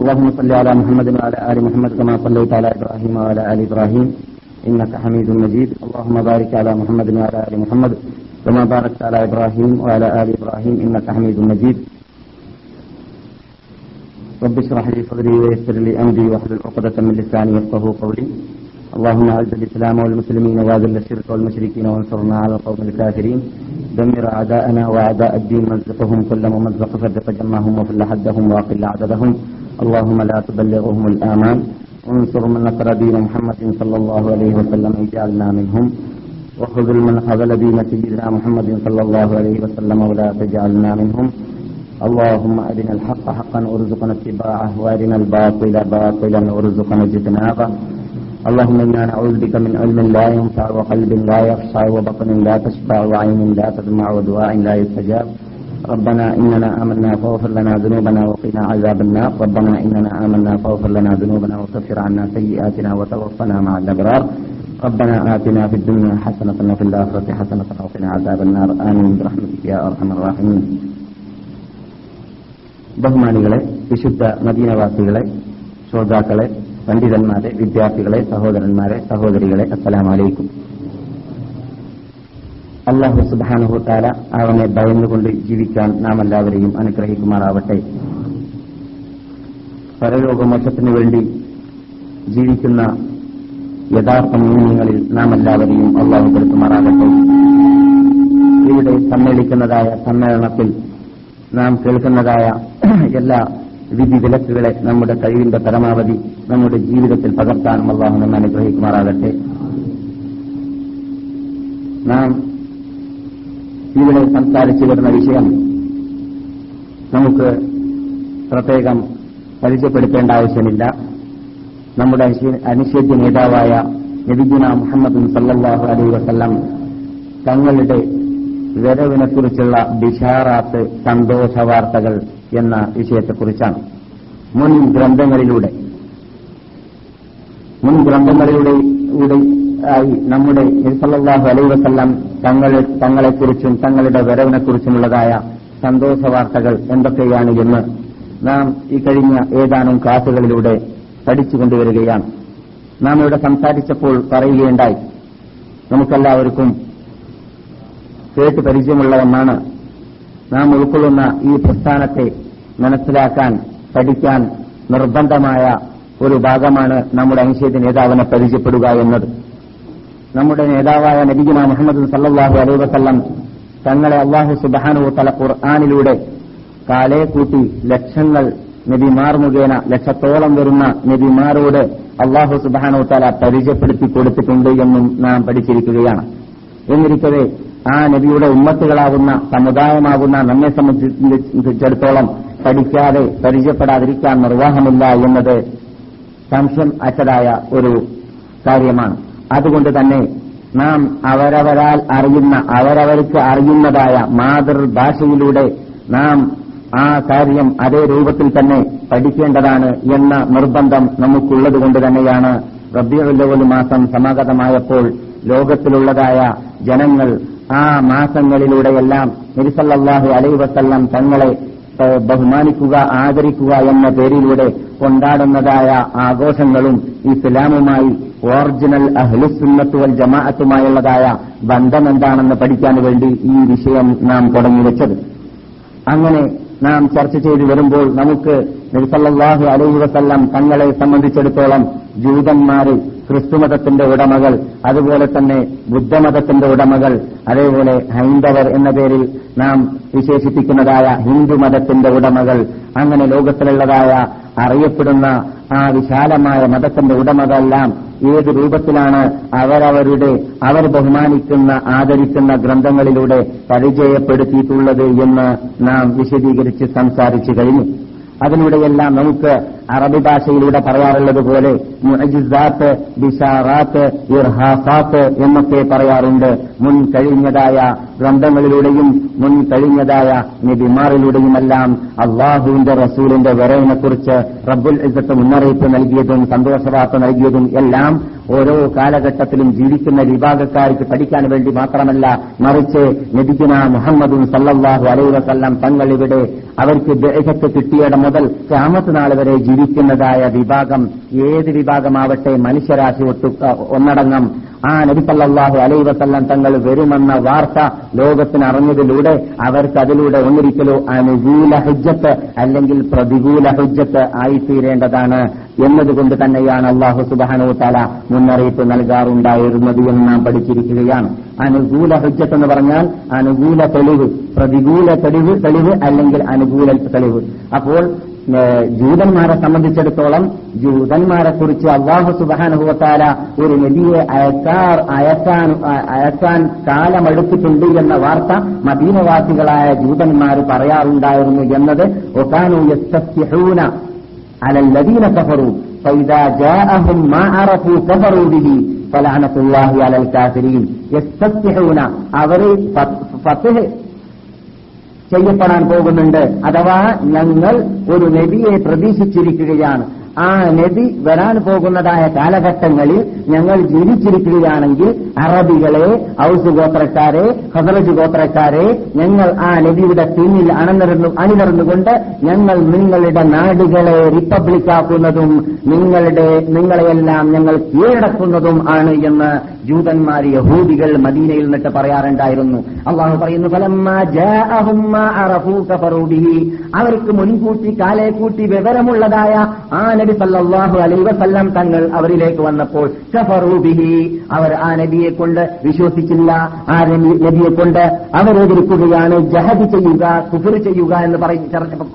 اللهم صل على محمد وعلى آل محمد كما صليت على إبراهيم وعلى آل إبراهيم إنك حميد مجيد اللهم بارك على محمد وعلى آل محمد كما باركت على إبراهيم وعلى آل إبراهيم إنك حميد مجيد رب اشرح لي صدري ويسر لي أمري واحلل عقدة من لساني يفقه قولي اللهم أعز الإسلام والمسلمين وأذل الشرك والمشركين وانصرنا على القوم الكافرين دمر أعداءنا وأعداء الدين مزقهم كل ممزق فرق جمعهم وفل حدهم وأقل عددهم اللهم لا تبلغهم الآمان انصر من نصر دين محمد صلى الله عليه وسلم اجعلنا منهم وخذ من خذل دين سيدنا محمد صلى الله عليه وسلم ولا تجعلنا منهم اللهم أرنا الحق حقا وارزقنا اتباعه وأرنا الباطل باطلا وارزقنا اجتنابه اللهم إنا نعوذ بك من علم لا ينفع وقلب لا يخشع وبطن لا تشبع وعين لا تدمع ودعاء لا يستجاب ربنا إننا آمنا فاغفر لنا ذنوبنا وقنا عذاب النار ربنا إننا آمنا فاغفر لنا ذنوبنا وكفر عنا سيئاتنا وتوفنا مع الأبرار ربنا آتنا في الدنيا حسنة وفي الآخرة حسنة وقنا عذاب النار آمين برحمتك يا أرحم الراحمين بشده مدينه മദീനവാസികളെ ശ്രോതാക്കളെ പണ്ഡിതന്മാരെ വിദ്യാർത്ഥികളെ സഹോദരന്മാരെ സഹോദരികളെ അസ്സലാം വലൈക്കും അള്ളാഹു സുബാനുഹുത്താല അവനെ ഭയന്നുകൊണ്ട് ജീവിക്കാൻ നാം എല്ലാവരെയും അനുഗ്രഹിക്കുമാറാവട്ടെ പരലോകമോക്ഷത്തിനു വേണ്ടി ജീവിക്കുന്ന യഥാർത്ഥ മൂല്യങ്ങളിൽ നാം എല്ലാവരെയും അള്ളാഹു പെടുത്തുമാറാകട്ടെ ഇവിടെ സമ്മേളിക്കുന്നതായ സമ്മേളനത്തിൽ നാം കേൾക്കുന്നതായ എല്ലാ വിധി വിലക്കുകളെ നമ്മുടെ കഴിവിന്റെ പരമാവധി നമ്മുടെ ജീവിതത്തിൽ പകർത്താനും അള്ളാഹു നമ്മെ അനുഗ്രഹിക്കുമാറാകട്ടെ നാം ഇവിടെ സംസാരിച്ചു വരുന്ന വിഷയം നമുക്ക് പ്രത്യേകം പരിചയപ്പെടുത്തേണ്ട ആവശ്യമില്ല നമ്മുടെ അനുശേദ്യ നേതാവായ നബിജുന മുഹമ്മദ് സല്ലാഹു അലൈ വസ്ല്ലാം തങ്ങളുടെ വരവിനെക്കുറിച്ചുള്ള ബിഷാറാത്ത് സന്തോഷ വാർത്തകൾ എന്ന വിഷയത്തെക്കുറിച്ചാണ് മുൻ ഗ്രന്ഥങ്ങളിലൂടെ മുൻ ഗ്രന്ഥങ്ങളിലൂടെ ആയി നമ്മുടെ അലൈ അലൈവസല്ലാം തങ്ങളെ തങ്ങളെക്കുറിച്ചും തങ്ങളുടെ വരവിനെക്കുറിച്ചുമുള്ളതായ സന്തോഷ വാർത്തകൾ എന്തൊക്കെയാണ് എന്ന് നാം ഈ കഴിഞ്ഞ ഏതാനും ക്ലാസുകളിലൂടെ പഠിച്ചുകൊണ്ടുവരികയാണ് നാം ഇവിടെ സംസാരിച്ചപ്പോൾ പറയുകയുണ്ടായി നമുക്കെല്ലാവർക്കും കേട്ട് പരിചയമുള്ള ഒന്നാണ് നാം ഉൾക്കൊള്ളുന്ന ഈ പ്രസ്ഥാനത്തെ മനസ്സിലാക്കാൻ പഠിക്കാൻ നിർബന്ധമായ ഒരു ഭാഗമാണ് നമ്മുടെ അനുശ്ചേദ നേതാവിനെ പരിചയപ്പെടുക എന്നത് നമ്മുടെ നേതാവായ നബിഗുന മുഹമ്മദ് സല്ലാഹു അലൈ വസ്ലം തങ്ങളെ അള്ളാഹു സുബാനു തല ഖുർആാനിലൂടെ കാലേ കൂട്ടി ലക്ഷങ്ങൾ നബിമാർ മുഖേന ലക്ഷത്തോളം വരുന്ന നബിമാരോട് അള്ളാഹു സുബാനു തല പരിചയപ്പെടുത്തി കൊടുത്തിട്ടുണ്ട് എന്നും നാം പഠിച്ചിരിക്കുകയാണ് എന്നിരിക്കവേ ആ നബിയുടെ ഉമ്മത്തുകളാകുന്ന സമുദായമാകുന്ന നമ്മെ സംബന്ധിച്ചിടത്തോളം പഠിക്കാതെ പരിചയപ്പെടാതിരിക്കാൻ നിർവാഹമില്ല എന്നത് സംശയം അച്ചതായ ഒരു കാര്യമാണ് അതുകൊണ്ട് തന്നെ നാം അവരവരാൽ അറിയുന്ന അവരവർക്ക് അറിയുന്നതായ മാതൃഭാഷയിലൂടെ നാം ആ കാര്യം അതേ രൂപത്തിൽ തന്നെ പഠിക്കേണ്ടതാണ് എന്ന നിർബന്ധം നമുക്കുള്ളത് കൊണ്ട് തന്നെയാണ് റബ്ബിയുല്ലവലു മാസം സമാഗതമായപ്പോൾ ലോകത്തിലുള്ളതായ ജനങ്ങൾ ആ മാസങ്ങളിലൂടെയെല്ലാം നിരിസല്ലാഹു അലൈ വസല്ലം തങ്ങളെ ബഹുമാനിക്കുക ആദരിക്കുക എന്ന പേരിലൂടെ കൊണ്ടാടുന്നതായ ആഘോഷങ്ങളും ഇസ്ലാമുമായി ഓറിജിനൽ അഹ്ലുസുന്നത്ത് ജമാഅത്തുമായുള്ളതായ ബന്ധമെന്താണെന്ന് പഠിക്കാൻ വേണ്ടി ഈ വിഷയം നാം തുടങ്ങിവെച്ചത് അങ്ങനെ നാം ചർച്ച ചെയ്തു വരുമ്പോൾ നമുക്ക് നിർസല്ലാഹു അലൈഹി വസല്ലം തങ്ങളെ സംബന്ധിച്ചിടത്തോളം ജൂതന്മാരെ ക്രിസ്തുമതത്തിന്റെ ഉടമകൾ അതുപോലെ തന്നെ ബുദ്ധമതത്തിന്റെ ഉടമകൾ അതേപോലെ ഹൈന്ദവർ എന്ന പേരിൽ നാം വിശേഷിപ്പിക്കുന്നതായ ഹിന്ദുമതത്തിന്റെ ഉടമകൾ അങ്ങനെ ലോകത്തിലുള്ളതായ അറിയപ്പെടുന്ന ആ വിശാലമായ മതത്തിന്റെ ഉടമകളെല്ലാം ഏത് രൂപത്തിലാണ് അവരവരുടെ അവർ ബഹുമാനിക്കുന്ന ആദരിക്കുന്ന ഗ്രന്ഥങ്ങളിലൂടെ പരിചയപ്പെടുത്തിയിട്ടുള്ളത് എന്ന് നാം വിശദീകരിച്ച് സംസാരിച്ചു കഴിഞ്ഞു അതിലൂടെയെല്ലാം നമുക്ക് അറബി ഭാഷയിലൂടെ പറയാറുള്ളത് പോലെ മുഅജിസാത്ത് ബിഷാറാത്ത് ഇർഹാസാത്ത് എന്നൊക്കെ പറയാറുണ്ട് മുൻ കഴിഞ്ഞതായ ഗ്രന്ഥങ്ങളിലൂടെയും മുൻ കഴിഞ്ഞതായ നിബിമാറിലൂടെയുമെല്ലാം അള്ളാഹുവിന്റെ റസൂലിന്റെ വരവിനെക്കുറിച്ച് റബ്ബുൽ ഇസത്ത് മുന്നറിയിപ്പ് നൽകിയതും സന്തോഷവാർത്ത നൽകിയതും എല്ലാം ഓരോ കാലഘട്ടത്തിലും ജീവിക്കുന്ന വിഭാഗക്കാർക്ക് പഠിക്കാൻ വേണ്ടി മാത്രമല്ല മറിച്ച് നബിക്കുന്ന മുഹമ്മദും സല്ലാഹു അലൈ വസല്ലാം തങ്ങൾ ഇവിടെ അവർക്ക് ദേഹത്ത് കിട്ടിയിടം മുതൽ ക്യാമത്ത് നാൾ വരെ ജീവിക്കുന്നതായ വിഭാഗം ഏത് വിഭാഗമാവട്ടെ മനുഷ്യരാശി ഒട്ടു ഒന്നടങ്ങം ആ നബിസല്ലാഹു അലൈ വസല്ലം തങ്ങൾ വരുമെന്ന വാർത്ത ലോകത്തിന് അറിഞ്ഞതിലൂടെ അവർക്ക് അതിലൂടെ ഒന്നിരിക്കലോ അനുകൂല ഹുജ്ജത്ത് അല്ലെങ്കിൽ പ്രതികൂല ഹുജ്ജത്ത് ആയിത്തീരേണ്ടതാണ് എന്നതുകൊണ്ട് തന്നെയാണ് അള്ളാഹു സുബാനോ തല മുന്നറിയിപ്പ് നൽകാറുണ്ടായിരുന്നത് എന്ന് നാം പഠിച്ചിരിക്കുകയാണ് അനുകൂല ഹുജ്ജത്ത് എന്ന് പറഞ്ഞാൽ അനുകൂല തെളിവ് പ്രതികൂല തെളിവ് തെളിവ് അല്ലെങ്കിൽ അനുകൂല തെളിവ് അപ്പോൾ ജൂതന്മാരെ സംബന്ധിച്ചിടത്തോളം ജൂതന്മാരെ കുറിച്ച് അള്ളാഹു സുബാനുഭവത്താല ഒരു നബിയെ അയക്കാർ അയക്കാൻ അയക്കാൻ കാലമെടുത്തിട്ടുണ്ട് എന്ന വാർത്ത മദീനവാസികളായ ജൂതന്മാർ പറയാറുണ്ടായിരുന്നു എന്നത് ഒക്കാനു യസ്തൂന അലല്ലദീന കഫറു فإذا ചെയ്യപ്പെടാൻ പോകുന്നുണ്ട് അഥവാ ഞങ്ങൾ ഒരു നബിയെ പ്രതീക്ഷിച്ചിരിക്കുകയാണ് ആ നബി വരാൻ പോകുന്നതായ കാലഘട്ടങ്ങളിൽ ഞങ്ങൾ ജീവിച്ചിരിക്കുകയാണെങ്കിൽ അറബികളെ ഔസ് ഗോത്രക്കാരെ ഹസറജ് ഗോത്രക്കാരെ ഞങ്ങൾ ആ നബിയുടെ പിന്നിൽ അണനിറന്നു അണിനിറന്നുകൊണ്ട് ഞങ്ങൾ നിങ്ങളുടെ നാടുകളെ റിപ്പബ്ലിക്കാക്കുന്നതും നിങ്ങളുടെ നിങ്ങളെയെല്ലാം ഞങ്ങൾ കീഴടക്കുന്നതും ആണ് എന്ന് ജൂതന്മാർ യഹൂദികൾ മദീനയിൽ നിന്നിട്ട് പറയാറുണ്ടായിരുന്നു അള്ളാഹു പറയുന്നു ഫലം അവർക്ക് മുൻകൂട്ടി കാലേക്കൂട്ടി വിവരമുള്ളതായ ആ നബി സല്ലാഹു അലൈ വസല്ലാം തങ്ങൾ അവരിലേക്ക് വന്നപ്പോൾ ബിഹി അവർ ആ നബിയെ കൊണ്ട് വിശ്വസിച്ചില്ല ആ നബിയെ കൊണ്ട് അവരെതിരിക്കുകയാണ് ജഹദ് ചെയ്യുക കുഫിർ ചെയ്യുക എന്ന്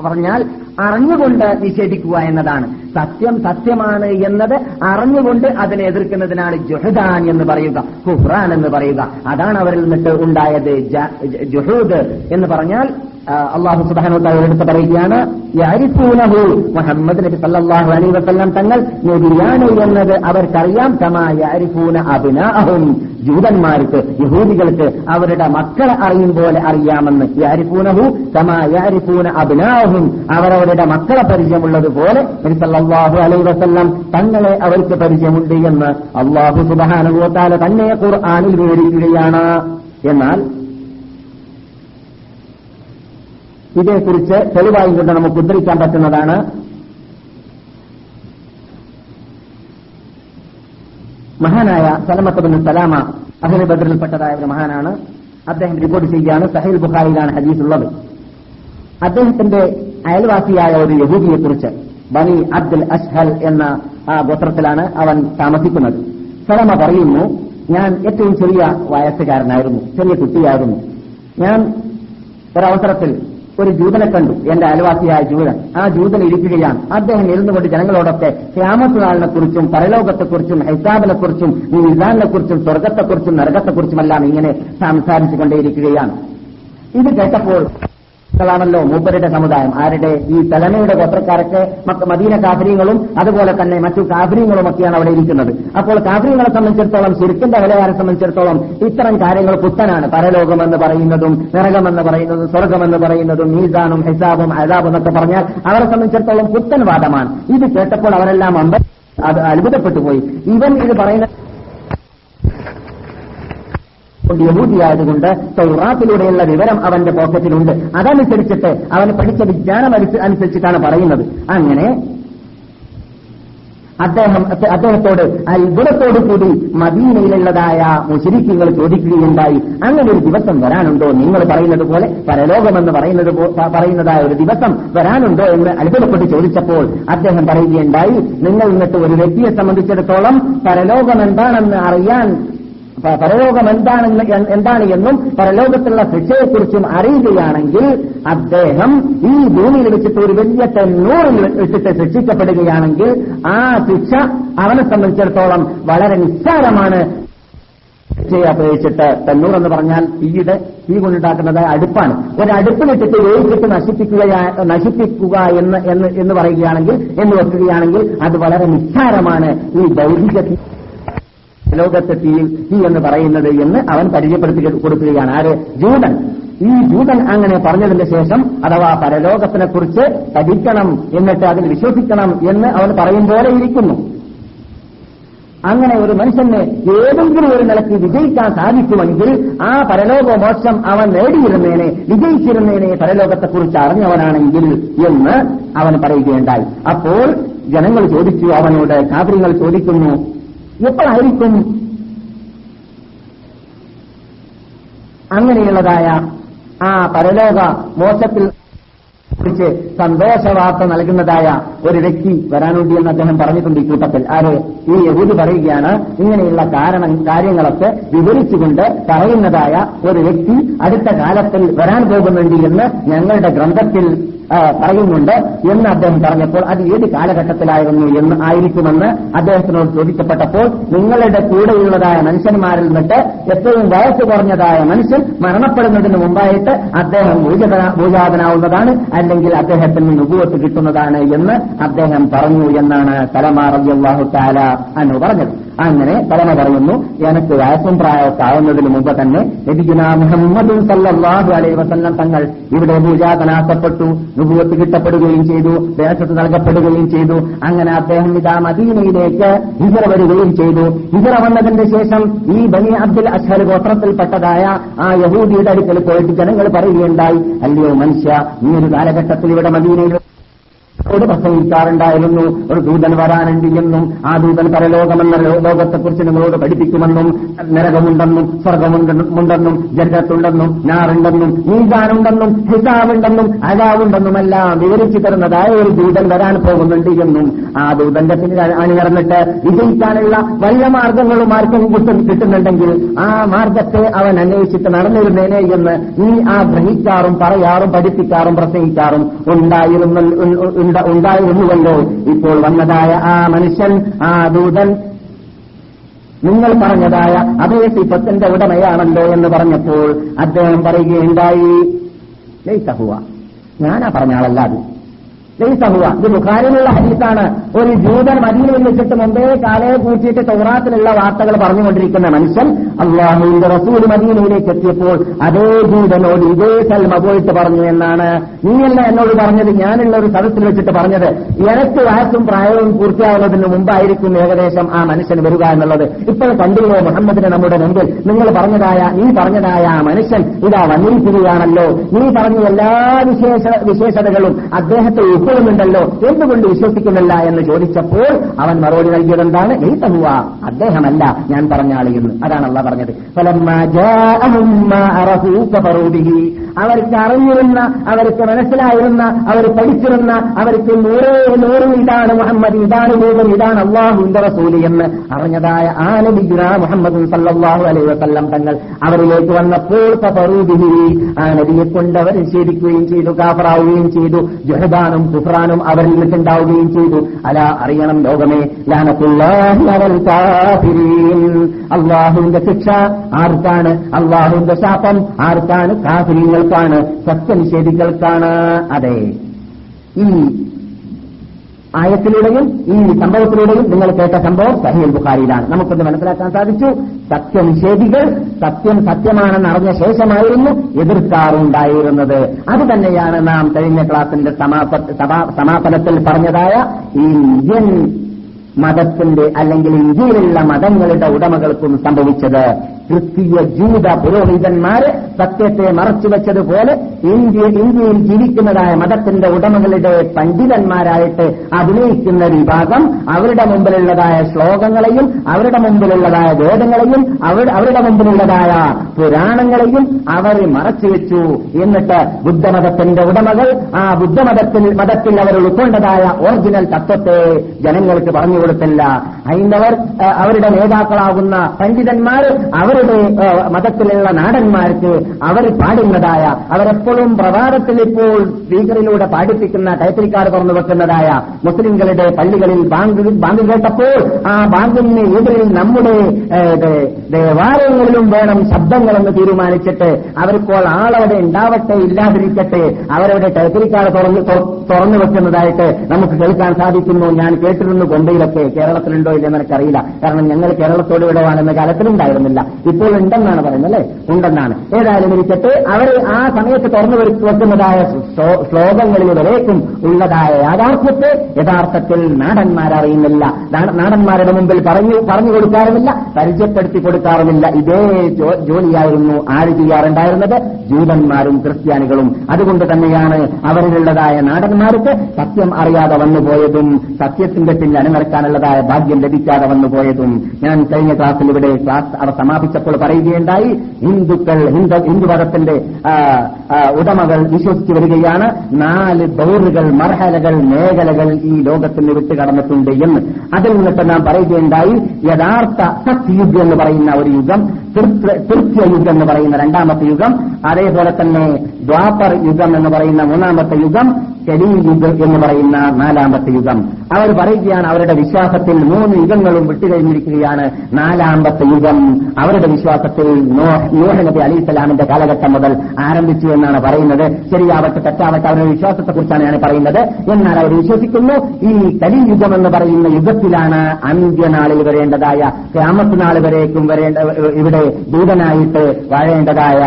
പറഞ്ഞാൽ അറിഞ്ഞുകൊണ്ട് നിഷേധിക്കുക എന്നതാണ് സത്യം സത്യമാണ് എന്നത് അറിഞ്ഞുകൊണ്ട് അതിനെ എതിർക്കുന്നതിനാണ് ജുഹദാൻ എന്ന് പറയുക കുഫ്രാൻ എന്ന് പറയുക അതാണ് അവരിൽ നിന്നിട്ട് ഉണ്ടായത് ജുഹൂദ് എന്ന് പറഞ്ഞാൽ അള്ളാഹു സുബാനോത്തായോടെടുത്ത് പറയുകയാണ് മുഹമ്മദ് നബി സല്ലാഹു അലൈ വസ്ലാം തങ്ങൾ നബിയാണ് എന്നത് അവർക്കറിയാം തമാ അരിഫൂന അഭിനാഹും ജൂതന്മാർക്ക് യഹൂദികൾക്ക് അവരുടെ മക്കളെ അറിയും പോലെ അറിയാമെന്ന് യാരിഫൂനഹു തമാ അരിഫൂന അഭിനാഹും അവരവരുടെ മക്കളെ പരിചയമുള്ളതുപോലെ നബി സല്ലാഹു അലൈ വസ്ലാം തങ്ങളെ അവർക്ക് പരിചയമുണ്ട് എന്ന് അള്ളാഹു സുബാനുഭവത്താല തന്നെ ഖുർആാനിൽ വിവരിക്കുകയാണ് എന്നാൽ ഇതേക്കുറിച്ച് തെളിവായി കൊണ്ട് നമുക്ക് ഉദ്ധരിക്കാൻ പറ്റുന്നതാണ് മഹാനായ സലമത്തബിൻ സലാമ അഹ്ലി ബദറിൽപ്പെട്ടതായ ഒരു മഹാനാണ് അദ്ദേഹം റിപ്പോർട്ട് ചെയ്യുകയാണ് സഹീൽ ബുഖാരിയിലാണ് ഹദീസ് ഉള്ളത് അദ്ദേഹത്തിന്റെ അയൽവാസിയായ ഒരു യഹൂദിയെക്കുറിച്ച് ബനി അബ്ദുൽ അഷ്ഹൽ എന്ന ആ ഗോത്രത്തിലാണ് അവൻ താമസിക്കുന്നത് സലമ പറയുന്നു ഞാൻ ഏറ്റവും ചെറിയ വയസ്സുകാരനായിരുന്നു ചെറിയ കുട്ടിയായിരുന്നു ഞാൻ ഒരവസരത്തിൽ ഒരു ജൂതനെ കണ്ടു എന്റെ അയൽവാസിയായ ജൂതൻ ആ ജൂതൻ ഇരിക്കുകയാണ് അദ്ദേഹം ഇരുന്നുകൊണ്ട് ജനങ്ങളോടൊക്കെ ക്യാമത്ത് കുറിച്ചും പരലോകത്തെക്കുറിച്ചും ഹൈസാബിനെക്കുറിച്ചും കുറിച്ചും സ്വർഗത്തെക്കുറിച്ചും നരകത്തെക്കുറിച്ചുമെല്ലാം ഇങ്ങനെ സംസാരിച്ചു കൊണ്ടേയിരിക്കുകയാണ് ഇത് കേട്ടപ്പോൾ മക്കളാണല്ലോ മൂപ്പരുടെ സമുദായം ആരുടെ ഈ തലമയുടെ ഗോത്രക്കാരൊക്കെ മദീന കാഫരിയങ്ങളും അതുപോലെ തന്നെ മറ്റു ഒക്കെയാണ് അവിടെ ഇരിക്കുന്നത് അപ്പോൾ കാഫരിയങ്ങളെ സംബന്ധിച്ചിടത്തോളം ചുരുക്കിന്റെ വിലയാരെ സംബന്ധിച്ചിടത്തോളം ഇത്തരം കാര്യങ്ങൾ പുത്തനാണ് പരലോകമെന്ന് പറയുന്നതും നരകമെന്ന് പറയുന്നതും സ്വർഗമെന്ന് പറയുന്നതും മീസാനും ഹിസാബും അതാബും എന്നൊക്കെ പറഞ്ഞാൽ അവരെ സംബന്ധിച്ചിടത്തോളം പുത്തൻ വാദമാണ് ഇത് കേട്ടപ്പോൾ അവരെല്ലാം അമ്പ അത് അത്ഭുതപ്പെട്ടു പോയി ഇവൻ ഇത് പറയുന്നത് കൊണ്ട് യഹൂദിയായതുകൊണ്ട് തൗറാത്തിലൂടെയുള്ള വിവരം അവന്റെ പോക്കറ്റിലുണ്ട് അതനുസരിച്ചിട്ട് അവന് പഠിച്ച വിജ്ഞാനം അനുസരിച്ചിട്ടാണ് പറയുന്നത് അങ്ങനെ അദ്ദേഹം അദ്ദേഹത്തോട് അത്ഭുതത്തോടു കൂടി മദീനയിലുള്ളതായ മുഷരിക്കുകൾ ചോദിക്കുകയുണ്ടായി അങ്ങനെ ഒരു ദിവസം വരാനുണ്ടോ നിങ്ങൾ പറയുന്നത് പോലെ പരലോകമെന്ന് പറയുന്നത് പറയുന്നതായ ഒരു ദിവസം വരാനുണ്ടോ എന്ന് അത്ഭുതപ്പെട്ട് ചോദിച്ചപ്പോൾ അദ്ദേഹം പറയുകയുണ്ടായി നിങ്ങൾ ഇന്നത്തെ ഒരു വ്യക്തിയെ സംബന്ധിച്ചിടത്തോളം പരലോകം എന്താണെന്ന് അറിയാൻ പരലോകം എന്താണ് എന്താണ് എന്നും പരലോകത്തിലുള്ള ശിക്ഷയെക്കുറിച്ചും അറിയുകയാണെങ്കിൽ അദ്ദേഹം ഈ ഭൂമിയിൽ വെച്ചിട്ട് ഒരു വലിയ തെന്നൂറിൽ വെച്ചിട്ട് ശിക്ഷിക്കപ്പെടുകയാണെങ്കിൽ ആ ശിക്ഷ അവനെ സംബന്ധിച്ചിടത്തോളം വളരെ നിസ്സാരമാണ് ശിക്ഷയപേക്ഷിച്ചിട്ട് തെന്നൂർ എന്ന് പറഞ്ഞാൽ തീയുടെ തീ കൊണ്ടുണ്ടാക്കുന്നത് അടുപ്പാണ് ഒരു വെച്ചിട്ട് വേവിച്ചിട്ട് നശിപ്പിക്കുക നശിപ്പിക്കുക എന്ന് എന്ന് പറയുകയാണെങ്കിൽ എന്ന് വെക്കുകയാണെങ്കിൽ അത് വളരെ നിസ്സാരമാണ് ഈ ദൗർഹിക ലോകത്തെ തീ തീ എന്ന് പറയുന്നത് എന്ന് അവൻ പരിചയപ്പെടുത്തി കൊടുക്കുകയാണ് ആര് ജൂതൻ ഈ ജൂതൻ അങ്ങനെ പറഞ്ഞതിന് ശേഷം അഥവാ പരലോകത്തിനെ കുറിച്ച് പഠിക്കണം എന്നിട്ട് അതിൽ വിശ്വസിക്കണം എന്ന് അവൻ പറയും പോലെ ഇരിക്കുന്നു അങ്ങനെ ഒരു മനുഷ്യന് ഏതെങ്കിലും ഒരു നിലയ്ക്ക് വിജയിക്കാൻ സാധിക്കുമെങ്കിൽ ആ പരലോക മോക്ഷം അവൻ നേടിയിരുന്നേനെ വിജയിച്ചിരുന്നേനെ പരലോകത്തെക്കുറിച്ച് അറിഞ്ഞവനാണെങ്കിൽ എന്ന് അവൻ പറയുകയുണ്ടായി അപ്പോൾ ജനങ്ങൾ ചോദിച്ചു അവനോട് കാതൃങ്ങൾ ചോദിക്കുന്നു എപ്പോഴായിരിക്കും അങ്ങനെയുള്ളതായ ആ പരലോക മോശത്തിൽ കുറിച്ച് സന്തോഷവാർത്ത നൽകുന്നതായ ഒരു വ്യക്തി വരാനുണ്ടി എന്ന് അദ്ദേഹം പറഞ്ഞിട്ടുണ്ട് ഈ കൂട്ടത്തിൽ ആര് ഈ എഴുതി പറയുകയാണ് ഇങ്ങനെയുള്ള കാരണം കാര്യങ്ങളൊക്കെ വിവരിച്ചുകൊണ്ട് പറയുന്നതായ ഒരു വ്യക്തി അടുത്ത കാലത്തിൽ വരാൻ പോകുന്നുണ്ട് എന്ന് ഞങ്ങളുടെ ഗ്രന്ഥത്തിൽ പറയുന്നുണ്ട് എന്ന് അദ്ദേഹം പറഞ്ഞപ്പോൾ അത് ഏത് കാലഘട്ടത്തിലായിരുന്നു എന്ന് ആയിരിക്കുമെന്ന് അദ്ദേഹത്തിനോട് ചോദിക്കപ്പെട്ടപ്പോൾ നിങ്ങളുടെ കൂടെയുള്ളതായ മനുഷ്യന്മാരിൽ നിന്നിട്ട് ഏറ്റവും വയസ്സ് കുറഞ്ഞതായ മനുഷ്യൻ മരണപ്പെടുന്നതിന് മുമ്പായിട്ട് അദ്ദേഹം ഭൂജാതനാവുന്നതാണ് അല്ലെങ്കിൽ അദ്ദേഹത്തിന് നുപുവത്ത് കിട്ടുന്നതാണ് എന്ന് അദ്ദേഹം പറഞ്ഞു എന്നാണ് തലമാറിയാഹു താല അനു പറഞ്ഞത് അങ്ങനെ തവണ പറയുന്നു എനിക്ക് വയസ്സും പ്രായത്താവുന്നതിന് മുമ്പ് തന്നെ ലഭിക്കുന്ന മുഹമ്മദ് സല്ലാഹു അലൈ വസല്ലം തങ്ങൾ ഇവിടെ പൂജാതനാക്കപ്പെട്ടു നുപൂത്ത് കിട്ടപ്പെടുകയും ചെയ്തു ദേശത്ത് നൽകപ്പെടുകയും ചെയ്തു അങ്ങനെ അദ്ദേഹം ഇതാ മദീനയിലേക്ക് ഹിജറ വരികയും ചെയ്തു ഹിജറ വന്നതിന്റെ ശേഷം ഈ ബനി അബ്ദുൽ അസ്ഹൽ ഗോത്രത്തിൽപ്പെട്ടതായ ആ യഹൂദിയുടെ അടുക്കൽ പോയിട്ട് ജനങ്ങൾ പറയുകയുണ്ടായി അല്ലയോ മനുഷ്യ ഈ ഒരു കാലഘട്ടത്തിൽ ഇവിടെ മദീനയിൽ ഒരു പ്രസംഗിക്കാറുണ്ടായിരുന്നു ഒരു ദൂതൻ വരാനുണ്ട് എന്നും ആ ദൂതൻ പരലോകമെന്ന ലോകത്തെക്കുറിച്ച് നിങ്ങളോട് പഠിപ്പിക്കുമെന്നും നരകമുണ്ടെന്നും സ്വർഗമുണ്ടെന്നും ജനത്തുണ്ടെന്നും ഞാറുണ്ടെന്നും നീതാനുണ്ടെന്നും ഹിസാബുണ്ടെന്നും അലാവുണ്ടെന്നുമെല്ലാം വിവരിച്ചു തരുന്നതായ ഒരു ദൂതൻ വരാൻ പോകുന്നുണ്ട് എന്നും ആ ദൂതന്റെ പിന്നിൽ അണിനിറന്നിട്ട് വിജയിക്കാനുള്ള വല്ല മാർഗങ്ങളും ആർക്കും കിട്ടും കിട്ടുന്നുണ്ടെങ്കിൽ ആ മാർഗത്തെ അവൻ അന്വേഷിച്ചിട്ട് നടന്നിരുന്നേനെ എന്ന് ഈ ആ ഗ്രഹിക്കാറും പറയാറും പഠിപ്പിക്കാറും പ്രസംഗിക്കാറും ഉണ്ടായിരുന്നു ഉണ്ടായിരുന്നുവല്ലോ ഇപ്പോൾ വന്നതായ ആ മനുഷ്യൻ ആ ദൂതൻ നിങ്ങൾ പറഞ്ഞതായ അതേ സിപ്പത്തിന്റെ ഉടമയാണല്ലോ എന്ന് പറഞ്ഞപ്പോൾ അദ്ദേഹം പറയുകയുണ്ടായി ലൈസഹുവ ഞാനാ പറഞ്ഞ ആളല്ല ലൈസഹുവ ഇത് ബുഖാരിലുള്ള ഹദീസാണ് ഒരു ജൂതൻ മതിയിൽ വിളിച്ചിട്ട് മുമ്പേ കാലയെ കൂട്ടിയിട്ട് തൗറാത്തിലുള്ള വാർത്തകൾ പറഞ്ഞുകൊണ്ടിരിക്കുന്ന മനുഷ്യൻ അള്ളാഹുവിന്റെ റസൂൽ മദീനയിലേക്ക് എത്തിയപ്പോൾ അതേ ജൂതനോട് ഇതേ സൽമ പോയിട്ട് പറഞ്ഞു എന്നാണ് നീയല്ല എന്നോട് പറഞ്ഞത് ഞാനുള്ള ഒരു സദസ്സിൽ വെച്ചിട്ട് പറഞ്ഞത് എനിക്ക് വയസ്സും പ്രായവും പൂർത്തിയാവുന്നതിന് മുമ്പായിരിക്കും ഏകദേശം ആ മനുഷ്യൻ വരിക എന്നുള്ളത് ഇപ്പോൾ കണ്ടില്ലേ മുഹമ്മദിനെ നമ്മുടെ മുമ്പിൽ നിങ്ങൾ പറഞ്ഞതായ നീ പറഞ്ഞതായ ആ മനുഷ്യൻ ഇതാ വന്നിരിക്കുകയാണല്ലോ നീ പറഞ്ഞ എല്ലാ വിശേഷ വിശേഷതകളും അദ്ദേഹത്തെ ഉപ്പ് ഉൾക്കൊള്ളുന്നുണ്ടല്ലോ എന്തുകൊണ്ട് വിശ്വസിക്കുന്നില്ല എന്ന് ചോദിച്ചപ്പോൾ അവൻ മറുപടി നൽകിയതെന്താണ് എഴുത്തഹുവ അദ്ദേഹമല്ല ഞാൻ പറഞ്ഞ ആളെയെന്ന് അതാണ് അള്ള പറഞ്ഞത് അവർക്ക് അറിഞ്ഞിരുന്ന അവർക്ക് മനസ്സിലായിരുന്ന അവർ പഠിച്ചിരുന്ന അവർക്ക് നൂറേ നൂറ് ഇതാണ് മുഹമ്മദ് ഇതാണ് ലോകം ഇതാണ് അള്ളാഹുന്റെ റസൂല് എന്ന് അറിഞ്ഞതായ ആനബിഗുന മുഹമ്മദ് സല്ലാഹു അലൈ വസല്ലം തങ്ങൾ അവരിലേക്ക് വന്നപ്പോൾ തപറൂബിഹി ആ നബിയെ കൊണ്ട് അവർ നിഷേധിക്കുകയും ചെയ്തു കാപ്പറാവുകയും ചെയ്തു ജഹദാനും സുഹ്രാനും അവരിൽ നിന്നുണ്ടാവുകയും ചെയ്തു അല അറിയണം ലോകമേ അള്ളാഹുവിന്റെ ശിക്ഷ ആർക്കാണ് അള്ളാഹുവിന്റെ ശാപം ആർക്കാണ് കാഫിരിയങ്ങൾ ആളുകൾക്കാണ് സത്യനിഷേധികൾക്കാണ് അതെ ഈ ആയത്തിലൂടെയും ഈ സംഭവത്തിലൂടെയും നിങ്ങൾ കേട്ട സംഭവം സഹീൽ ബുഖാരിയിലാണ് നമുക്കൊന്ന് മനസ്സിലാക്കാൻ സാധിച്ചു സത്യനിഷേധികൾ സത്യം സത്യമാണെന്ന് അറിഞ്ഞ ശേഷമായിരുന്നു എതിർക്കാറുണ്ടായിരുന്നത് അത് തന്നെയാണ് നാം കഴിഞ്ഞ ക്ലാസിന്റെ സമാപനത്തിൽ പറഞ്ഞതായ ഈ ഇന്ത്യൻ മതത്തിന്റെ അല്ലെങ്കിൽ ഇന്ത്യയിലുള്ള മതങ്ങളുടെ ഉടമകൾക്കും സംഭവിച്ചത് ക്രിസ്തീയ ജൂത പുരോഹിതന്മാര് സത്യത്തെ മറച്ചുവെച്ചതുപോലെ ഇന്ത്യ ഇന്ത്യയിൽ ജീവിക്കുന്നതായ മതത്തിന്റെ ഉടമകളുടെ പണ്ഡിതന്മാരായിട്ട് അഭിനയിക്കുന്ന വിഭാഗം അവരുടെ മുമ്പിലുള്ളതായ ശ്ലോകങ്ങളെയും അവരുടെ മുമ്പിലുള്ളതായ വേദങ്ങളെയും അവരുടെ മുമ്പിലുള്ളതായ പുരാണങ്ങളെയും അവർ മറച്ചുവെച്ചു എന്നിട്ട് ബുദ്ധമതത്തിന്റെ ഉടമകൾ ആ ബുദ്ധമതത്തിൽ മതത്തിൽ അവർ ഉൾക്കൊണ്ടതായ ഒറിജിനൽ തത്വത്തെ ജനങ്ങൾക്ക് പറഞ്ഞു കൊടുത്തല്ല ഹൈന്ദവർ അവരുടെ നേതാക്കളാകുന്ന പണ്ഡിതന്മാർ അവരുടെ മതത്തിലുള്ള നാടന്മാർക്ക് അവർ പാടുന്നതായ അവരെപ്പോഴും പ്രഭാതത്തിൽ ഇപ്പോൾ സ്പീക്കറിലൂടെ പാടിപ്പിക്കുന്ന കൈത്തരിക്കാർ തുറന്നു വെക്കുന്നതായ മുസ്ലിംകളുടെ പള്ളികളിൽ ബാങ്ക് ബാങ്ക് കേട്ടപ്പോൾ ആ ബാങ്കിന് എതിരിൽ നമ്മുടെ ദേവാലയങ്ങളിലും വേണം ശബ്ദങ്ങളെന്ന് തീരുമാനിച്ചിട്ട് അവർക്കോൾ ആളവിടെ ഉണ്ടാവട്ടെ ഇല്ലാതിരിക്കട്ടെ അവരവരുടെ കൈത്തരിക്കാർ തുറന്നു തുറന്നു വെക്കുന്നതായിട്ട് നമുക്ക് കേൾക്കാൻ സാധിക്കുന്നു ഞാൻ കേട്ടിരുന്നു കൊണ്ടയിലെ ഇതൊക്കെ കേരളത്തിലുണ്ടോ ഇല്ലെന്ന് എനിക്കറിയില്ല കാരണം ഞങ്ങൾ കേരളത്തോട് വിടുവാണെന്ന കാലത്തിലുണ്ടായിരുന്നില്ല ഇപ്പോൾ ഉണ്ടെന്നാണ് പറയുന്നത് അല്ലെ ഉണ്ടെന്നാണ് ഏതായാലും ഇരിക്കട്ട് അവർ ആ സമയത്ത് തുറന്നു വെക്കുന്നതായ ശ്ലോകങ്ങളിൽ വരേക്കും ഉള്ളതായ യാഥാർത്ഥ്യത്തെ യഥാർത്ഥത്തിൽ നാടന്മാരറിയുന്നില്ല നാടന്മാരുടെ മുമ്പിൽ പറഞ്ഞു പറഞ്ഞു കൊടുക്കാറുമില്ല പരിചയപ്പെടുത്തി കൊടുക്കാറുമില്ല ഇതേ ജോലിയായിരുന്നു ആര് ചെയ്യാറുണ്ടായിരുന്നത് ജൂതന്മാരും ക്രിസ്ത്യാനികളും അതുകൊണ്ട് തന്നെയാണ് അവരിലുള്ളതായ നാടന്മാർക്ക് സത്യം അറിയാതെ വന്നുപോയതും സത്യത്തിന്റെ പിന്നിൽ അണിനിരക്കാൻ ചെയ്യാനുള്ളതായ ഭാഗ്യം ലഭിക്കാതെ വന്നുപോയതും പോയതും ഞാൻ കഴിഞ്ഞ ക്ലാസ്സിൽ ഇവിടെ ക്ലാസ് അവർ സമാപിച്ചപ്പോൾ പറയുകയുണ്ടായി ഹിന്ദുക്കൾ ഹിന്ദു ഹിന്ദുമതത്തിന്റെ ഉടമകൾ വിശ്വസിച്ചു വരികയാണ് നാല് ദൗറുകൾ മർഹലകൾ മേഖലകൾ ഈ ലോകത്തിന് വിട്ട് കടന്നിട്ടുണ്ട് എന്ന് അതിൽ നിന്നിട്ട് നാം പറയുകയുണ്ടായി യഥാർത്ഥ സത്യുഗം എന്ന് പറയുന്ന ഒരു യുഗം തൃത്യ യുഗം എന്ന് പറയുന്ന രണ്ടാമത്തെ യുഗം അതേപോലെ തന്നെ ദ്വാപർ യുഗം എന്ന് പറയുന്ന മൂന്നാമത്തെ യുഗം കലീ യുഗ് എന്ന് പറയുന്ന നാലാമത്തെ യുഗം അവർ പറയുകയാണ് അവരുടെ വിശ്വാസത്തിൽ മൂന്ന് യുഗങ്ങളും വിട്ടുകഴിഞ്ഞിരിക്കുകയാണ് നാലാമത്തെ യുഗം അവരുടെ വിശ്വാസത്തിൽ നോഹ് നബി അലി ഇസ്ലാമിന്റെ കാലഘട്ടം മുതൽ ആരംഭിച്ചു എന്നാണ് പറയുന്നത് ശരിയാവട്ടെ തെറ്റാവട്ടെ അവരുടെ വിശ്വാസത്തെക്കുറിച്ചാണ് ഞാൻ പറയുന്നത് എന്നാൽ അവർ വിശ്വസിക്കുന്നു ഈ യുഗം എന്ന് പറയുന്ന യുഗത്തിലാണ് അന്ത്യനാളിൽ വരേണ്ടതായ ക്യാമത്ത് നാൾ വരേക്കും വരേണ്ട ഇവിടെ ദൂതനായിട്ട് വരേണ്ടതായ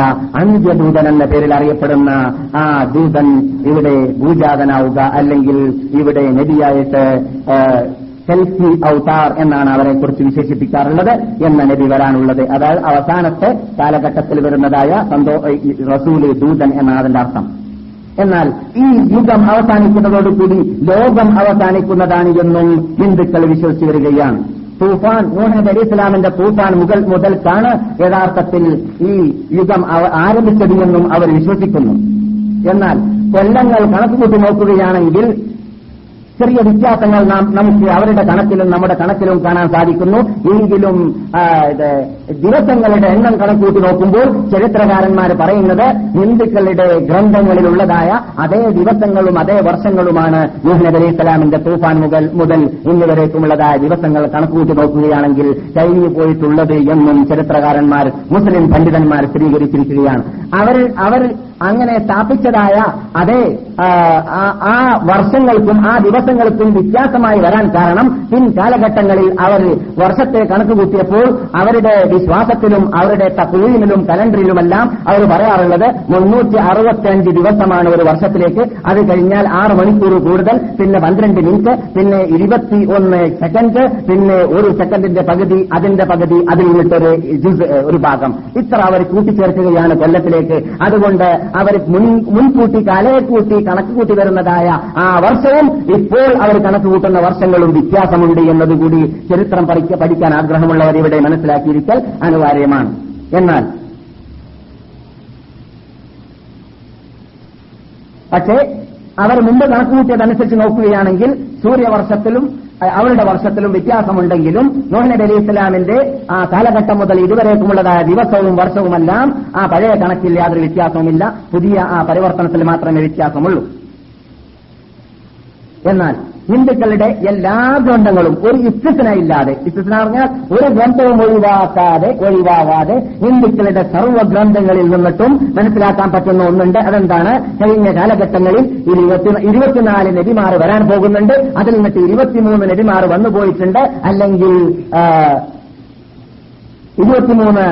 അന്ത്യദൂതൻ എന്ന പേരിൽ അറിയപ്പെടുന്നത് അറിയപ്പെടുന്ന ആ ദൂതൻ ഇവിടെ ഭൂജാതനാവുക അല്ലെങ്കിൽ ഇവിടെ നബിയായിട്ട് സെൽഫി ഔതാർ എന്നാണ് അവരെ കുറിച്ച് വിശേഷിപ്പിക്കാറുള്ളത് എന്ന നബി വരാനുള്ളത് അതായത് അവസാനത്തെ കാലഘട്ടത്തിൽ വരുന്നതായ സന്തോ റസൂല് ദൂതൻ അതിന്റെ അർത്ഥം എന്നാൽ ഈ യുഗം അവസാനിക്കുന്നതോടുകൂടി ലോകം അവസാനിക്കുന്നതാണ് എന്നും ഹിന്ദുക്കൾ വിശ്വസിച്ചു വരികയാണ് തൂഫാൻ മോഹൻ അലി ഇസ്ലാമിന്റെ തൂഫാൻ മുതൽ മുതൽക്കാണ് യഥാർത്ഥത്തിൽ ഈ യുഗം എന്നും അവർ വിശ്വസിക്കുന്നു എന്നാൽ കൊല്ലങ്ങൾ കണക്കുകൂട്ടി നോക്കുകയാണെങ്കിൽ ചെറിയ വ്യത്യാസങ്ങൾ നാം നമുക്ക് അവരുടെ കണക്കിലും നമ്മുടെ കണക്കിലും കാണാൻ സാധിക്കുന്നു എങ്കിലും ദിവസങ്ങളുടെ എണ്ണം കണക്കൂട്ടി നോക്കുമ്പോൾ ചരിത്രകാരന്മാർ പറയുന്നത് ഹിന്ദുക്കളുടെ ഗ്രന്ഥങ്ങളിലുള്ളതായ അതേ ദിവസങ്ങളും അതേ വർഷങ്ങളുമാണ് മുഹമ്മദ് അലി ഇസ്ലാമിന്റെ തൂഫാൻ മുതൽ മുതൽ ഇന്നുവരേക്കുമുള്ളതായ ദിവസങ്ങൾ കണക്കൂട്ടി നോക്കുകയാണെങ്കിൽ കഴിഞ്ഞു പോയിട്ടുള്ളത് എന്നും ചരിത്രകാരന്മാർ മുസ്ലിം പണ്ഡിതന്മാർ സ്ഥിരീകരിച്ചിരിക്കുകയാണ് അവർ അവർ അങ്ങനെ സ്ഥാപിച്ചതായ അതേ ആ വർഷങ്ങൾക്കും ആ ദിവസങ്ങൾക്കും വ്യത്യാസമായി വരാൻ കാരണം പിൻ കാലഘട്ടങ്ങളിൽ അവർ വർഷത്തെ കണക്കുകൂട്ടിയപ്പോൾ അവരുടെ വിശ്വാസത്തിലും അവരുടെ തക്വീമിലും കലണ്ടറിലുമെല്ലാം അവർ പറയാറുള്ളത് മുന്നൂറ്റി അറുപത്തിയഞ്ച് ദിവസമാണ് ഒരു വർഷത്തിലേക്ക് അത് കഴിഞ്ഞാൽ ആറ് മണിക്കൂർ കൂടുതൽ പിന്നെ പന്ത്രണ്ട് മിനിറ്റ് പിന്നെ ഇരുപത്തി ഒന്ന് സെക്കൻഡ് പിന്നെ ഒരു സെക്കൻഡിന്റെ പകുതി അതിന്റെ പകുതി അതിൽ നിന്നിട്ടൊരു ഒരു ഭാഗം ഇത്ര അവർ കൂട്ടിച്ചേർക്കുകയാണ് കൊല്ലത്തിലേക്ക് അതുകൊണ്ട് അവർ മുൻകൂട്ടി കലയെ കൂട്ടി കണക്ക് കൂട്ടി വരുന്നതായ ആ വർഷവും ഇപ്പോൾ അവർ കണക്ക് കൂട്ടുന്ന വർഷങ്ങളും വ്യത്യാസമുണ്ട് എന്നതുകൂടി ചരിത്രം പഠിക്കാൻ ആഗ്രഹമുള്ളവർ ഇവിടെ മനസ്സിലാക്കിയിരിക്കൽ അനിവാര്യമാണ് എന്നാൽ പക്ഷേ അവർ മുമ്പ് കണക്കുകൂട്ടിയതനുസരിച്ച് നോക്കുകയാണെങ്കിൽ സൂര്യവർഷത്തിലും അവരുടെ വർഷത്തിലും വ്യത്യാസമുണ്ടെങ്കിലും നോഹനബി അലി ഇസ്ലാമിന്റെ ആ കാലഘട്ടം മുതൽ ഇതുവരേക്കുമുള്ളതായ ദിവസവും വർഷവുമെല്ലാം ആ പഴയ കണക്കിൽ യാതൊരു വ്യത്യാസവുമില്ല പുതിയ ആ പരിവർത്തനത്തിൽ മാത്രമേ വ്യത്യാസമുള്ളൂ എന്നാൽ ഹിന്ദുക്കളുടെ എല്ലാ ഗ്രന്ഥങ്ങളും ഒരു ഇസ്തിസ്ന ഇല്ലാതെ ഇസ്തിസ്ന പറഞ്ഞാൽ ഒരു ഗ്രന്ഥവും ഒഴിവാക്കാതെ ഒഴിവാകാതെ ഹിന്ദുക്കളുടെ സർവ്വ ഗ്രന്ഥങ്ങളിൽ നിന്നിട്ടും മനസ്സിലാക്കാൻ പറ്റുന്ന ഒന്നുണ്ട് അതെന്താണ് കഴിഞ്ഞ കാലഘട്ടങ്ങളിൽ ഇരുപത്തിനാല് നബിമാർ വരാൻ പോകുന്നുണ്ട് അതിൽ നിന്നിട്ട് ഇരുപത്തിമൂന്ന് നബിമാർ വന്നു പോയിട്ടുണ്ട് അല്ലെങ്കിൽ ഇരുപത്തിമൂന്ന്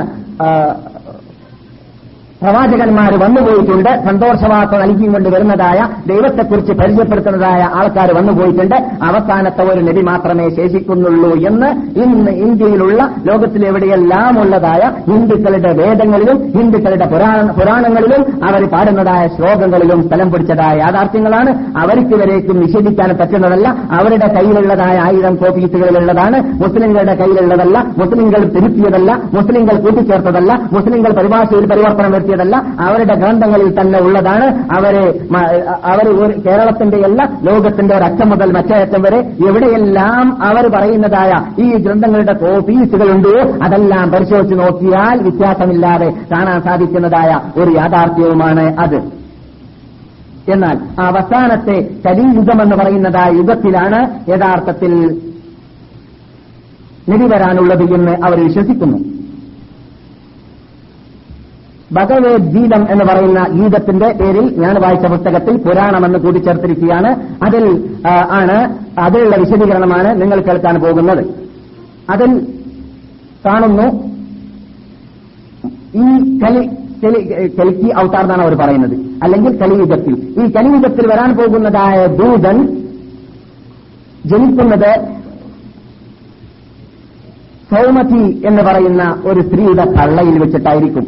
പ്രവാചകന്മാർ വന്നുപോയിട്ടുണ്ട് സന്തോഷവാർത്ത നൽകിക്കൊണ്ട് വരുന്നതായ ദൈവത്തെക്കുറിച്ച് പരിചയപ്പെടുത്തുന്നതായ ആൾക്കാർ വന്നുപോയിട്ടുണ്ട് അവസാനത്തെ ഒരു നബി മാത്രമേ ശേഷിക്കുന്നുള്ളൂ എന്ന് ഇന്ന് ഇന്ത്യയിലുള്ള ലോകത്തിലെവിടെയെല്ലാം ഉള്ളതായ ഹിന്ദുക്കളുടെ വേദങ്ങളിലും ഹിന്ദുക്കളുടെ പുരാണങ്ങളിലും അവർ പാടുന്നതായ ശ്ലോകങ്ങളിലും സ്ഥലം പിടിച്ചതായ യാഥാർത്ഥ്യങ്ങളാണ് അവർക്കിവരേക്കും നിഷേധിക്കാൻ പറ്റുന്നതല്ല അവരുടെ കയ്യിലുള്ളതായ ആയിരം കോപ്പീസുകളിലുള്ളതാണ് മുസ്ലിങ്ങളുടെ കയ്യിലുള്ളതല്ല മുസ്ലിങ്ങൾ തിരുത്തിയതല്ല മുസ്ലിങ്ങൾ കൂട്ടിച്ചേർത്തതല്ല മുസ്ലിങ്ങൾ പരിഭാഷയിൽ പരിവർത്തനം വരുത്തി ഉണ്ടാക്കിയതല്ല അവരുടെ ഗ്രന്ഥങ്ങളിൽ തന്നെ ഉള്ളതാണ് അവര് അവർ കേരളത്തിന്റെ എല്ലാ ലോകത്തിന്റെ ഒരറ്റം മുതൽ മറ്റേ അറ്റം വരെ എവിടെയെല്ലാം അവർ പറയുന്നതായ ഈ ഗ്രന്ഥങ്ങളുടെ ഉണ്ടോ അതെല്ലാം പരിശോധിച്ച് നോക്കിയാൽ വ്യത്യാസമില്ലാതെ കാണാൻ സാധിക്കുന്നതായ ഒരു യാഥാർത്ഥ്യവുമാണ് അത് എന്നാൽ അവസാനത്തെ യുഗം എന്ന് പറയുന്നതായ യുഗത്തിലാണ് യഥാർത്ഥത്തിൽ നിധി വരാനുള്ളത് എന്ന് അവർ വിശ്വസിക്കുന്നു ഭഗവത് ഗീതം എന്ന് പറയുന്ന ഗീതത്തിന്റെ പേരിൽ ഞാൻ വായിച്ച പുസ്തകത്തിൽ പുരാണമെന്ന് കൂട്ടിച്ചേർത്തിരിക്കുകയാണ് അതിൽ ആണ് അതിലുള്ള വിശദീകരണമാണ് നിങ്ങൾ കേൾക്കാൻ പോകുന്നത് അതിൽ കാണുന്നു ഈ കലി കലിക്ക് അവതാർ എന്നാണ് അവർ പറയുന്നത് അല്ലെങ്കിൽ കലിയുഗത്തിൽ ഈ കലിയുഗത്തിൽ വരാൻ പോകുന്നതായ ദൂതൻ ജനിക്കുന്നത് സൗമതി എന്ന് പറയുന്ന ഒരു സ്ത്രീയുടെ പള്ളയിൽ വെച്ചിട്ടായിരിക്കും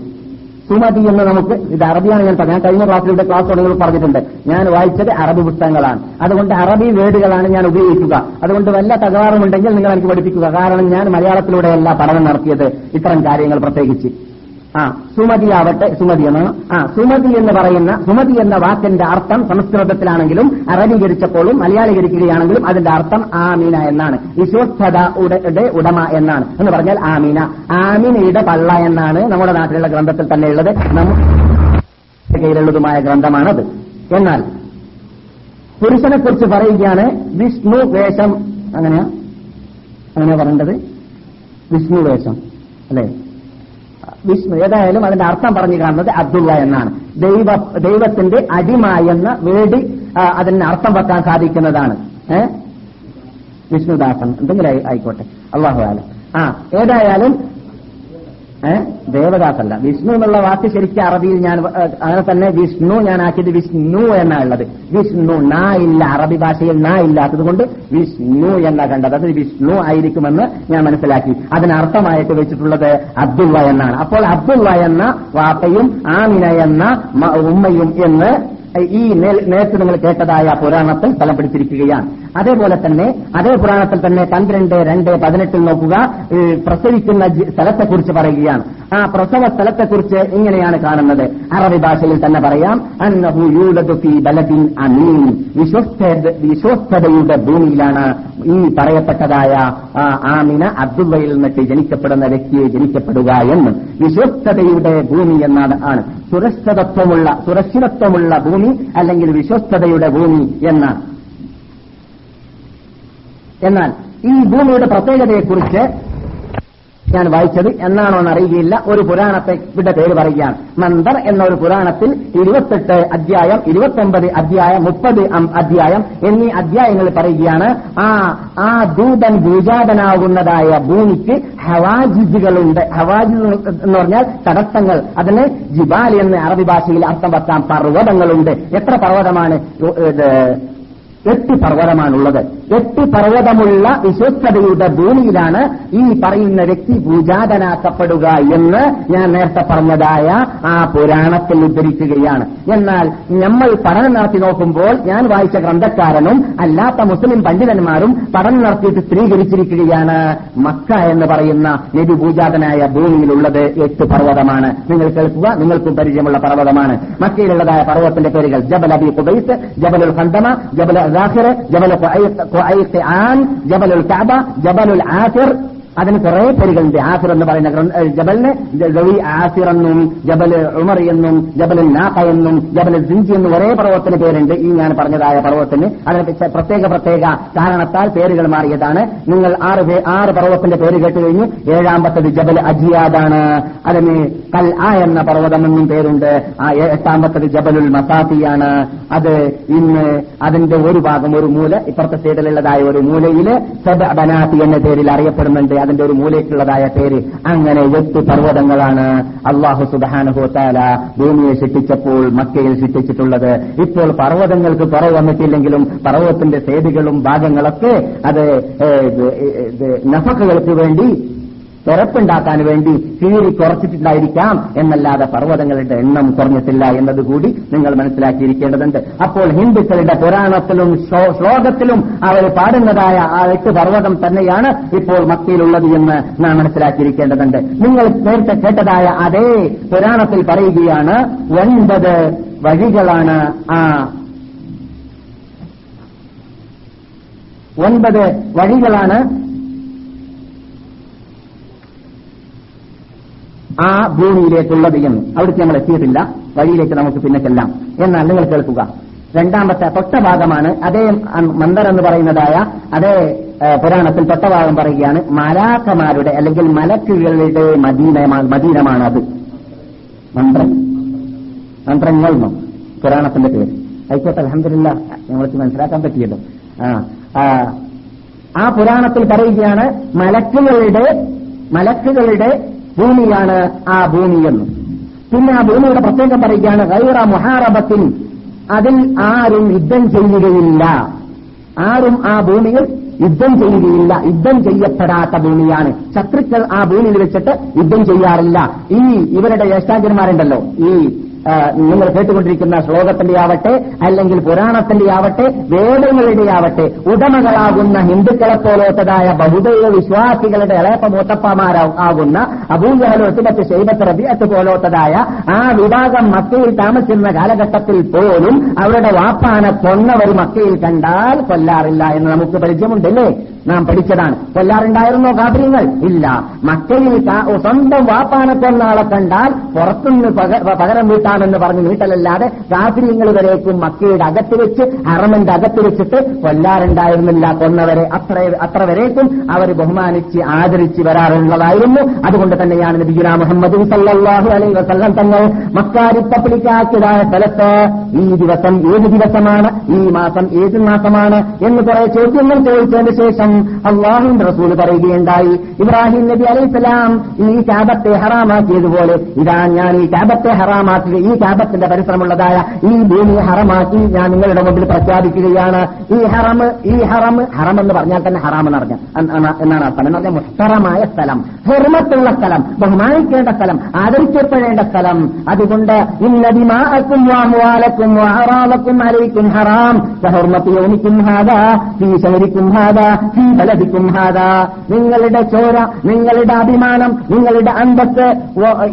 സുമതി എന്ന് നമുക്ക് ഇത് അറബിയാണ് ഞാൻ പറഞ്ഞത് ഞാൻ കഴിഞ്ഞ ക്ലാസ്സിലൂടെ ക്ലാസ് തുടങ്ങുമ്പോൾ പറഞ്ഞിട്ടുണ്ട് ഞാൻ വായിച്ചത് അറബ് പുസ്തകങ്ങളാണ് അതുകൊണ്ട് അറബി വേർഡുകളാണ് ഞാൻ ഉപയോഗിക്കുക അതുകൊണ്ട് വല്ല തകരാറുമുണ്ടെങ്കിൽ നിങ്ങൾ എനിക്ക് പഠിപ്പിക്കുക കാരണം ഞാൻ മലയാളത്തിലൂടെയല്ല പഠനം നടത്തിയത് ഇത്തരം കാര്യങ്ങൾ പ്രത്യേകിച്ച് ആ സുമതി എന്നാണ് ആ സുമതി എന്ന് പറയുന്ന സുമതി എന്ന വാക്കിന്റെ അർത്ഥം സംസ്കൃതത്തിലാണെങ്കിലും അറബീകരിച്ചപ്പോഴും മലയാളീകരിക്കുകയാണെങ്കിലും അതിന്റെ അർത്ഥം ആമീന എന്നാണ് വിശ്വസ്തയുടെ ഉടമ എന്നാണ് എന്ന് പറഞ്ഞാൽ ആമീന ആമിനയുടെ പള്ള എന്നാണ് നമ്മുടെ നാട്ടിലുള്ള ഗ്രന്ഥത്തിൽ തന്നെയുള്ളത് നമ്മുടെ കയ്യിലുള്ളതുമായ ഗ്രന്ഥമാണത് എന്നാൽ പുരുഷനെ കുറിച്ച് പറയുകയാണ് വിഷ്ണു വേഷം അങ്ങനെയാ അങ്ങനെ പറയേണ്ടത് വിഷ്ണു വേഷം അല്ലേ വിഷ്ണു ഏതായാലും അതിന്റെ അർത്ഥം പറഞ്ഞു കാണുന്നത് അബ്ദുള്ള എന്നാണ് ദൈവ ദൈവത്തിന്റെ അടിമ എന്ന വേടി അതിന് അർത്ഥം വെക്കാൻ സാധിക്കുന്നതാണ് ഏഹ് വിഷ്ണുദാസൻ എന്തെങ്കിലും ആയിക്കോട്ടെ അള്ളാഹു ആലം ആ ഏതായാലും ദേവദാസല്ല വിഷ്ണു എന്നുള്ള വാക്ക് ശരിക്കും അറബിയിൽ ഞാൻ അങ്ങനെ തന്നെ വിഷ്ണു ഞാൻ ആക്കിയത് വിഷ്ണു എന്നാണ് ഉള്ളത് വിഷ്ണു നാ ഇല്ല അറബി ഭാഷയിൽ നാ കൊണ്ട് വിഷ്ണു എന്ന കണ്ടത് അത് വിഷ്ണു ആയിരിക്കുമെന്ന് ഞാൻ മനസ്സിലാക്കി അതിനർത്ഥമായിട്ട് വെച്ചിട്ടുള്ളത് അബ്ദുള്ള എന്നാണ് അപ്പോൾ അബ്ദുള്ള എന്ന വാപ്പയും ആമിന എന്ന ഉമ്മയും എന്ന് ഈ നേരത്തെ നിങ്ങൾ കേട്ടതായ പുരാണത്തിൽ സ്ഥലം പിടിച്ചിരിക്കുകയാണ് അതേപോലെ തന്നെ അതേ പുരാണത്തിൽ തന്നെ പന്ത്രണ്ട് രണ്ട് പതിനെട്ടിൽ നോക്കുക പ്രസവിക്കുന്ന സ്ഥലത്തെക്കുറിച്ച് പറയുകയാണ് ആ പ്രസവ സ്ഥലത്തെക്കുറിച്ച് ഇങ്ങനെയാണ് കാണുന്നത് അറബി ഭാഷയിൽ തന്നെ പറയാം അന്നഹു ഭൂമിയിലാണ് ഈ പറയപ്പെട്ടതായ ആമിന അബ്ദുള്ളയിൽ നിന്നിട്ട് ജനിക്കപ്പെടുന്ന വ്യക്തിയെ ജനിക്കപ്പെടുക എന്ന് വിശ്വസ്തതയുടെ ഭൂമി എന്നാണ് ആണ് സുരക്ഷിതത്വമുള്ള സുരക്ഷിതത്വമുള്ള ഭൂമി അല്ലെങ്കിൽ വിശ്വസ്തതയുടെ ഭൂമി എന്നാണ് എന്നാൽ ഈ ഭൂമിയുടെ പ്രത്യേകതയെക്കുറിച്ച് ഞാൻ വായിച്ചത് എന്നാണോ അറിയുകയില്ല ഒരു പുരാണത്തെ ഇവിടെ പേര് പറയുകയാണ് മന്ദർ എന്ന ഒരു പുരാണത്തിൽ ഇരുപത്തെട്ട് അധ്യായം ഇരുപത്തൊമ്പത് അധ്യായം മുപ്പത് അധ്യായം എന്നീ അധ്യായങ്ങൾ പറയുകയാണ് ആ ആ ദൂതൻ ഭൂജാതനാകുന്നതായ ഭൂമിക്ക് ഹവാജിജുകളുണ്ട് ഹവാജി എന്ന് പറഞ്ഞാൽ തടസ്സങ്ങൾ അതിന് ജിബാൽ എന്ന് അറബി ഭാഷയിൽ അർത്ഥം പത്താം പർവ്വതങ്ങളുണ്ട് എത്ര പർവ്വതമാണ് എട്ട് പർവ്വതമാണുള്ളത് എട്ട് പർവ്വതമുള്ള വിശ്വസ്തതയുടെ ഭൂമിയിലാണ് ഈ പറയുന്ന വ്യക്തി പൂജാതനാക്കപ്പെടുക എന്ന് ഞാൻ നേരത്തെ പറഞ്ഞതായ ആ പുരാണത്തിൽ ഉദ്ധരിക്കുകയാണ് എന്നാൽ നമ്മൾ പഠനം നടത്തി നോക്കുമ്പോൾ ഞാൻ വായിച്ച ഗ്രന്ഥക്കാരനും അല്ലാത്ത മുസ്ലിം പണ്ഡിതന്മാരും പഠനം നടത്തിയിട്ട് സ്ത്രീകരിച്ചിരിക്കുകയാണ് മക്ക എന്ന് പറയുന്ന നബി പൂജാതനായ ഭൂമിയിലുള്ളത് എട്ട് പർവ്വതമാണ് നിങ്ങൾ കേൾക്കുക നിങ്ങൾക്കും പരിചയമുള്ള പർവ്വതമാണ് മക്കയിലുള്ളതായ പർവ്വതത്തിന്റെ പേരുകൾ ജബൽ അബി കുബൈസ് ജബലുൽ ഖന്തമ ജബൽ ദാഹിർ ജബൽ قعيقعان جبل الكعبة جبل العافر അതിന് കുറെ പേരുകളുണ്ട് ആസിർ എന്ന് പറയുന്ന ജബലിന് ജബി ആസിർ എന്നും ജബൽ ഉമർ എന്നും ജബൽ നാഫ എന്നും ജബൽ സിഞ്ചി എന്നും ഒരേ പർവ്വത്തിന് പേരുണ്ട് ഈ ഞാൻ പറഞ്ഞതായ പർവ്വത്തിന് അതിന് പ്രത്യേക പ്രത്യേക കാരണത്താൽ പേരുകൾ മാറിയതാണ് നിങ്ങൾ ആറ് ആറ് പർവ്വത്തിന്റെ പേര് കേട്ട് കഴിഞ്ഞു ഏഴാമ്പത്തത് ജബൽ അജിയാദാണ് അതിന് കൽ ആ എന്ന പർവ്വതം എന്നും പേരുണ്ട് ആ എട്ടാമ്പത്തത് ജബലുൽ മസാഫിയാണ് അത് ഇന്ന് അതിന്റെ ഒരു ഭാഗം ഒരു മൂല ഇപ്പുറത്തെ സൈഡിലുള്ളതായ ഒരു മൂലയില് സബ് ബനാഫി എന്ന പേരിൽ അറിയപ്പെടുന്നുണ്ട് അതിന്റെ ഒരു മൂലയ്ക്കുള്ളതായ പേര് അങ്ങനെ എട്ട് പർവ്വതങ്ങളാണ് അള്ളാഹു സുബാനുഹോത്താല ഭൂമിയെ ശിക്ഷിച്ചപ്പോൾ മക്കയിൽ ശിക്ഷിച്ചിട്ടുള്ളത് ഇപ്പോൾ പർവ്വതങ്ങൾക്ക് കുറവ് വന്നിട്ടില്ലെങ്കിലും പർവ്വതത്തിന്റെ സേതുകളും ഭാഗങ്ങളൊക്കെ അത് നഫക്കുകൾക്ക് വേണ്ടി തുറപ്പുണ്ടാക്കാൻ വേണ്ടി കീറി കുറച്ചിട്ടുണ്ടായിരിക്കാം എന്നല്ലാതെ പർവ്വതങ്ങളുടെ എണ്ണം കുറഞ്ഞിട്ടില്ല എന്നതുകൂടി നിങ്ങൾ മനസ്സിലാക്കിയിരിക്കേണ്ടതുണ്ട് അപ്പോൾ ഹിന്ദുക്കളുടെ പുരാണത്തിലും ശ്ലോകത്തിലും അവർ പാടുന്നതായ ആ എട്ട് പർവ്വതം തന്നെയാണ് ഇപ്പോൾ മക്കയിലുള്ളത് എന്ന് നാം മനസ്സിലാക്കിയിരിക്കേണ്ടതുണ്ട് നിങ്ങൾ നേരത്തെ കേട്ടതായ അതേ പുരാണത്തിൽ പറയുകയാണ് ഒൻപത് വഴികളാണ് ആ ഒൻപത് വഴികളാണ് ആ ഭൂമിയിലേക്കുള്ളത് എന്ന് അവിടേക്ക് നമ്മൾ എത്തിയിട്ടില്ല വഴിയിലേക്ക് നമുക്ക് പിന്നെ ചെല്ലാം എന്നാൽ നിങ്ങൾ കേൾക്കുക രണ്ടാമത്തെ തൊട്ട ഭാഗമാണ് അതേ മന്ദർ എന്ന് പറയുന്നതായ അതേ പുരാണത്തിൽ തൊട്ട ഭാഗം പറയുകയാണ് മലാക്കമാരുടെ അല്ലെങ്കിൽ മലക്കുകളുടെ മദീന മദീനമാണത് മന്ത്രം മന്ത്രങ്ങൾ പുരാണത്തിന്റെ പേര് ആയിക്കോട്ടെ അലഹമില്ല ഞങ്ങൾക്ക് മനസ്സിലാക്കാൻ പറ്റിയല്ലോ ആ ആ പുരാണത്തിൽ പറയുകയാണ് മലക്കുകളുടെ മലക്കുകളുടെ ഭൂമിയാണ് ആ ഭൂമിയെന്ന് പിന്നെ ആ ഭൂമിയുടെ പ്രത്യേകം പറയുകയാണ് ഗൈറ മുഹാറബത്തിൽ അതിൽ ആരും യുദ്ധം ചെയ്യുകയില്ല ആരും ആ ഭൂമിയിൽ യുദ്ധം ചെയ്യുകയില്ല യുദ്ധം ചെയ്യപ്പെടാത്ത ഭൂമിയാണ് ശത്രുക്കൾ ആ ഭൂമിയിൽ വെച്ചിട്ട് യുദ്ധം ചെയ്യാറില്ല ഈ ഇവരുടെ ജ്യേഷ്ഠാചന്മാരുണ്ടല്ലോ ഈ നിങ്ങൾ കേട്ടുകൊണ്ടിരിക്കുന്ന ശ്ലോകത്തിന്റെ അല്ലെങ്കിൽ പുരാണത്തിന്റെ വേദങ്ങളുടെയാവട്ടെ ഉടമകളാകുന്ന ഹിന്ദുക്കളെ പോലത്തതായ ബഹുദൈവ വിശ്വാസികളുടെ ഇളയപ്പ മൂത്തപ്പമാരാകുന്ന അബൂജഹൽ ഒത്തിമത്ത് ശൈബത്ത് പോലത്തതായ ആ വിഭാഗം മക്കയിൽ താമസിക്കുന്ന കാലഘട്ടത്തിൽ പോലും അവരുടെ വാപ്പാന കൊന്നവർ മക്കയിൽ കണ്ടാൽ കൊല്ലാറില്ല എന്ന് നമുക്ക് പരിചയമുണ്ടല്ലേ നാം പഠിച്ചതാണ് കൊല്ലാറുണ്ടായിരുന്നോ കാബര്യങ്ങൾ ഇല്ല മക്കയിൽ സ്വന്തം വാപ്പാനെ കണ്ടാൽ പുറത്തുനിന്ന് പകരം വീട്ടാമെന്ന് പറഞ്ഞ് വീട്ടലല്ലാതെ കാബര്യങ്ങൾ വരേക്കും മക്കയുടെ അകത്ത് വെച്ച് അറമന്റെ അകത്ത് വെച്ചിട്ട് കൊല്ലാറുണ്ടായിരുന്നില്ല കൊന്നവരെ അത്ര അത്ര വരേക്കും അവർ ബഹുമാനിച്ച് ആദരിച്ച് വരാറുള്ളതായിരുന്നു അതുകൊണ്ട് തന്നെയാണ് ബിജുല മുഹമ്മദ് സല്ലാഹു അലൈ വസല്ലം തങ്ങൾ മക്കാരി സ്ഥലത്ത് ഈ ദിവസം ഏത് ദിവസമാണ് ഈ മാസം ഏത് മാസമാണ് എന്ന് കുറെ ചോദ്യങ്ങൾ ചോദിച്ചതിന് ശേഷം അള്ളാഹുവിന്റെ റസൂൽ പറയുകയുണ്ടായി ഇബ്രാഹിം നബി അലൈഹിസ്സലാം ഈ ക്യാബത്തെ ഹറാമാക്കിയതുപോലെ ഇതാ ഞാൻ ഈ ക്യാബത്തെ ഹറാമാക്കുക ഈ ക്യാബത്തിന്റെ പരിസരമുള്ളതായ ഈ ഭൂമി ഹറമാക്കി ഞാൻ നിങ്ങളുടെ മുമ്പിൽ പ്രഖ്യാപിക്കുകയാണ് ഈ ഹറം ഈ ഹറം ഹറം എന്ന് പറഞ്ഞാൽ തന്നെ ഹറാം എന്ന് പറഞ്ഞ എന്നാണ് അർത്ഥം എന്ന് പറഞ്ഞാൽ മുഷ്ടറമായ സ്ഥലം ഹെർമത്തുള്ള സ്ഥലം ബഹുമാനിക്കേണ്ട സ്ഥലം ആദരിക്കപ്പെടേണ്ട സ്ഥലം അതുകൊണ്ട് ഇന്നതിമാക്കും വാമുവാലക്കും വാഹറാവക്കും അലയിക്കും ഹറാം ഹർമ്മത്തിൽ യൗമിക്കും ഹാദ ഈ ശരിക്കും ഹാദ ബലദിക്കും ഹാദ നിങ്ങളുടെ ചോര നിങ്ങളുടെ അഭിമാനം നിങ്ങളുടെ അന്തസ്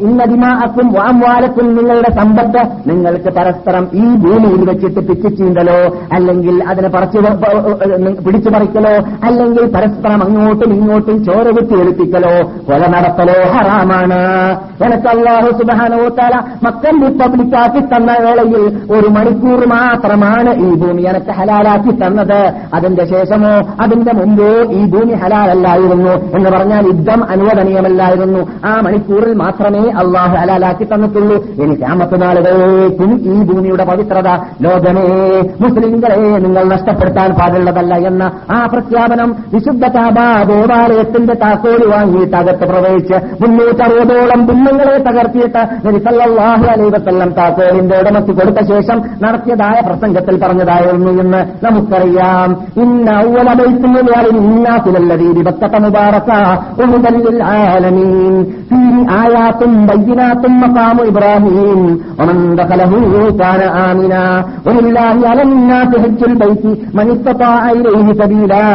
ഇന്നതിമാക്കും വാംവാലക്കും നിങ്ങളുടെ സമ്പത്ത് നിങ്ങൾക്ക് പരസ്പരം ഈ ഭൂമിയിൽ വെച്ചിട്ട് പിച്ചിച്ചീന്തലോ അല്ലെങ്കിൽ അതിനെ പറച്ചു പിടിച്ചു പറിക്കലോ അല്ലെങ്കിൽ പരസ്പരം അങ്ങോട്ടും ഇങ്ങോട്ടും ചോര കുത്തി ഒളിപ്പിക്കലോ കൊല നടത്തലോ ഹറാമാണ് എനക്കല്ലാഹു സുബാനോ തല മക്കൻ റിപ്പബ്ലിക്കാക്കി തന്ന വേളയിൽ ഒരു മണിക്കൂർ മാത്രമാണ് ഈ ഭൂമി എനക്ക് ഹലാലാക്കി തന്നത് അതിന്റെ ശേഷമോ അതിന്റെ മുമ്പ് അല്ലേ ഈ ഭൂമി ഹലാലല്ലായിരുന്നു എന്ന് പറഞ്ഞാൽ യുദ്ധം അനുവദനീയമല്ലായിരുന്നു ആ മണിക്കൂറിൽ മാത്രമേ അള്ളാഹു ഹലാലാക്കി തന്നിട്ടുള്ളൂ ഇനി ക്യാമത്തിനാളുകളേക്കും ഈ ഭൂമിയുടെ പവിത്രത ലോകമേ മുസ്ലിങ്ങളെ നിങ്ങൾ നഷ്ടപ്പെടുത്താൻ പാടുള്ളതല്ല എന്ന ആ പ്രഖ്യാപനം വിശുദ്ധ കാബ ദേവാലയത്തിന്റെ താക്കോല് വാങ്ങിയിട്ട് അകത്ത് പ്രവേശിച്ച് മുന്നൂറ്ററുപതോളം ബുന്നങ്ങളെ തകർത്തിയിട്ട് നരിസല്ലാഹു അലൈവത്തെല്ലാം താക്കോലിന്റെ ഉടമസ്ഥ കൊടുത്ത ശേഷം നടത്തിയതായ പ്രസംഗത്തിൽ പറഞ്ഞതായിരുന്നു എന്ന് നമുക്കറിയാം ഇന്ന ഔവലമൊഴിക്കുന്നയാളി للناس الذي ببكة مباركا وهدى للعالمين فيه آيات بينات مقام إبراهيم ومن دخله كان آمنا ولله على الناس حج البيت من استطاع إليه سبيلا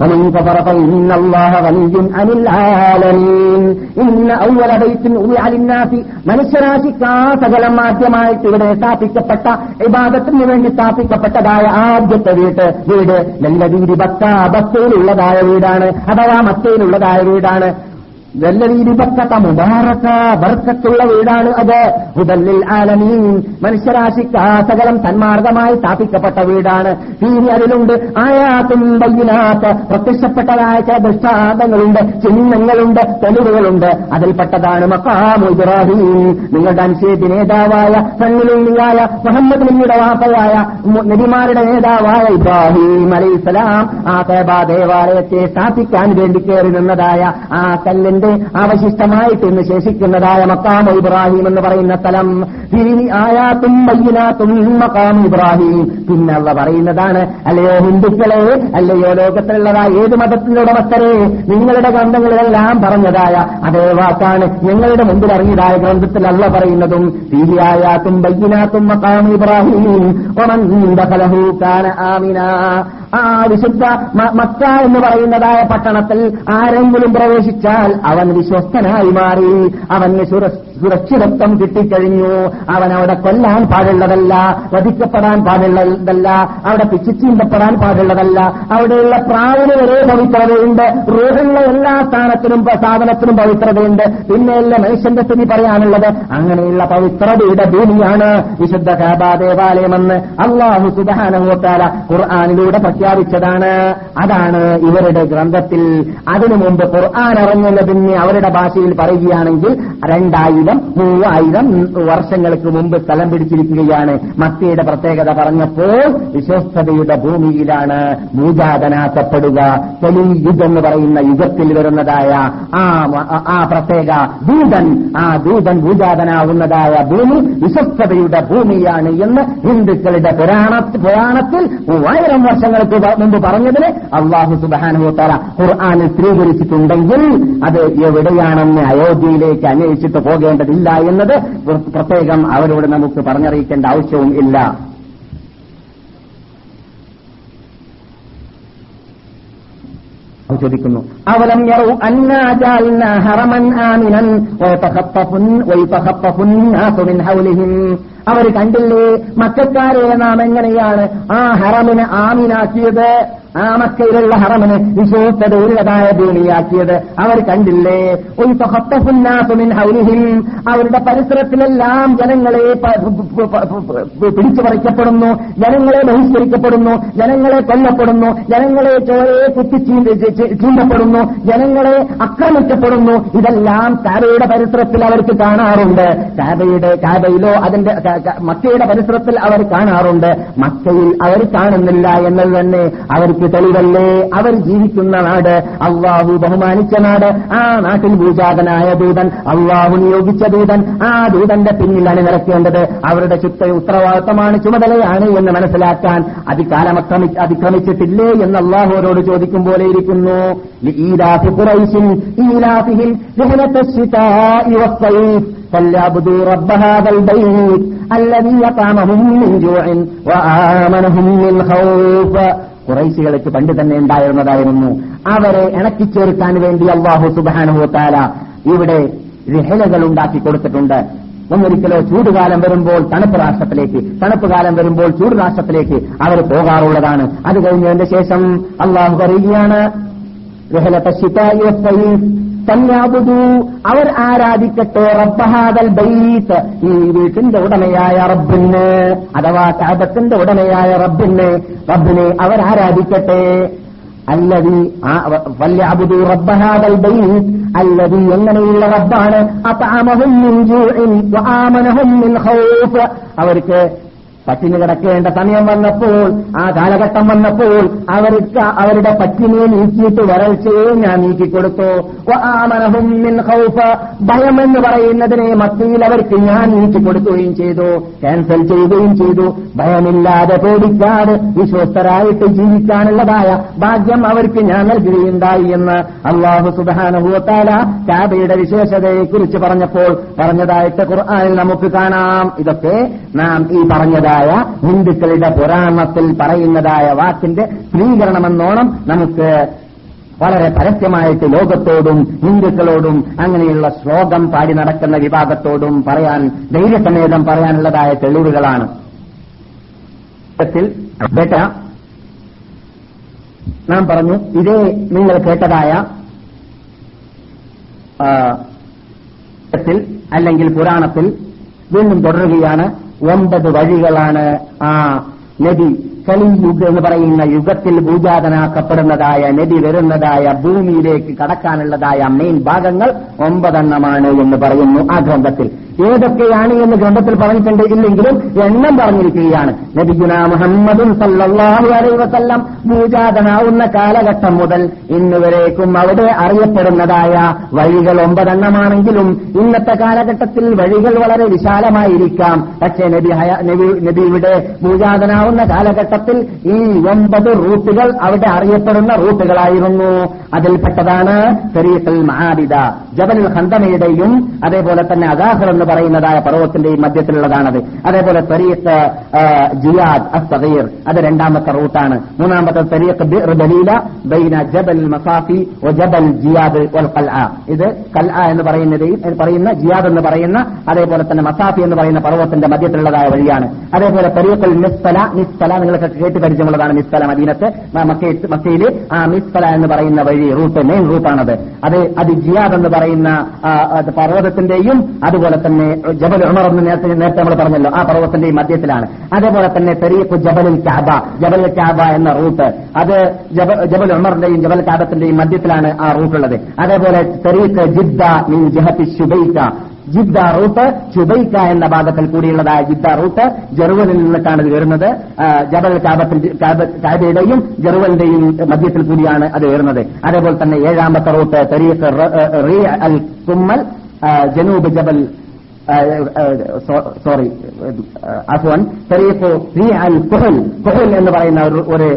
ومن كفر فإن الله غني عن العالمين إن أول بيت وضع للناس മനുഷ്യരാശിക്കാ സകലമാദ്യമായിട്ട് ഇവിടെ സ്ഥാപിക്കപ്പെട്ട ഇബാദത്തിന് വേണ്ടി സ്ഥാപിക്കപ്പെട്ടതായ ആദ്യത്തെ വീട്ട് വീട് നല്ല രീതി ബക്ക ബക്കയിലൂടെ ഉള്ളതായ വീടാണ് അഥവാ മക്കയിലുള്ളതായ വീടാണ് നല്ല രീതിപെട്ട മുബാറക്ക ബർക്കത്തുള്ള വീടാണ് അത് ഹുദല്ലിൽ ആലമീൻ മനുഷ്യരാശിക്ക് സകലം തന്മാർഗമായി സ്ഥാപിക്കപ്പെട്ട വീടാണ് ഇനി അതിലുണ്ട് ആയാത്തും വയ്യനാത്ത പ്രത്യക്ഷപ്പെട്ടതായ ചില ദൃഷ്ടാന്തങ്ങളുണ്ട് ചിഹ്നങ്ങളുണ്ട് തെളിവുകളുണ്ട് അതിൽപ്പെട്ടതാണ് മക്കാമു നിങ്ങളുടെ അനുശേദി നേതാവായ സണ്ണിലുണ്ണിയായ മുഹമ്മദ് നബിയുടെ വാപ്പയായ നബിമാരുടെ നേതാവായ ഇബ്രാഹിം അലൈഹിസ്സലാം ആ തേബാ ദേവാലയത്തെ സ്ഥാപിക്കാൻ വേണ്ടി കയറി നിന്നതായ ആ കല്ലിന്റെ കൊണ്ട് അവശിഷ്ടമായിട്ട് ഇന്ന് ശേഷിക്കുന്നതായ മക്കാമ ഇബ്രാഹിം എന്ന് പറയുന്ന സ്ഥലം തിരിഞ്ഞി ആയാത്തും മയ്യനാത്തും മക്കാമു ഇബ്രാഹിം പിന്നെ അവ പറയുന്നതാണ് അല്ലയോ ഹിന്ദുക്കളെ അല്ലയോ ലോകത്തിലുള്ളതായ ഏത് ഉടമസ്ഥരെ നിങ്ങളുടെ ഗ്രന്ഥങ്ങളിലെല്ലാം പറഞ്ഞതായ അതേ വാക്കാണ് ഞങ്ങളുടെ മുമ്പിൽ അറിഞ്ഞതായ ഗ്രന്ഥത്തിൽ അല്ല പറയുന്നതും തീരിയായാത്തും ബയ്യനാത്തും മക്കാമു ഇബ്രാഹിം ആമിന ആ വിശുദ്ധ മക്ക എന്ന് പറയുന്നതായ പട്ടണത്തിൽ ആരെങ്കിലും പ്രവേശിച്ചാൽ അവൻ വിശ്വസ്തനായി മാറി അവന് സുരക്ഷിതത്വം കിട്ടിക്കഴിഞ്ഞു അവൻ അവിടെ കൊല്ലാൻ പാടുള്ളതല്ല വധിക്കപ്പെടാൻ പാടുള്ളതല്ല അവിടെ പിച്ചിച്ചീന്തപ്പെടാൻ പാടുള്ളതല്ല അവിടെയുള്ള പ്രാവിന് വരെ പവിത്രതയുണ്ട് റോഹുള്ള എല്ലാ സ്ഥാനത്തിനും സാധനത്തിനും പവിത്രതയുണ്ട് പിന്നെയല്ല മനുഷ്യന്റെ സ്ഥിതി പറയാനുള്ളത് അങ്ങനെയുള്ള പവിത്രതയുടെ ഭൂമിയാണ് വിശുദ്ധ കാബാ ദേവാലയമെന്ന് അള്ളാഹു സുധാനഹോത്താല ഖുർആാനിലൂടെ പ്രഖ്യാപിച്ചതാണ് അതാണ് ഇവരുടെ ഗ്രന്ഥത്തിൽ അതിനു മുമ്പ് ഖുർആൻ ഇറങ്ങുന്നത് പിന്നെ അവരുടെ ഭാഷയിൽ പറയുകയാണെങ്കിൽ രണ്ടായിരം മൂവായിരം വർഷങ്ങൾക്ക് മുമ്പ് സ്ഥലം പിടിച്ചിരിക്കുകയാണ് മത്തിയുടെ പ്രത്യേകത പറഞ്ഞപ്പോൾ വിശ്വസ്തയുടെ ഭൂമിയിലാണ് മൂജാതനാക്കപ്പെടുക തെലീയുഗ് എന്ന് പറയുന്ന യുഗത്തിൽ വരുന്നതായ ആ പ്രത്യേക ദൂതൻ ആ ദൂതൻ ഭൂജാതനാവുന്നതായ ഭൂമി വിശ്വസ്തയുടെ ഭൂമിയാണ് എന്ന് ഹിന്ദുക്കളുടെ പുരാണ പുരാണത്തിൽ മൂവായിരം വർഷങ്ങൾക്ക് മുമ്പ് പറഞ്ഞതിന് അള്ളാഹു സുബാനുഭവത്താല ഖുർആാനിൽ സ്ത്രീകരിച്ചിട്ടുണ്ടെങ്കിൽ അത് എവിടെയാണെന്ന് അയോധ്യയിലേക്ക് അന്വേഷിച്ചിട്ട് പോകേണ്ടതില്ല എന്നത് പ്രത്യേകം അവരോട് നമുക്ക് പറഞ്ഞറിയിക്കേണ്ട ആവശ്യവും ഇല്ല ചോദിക്കുന്നു അവലം അവർ കണ്ടില്ലേ മക്കാരെ നാം എങ്ങനെയാണ് ആ ഹറമിനെ ആമിനാക്കിയത് ആ മക്കയിലുള്ള ഹറമിന് വിശ്വസ്തത ഉള്ളതായ ഭൂമിയാക്കിയത് അവർ കണ്ടില്ലേ അവരുടെ പരിസരത്തിലെല്ലാം ജനങ്ങളെ പിടിച്ചു പറിക്കപ്പെടുന്നു ജനങ്ങളെ ബഹിഷ്കരിക്കപ്പെടുന്നു ജനങ്ങളെ കൊല്ലപ്പെടുന്നു ജനങ്ങളെ ചോരയെ കുത്തി ചീന്തപ്പെടുന്നു ജനങ്ങളെ ആക്രമിക്കപ്പെടുന്നു ഇതെല്ലാം കാബയുടെ പരിസരത്തിൽ അവർക്ക് കാണാറുണ്ട് കാബയുടെ കാബയിലോ അതിന്റെ മക്കയുടെ പരിസരത്തിൽ അവർ കാണാറുണ്ട് മക്കയിൽ അവർ കാണുന്നില്ല എന്നത് തന്നെ അവർക്ക് നിങ്ങൾക്ക് തെളിവല്ലേ അവർ ജീവിക്കുന്ന നാട് അള്ളാഹു ബഹുമാനിച്ച നാട് ആ നാട്ടിൽ ഭൂജാതനായ ദൂതൻ അള്ളാഹു നിയോഗിച്ച ദൂതൻ ആ ദൂതന്റെ പിന്നിലാണ് നിറയ്ക്കേണ്ടത് അവരുടെ ചുറ്റ ഉത്തരവാദിത്തമാണ് ചുമതലയാണ് എന്ന് മനസ്സിലാക്കാൻ അധികാരം അതിക്രമിച്ചിട്ടില്ലേ എന്ന് അള്ളാഹുവരോട് ചോദിക്കും പോലെ ഇരിക്കുന്നു ഈരാഫി فليعبدوا رب هذا البيت الذي يطعمهم من جوع وآمنهم من خوف കുറൈശികൾക്ക് പണ്ട് തന്നെ ഉണ്ടായിരുന്നതായിരുന്നു അവരെ ഇണക്കിച്ചേർക്കാൻ വേണ്ടി അള്ളാഹു സുബാനുഹോത്താല ഇവിടെ രഹലകൾ ഉണ്ടാക്കി കൊടുത്തിട്ടുണ്ട് ഒന്നൊരിക്കലോ ചൂടുകാലം വരുമ്പോൾ തണുപ്പ് രാഷ്ട്രത്തിലേക്ക് തണുപ്പ് കാലം വരുമ്പോൾ ചൂട് രാഷ്ട്രത്തിലേക്ക് അവർ പോകാറുള്ളതാണ് അത് കഴിഞ്ഞതിന്റെ ശേഷം അള്ളാഹു പറയുകയാണ് അവർ ആരാധിക്കട്ടെ റബ്ബഹാദൽ ബൈത്ത് ഈ വീട്ടിന്റെ ഉടമയായ റബ്ബിന് അഥവാ കാബത്തിന്റെ ഉടമയായ റബ്ബിന് റബ്ബിനെ അവർ ആരാധിക്കട്ടെ അല്ലതി വല്യാബുദു റബ്ബഹാദൽ ബൈത്ത് അല്ലതി എങ്ങനെയുള്ള റബ്ബാണ് അവർക്ക് പട്ടിണി കിടക്കേണ്ട സമയം വന്നപ്പോൾ ആ കാലഘട്ടം വന്നപ്പോൾ അവർക്ക് അവരുടെ പട്ടിണിയെ നീക്കിയിട്ട് വരൾച്ചയെ ഞാൻ നീക്കിക്കൊടുത്തു ഭയം എന്ന് പറയുന്നതിനെ മത്തിയിൽ അവർക്ക് ഞാൻ നീക്കിക്കൊടുക്കുകയും ചെയ്തു ക്യാൻസൽ ചെയ്യുകയും ചെയ്തു ഭയമില്ലാതെ പേടിക്കാതെ വിശ്വസ്തരായിട്ട് ജീവിക്കാനുള്ളതായ ഭാഗ്യം അവർക്ക് ഞാൻ നൽകുകയുണ്ടായി എന്ന് അള്ളാഹു സുബാനുഭൂത്താല കാബയുടെ വിശേഷതയെക്കുറിച്ച് പറഞ്ഞപ്പോൾ പറഞ്ഞതായിട്ട് ഖുർആാനിൽ നമുക്ക് കാണാം ഇതൊക്കെ നാം ഈ പറഞ്ഞതായി പറയുന്നതായ ഹിന്ദുക്കളുടെ പുരാണത്തിൽ പറയുന്നതായ വാക്കിന്റെ സ്ത്രീകരണമെന്നോണം നമുക്ക് വളരെ പരസ്യമായിട്ട് ലോകത്തോടും ഹിന്ദുക്കളോടും അങ്ങനെയുള്ള ശ്ലോകം പാടി നടക്കുന്ന വിഭാഗത്തോടും പറയാൻ ധൈര്യസമേതം പറയാനുള്ളതായ തെളിവുകളാണ് നാം പറഞ്ഞു ഇതേ നിങ്ങൾ കേട്ടതായ അല്ലെങ്കിൽ പുരാണത്തിൽ വീണ്ടും തുടരുകയാണ് ഒമ്പത് വഴികളാണ് ആ നദി കലി എന്ന് പറയുന്ന യുഗത്തിൽ ഭൂജാതനാക്കപ്പെടുന്നതായ നദി വരുന്നതായ ഭൂമിയിലേക്ക് കടക്കാനുള്ളതായ മെയിൻ ഭാഗങ്ങൾ ഒമ്പതെണ്ണമാണ് എന്ന് പറയുന്നു ആ ഗ്രന്ഥത്തിൽ ഏതൊക്കെയാണ് എന്ന് ഗ്രന്ഥത്തിൽ പറഞ്ഞിട്ടുണ്ട് ഇല്ലെങ്കിലും എണ്ണം പറഞ്ഞിരിക്കുകയാണ് നബിഗുന മുഹമ്മദും സല്ലാഹു അലൈ വസല്ലം പൂജാതനാവുന്ന കാലഘട്ടം മുതൽ ഇന്നുവരേക്കും അവിടെ അറിയപ്പെടുന്നതായ വഴികൾ ഒമ്പതെണ്ണമാണെങ്കിലും ഇന്നത്തെ കാലഘട്ടത്തിൽ വഴികൾ വളരെ വിശാലമായിരിക്കാം പക്ഷേ നബി നബി നബിയുടെ പൂജാതനാവുന്ന കാലഘട്ടത്തിൽ ഈ ഒമ്പത് റൂട്ടുകൾ അവിടെ അറിയപ്പെടുന്ന റൂട്ടുകളായിരുന്നു അതിൽപ്പെട്ടതാണ് ശരീരത്തിൽ മഹാബിത ജബലുൽ ഹന്തമയുടെയും അതേപോലെ തന്നെ അഗാഹർ എന്ന് പറയുന്നതായ പർവ്വത്തിന്റെയും മധ്യത്തിലുള്ളതാണത് അതേപോലെ തെരീഖ് ജിയാദ് അസ്തീർ അത് രണ്ടാമത്തെ റൂട്ടാണ് മൂന്നാമത്തെ തെരീഖ് ബലീല ബൈന ജബൽ മസാഫി ഒ ജബൽ ജിയാദ് ഇത് കൽ എന്ന് പറയുന്നത് പറയുന്ന ജിയാദ് എന്ന് പറയുന്ന അതേപോലെ തന്നെ മസാഫി എന്ന് പറയുന്ന പർവ്വത്തിന്റെ മധ്യത്തിലുള്ളതായ വഴിയാണ് അതേപോലെ തെരീഖുൽ മിസ്തല മിസ്തല നിങ്ങൾക്ക് കേട്ട് പരിചയമുള്ളതാണ് മിസ്തല മദീനത്ത് മക്കയിൽ ആ മിസ്തല എന്ന് പറയുന്ന വഴി റൂട്ട് മെയിൻ റൂട്ടാണത് അത് അത് ജിയാദ് എന്ന് പറയുന്നത് പറയുന്ന പർവ്വതത്തിന്റെയും അതുപോലെ തന്നെ ജബൽ ഉമർ എന്ന് നേരത്തെ നമ്മൾ പറഞ്ഞല്ലോ ആ പർവ്വതത്തിന്റെയും മധ്യത്തിലാണ് അതേപോലെ തന്നെ തെരീഖു ജബലുൽ ക്യാബ ജബൽ ക്യാബ എന്ന റൂട്ട് അത് ജബൽ ഉമറിന്റെയും ജബൽ ക്യാബത്തിന്റെയും മധ്യത്തിലാണ് ആ റൂട്ടുള്ളത് അതേപോലെ തെരീഖ് ജിദ്ദ മീൻ ജഹത്തി ശുബൈക്ക ജിദ്ദ റൂട്ട് ചുബൈക്ക എന്ന ഭാഗത്തിൽ കൂടിയുള്ളതായ ജിദ്ദ റൂട്ട് ജെറുവലിൽ നിന്നിട്ടാണ് ഇത് വരുന്നത് ജബൽ കാബത്തിൽ കാബയുടെയും ജെറുവലിന്റെയും മധ്യത്തിൽ കൂടിയാണ് അത് വരുന്നത് അതേപോലെ തന്നെ ഏഴാമത്തെ റൂട്ട് തെരീഖ് റീ അൽ കുമ്മൽ ജനൂബ് ജബൽ സോറി അഫ്വാൻ തെരീഖ് റീ അൽ കുഹൽ കുഹൽ എന്ന് പറയുന്ന ഒരു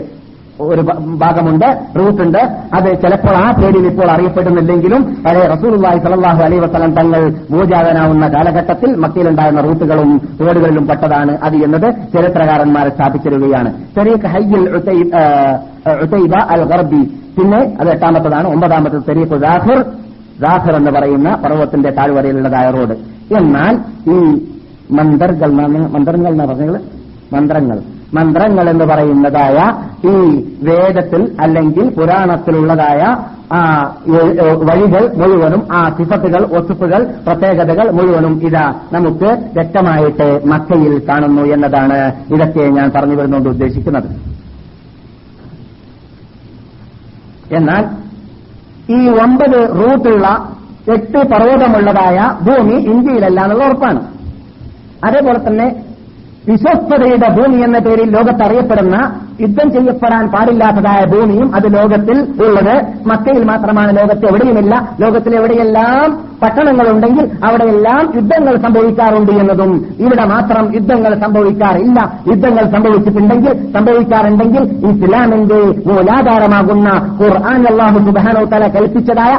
ഒരു ഭാഗമുണ്ട് റൂട്ടുണ്ട് അത് ചിലപ്പോൾ ആ പേരിൽ ഇപ്പോൾ അറിയപ്പെടുന്നില്ലെങ്കിലും പഴയ റസൂലുള്ളാഹി സലല്ലാഹു അലൈ വസ്ലം തങ്ങൾ ഭൂജാതനാവുന്ന കാലഘട്ടത്തിൽ മക്കയിലുണ്ടായിരുന്ന റൂട്ടുകളും റോഡുകളിലും പെട്ടതാണ് അത് എന്നത് ചരിത്രകാരന്മാരെ സ്ഥാപിച്ചിരുകയാണ് തെരീഖ് ഹയ്യിൽ ഉത്തൈബ അൽ ഗർബി പിന്നെ അത് എട്ടാമത്തതാണ് ഒമ്പതാമത്തത് തെരീഖ് ജാഫിർ ജാഫിർ എന്ന് പറയുന്ന പർവ്വത്തിന്റെ താഴ്വരയിലുള്ളതായ റോഡ് എന്നാൽ ഈ മന്ദർ മന്ത്രങ്ങൾ പറഞ്ഞത് മന്ത്രങ്ങൾ മന്ത്രങ്ങൾ എന്ന് പറയുന്നതായ ഈ വേദത്തിൽ അല്ലെങ്കിൽ പുരാണത്തിലുള്ളതായ ആ വഴികൾ മുഴുവനും ആ സിഫത്തുകൾ ഒത്തുപ്പുകൾ പ്രത്യേകതകൾ മുഴുവനും ഇതാ നമുക്ക് വ്യക്തമായിട്ട് മക്കയിൽ കാണുന്നു എന്നതാണ് ഇതൊക്കെ ഞാൻ പറഞ്ഞു വരുന്നുകൊണ്ട് ഉദ്ദേശിക്കുന്നത് എന്നാൽ ഈ ഒമ്പത് റൂട്ടുള്ള എട്ട് പർവ്വതമുള്ളതായ ഭൂമി ഇന്ത്യയിലല്ല എന്നുള്ള ഉറപ്പാണ് അതേപോലെ തന്നെ വിശ്വസ്തതയുടെ ഭൂമി എന്ന പേരിൽ ലോകത്ത് അറിയപ്പെടുന്ന യുദ്ധം ചെയ്യപ്പെടാൻ പാടില്ലാത്തതായ ഭൂമിയും അത് ലോകത്തിൽ ഉള്ളത് മക്കയിൽ മാത്രമാണ് ലോകത്ത് എവിടെയുമില്ല ലോകത്തിൽ എവിടെയെല്ലാം പട്ടണങ്ങളുണ്ടെങ്കിൽ അവിടെയെല്ലാം യുദ്ധങ്ങൾ സംഭവിക്കാറുണ്ട് എന്നതും ഇവിടെ മാത്രം യുദ്ധങ്ങൾ സംഭവിക്കാറില്ല യുദ്ധങ്ങൾ സംഭവിച്ചിട്ടുണ്ടെങ്കിൽ സംഭവിക്കാറുണ്ടെങ്കിൽ ഇസ്ലാമിന്റെ മൂലാധാരമാകുന്ന ഖുർആൻ അള്ളാഹു സുബാനോ തല കൽപ്പിച്ചതായ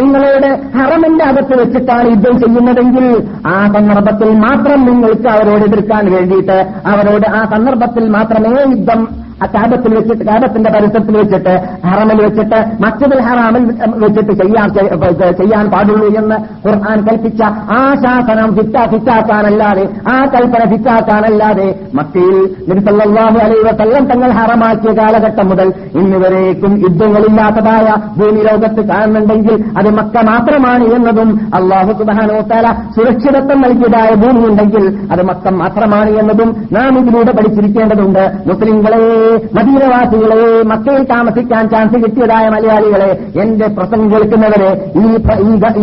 നിങ്ങളുടെ ഹറമന്റെ അകത്ത് വെച്ചിട്ടാണ് യുദ്ധം ചെയ്യുന്നതെങ്കിൽ ആ സന്ദർഭത്തിൽ മാത്രം നിങ്ങൾക്ക് അവരോട് എതിർക്കാൻ വേണ്ടിയിട്ട് അവരോട് ആ സന്ദർഭത്തിൽ മാത്രമേ യുദ്ധം ആ കാബത്തിൽ വെച്ചിട്ട് കാബത്തിന്റെ പരിസരത്തിൽ വെച്ചിട്ട് ഹറമിൽ വെച്ചിട്ട് മസ്ജിദിൽ ഹറാമിൽ വെച്ചിട്ട് ചെയ്യാൻ ചെയ്യാൻ പാടുള്ളൂ എന്ന് ഖുർആൻ കൽപ്പിച്ച ആ ശാസനം ഫിറ്റാ ഫിറ്റാക്കാനല്ലാതെ ആ കൽപ്പന ഫിറ്റാക്കാനല്ലാതെ മക്കയിൽ നിർത്തല്ലാഹു അലൈവസല്ലം തങ്ങൾ ഹറമാക്കിയ കാലഘട്ടം മുതൽ ഇന്ന് യുദ്ധങ്ങളില്ലാത്തതായ ഭൂമി ലോകത്ത് കാണുന്നുണ്ടെങ്കിൽ അത് മക്ക മാത്രമാണ് എന്നതും അള്ളാഹു സുബാനോത്താല സുരക്ഷിതത്വം നൽകിയതായ ഭൂമിയുണ്ടെങ്കിൽ അത് മക്ക മാത്രമാണ് എന്നതും നാം ഇതിലൂടെ പഠിച്ചിരിക്കേണ്ടതുണ്ട് മുസ്ലിങ്ങളെ മദീനവാസികളെ മക്കയിൽ താമസിക്കാൻ ചാൻസ് കിട്ടിയതായ മലയാളികളെ എന്റെ പ്രസംഗം കേൾക്കുന്നവരെ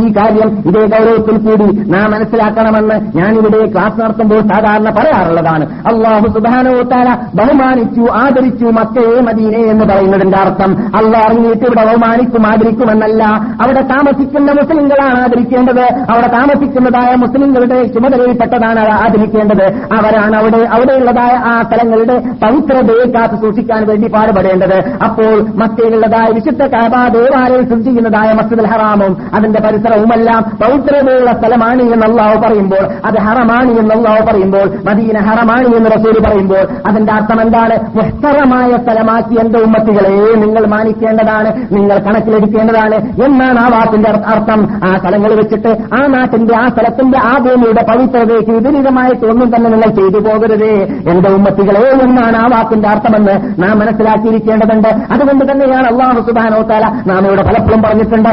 ഈ കാര്യം ഇതേ ഗൗരവത്തിൽ കൂടി നാം മനസ്സിലാക്കണമെന്ന് ഞാനിവിടെ ക്ലാസ് നടത്തുമ്പോൾ സാധാരണ പറയാറുള്ളതാണ് അള്ളാഹു സുധാനോത്താല ബഹുമാനിച്ചു ആദരിച്ചു മക്കയെ മദീനെ എന്ന് പറയുന്നതിന്റെ അർത്ഥം അള്ളാഹ് അറിഞ്ഞിട്ട് ഇവിടെ ബഹുമാനിക്കും ആദരിക്കുമെന്നല്ല അവിടെ താമസിക്കുന്ന മുസ്ലിങ്ങളാണ് ആദരിക്കേണ്ടത് അവിടെ താമസിക്കുന്നതായ മുസ്ലിങ്ങളുടെ ചുമതലയിൽപ്പെട്ടതാണ് ആദരിക്കേണ്ടത് അവരാണ് അവിടെ അവിടെയുള്ളതായ ആ സ്ഥലങ്ങളുടെ പവിത്രതയെ കാത്തു സൂക്ഷിക്കാൻ വേണ്ടി പാടുപെടേണ്ടത് അപ്പോൾ മക്കയിലുള്ളതായ വിശുദ്ധ കാബാ ദേവാലയം സ്ഥിതി ചെയ്യുന്നതായ മസ്ജിദ് ഹറാമും അതിന്റെ പരിസരവുമെല്ലാം പൗത്രതയുള്ള സ്ഥലമാണ് എന്ന് അള്ളാഹു പറയുമ്പോൾ അത് ഹറമാണ് എന്ന് അള്ളാഹു പറയുമ്പോൾ മദീന ഹറമാണ് എന്ന് റസൂര് പറയുമ്പോൾ അതിന്റെ അർത്ഥം എന്താണ് മുഹ്തറമായ സ്ഥലമാക്കി എന്റെ ഉമ്മത്തികളെ നിങ്ങൾ മാനിക്കേണ്ടതാണ് നിങ്ങൾ കണക്കിലെടുക്കേണ്ടതാണ് എന്നാണ് ആ വാക്കിന്റെ അർത്ഥം ആ സ്ഥലങ്ങൾ വെച്ചിട്ട് ആ നാട്ടിന്റെ ആ സ്ഥലത്തിന്റെ ആ ഭൂമിയുടെ പവിത്രതയ്ക്ക് വിപരീതമായിട്ട് ഒന്നും തന്നെ നിങ്ങൾ ചെയ്തു പോകരുത് എന്റെ ഉമ്മത്തികളെ എന്നാണ് ആ വാക്കിന്റെ അർത്ഥം ഉണ്ടെന്ന് നാം മനസ്സിലാക്കിയിരിക്കേണ്ടതുണ്ട് അതുകൊണ്ട് തന്നെയാണ് അള്ളാഹു സുബാനോ താല നാം ഇവിടെ പലപ്പോഴും പറഞ്ഞിട്ടുണ്ട്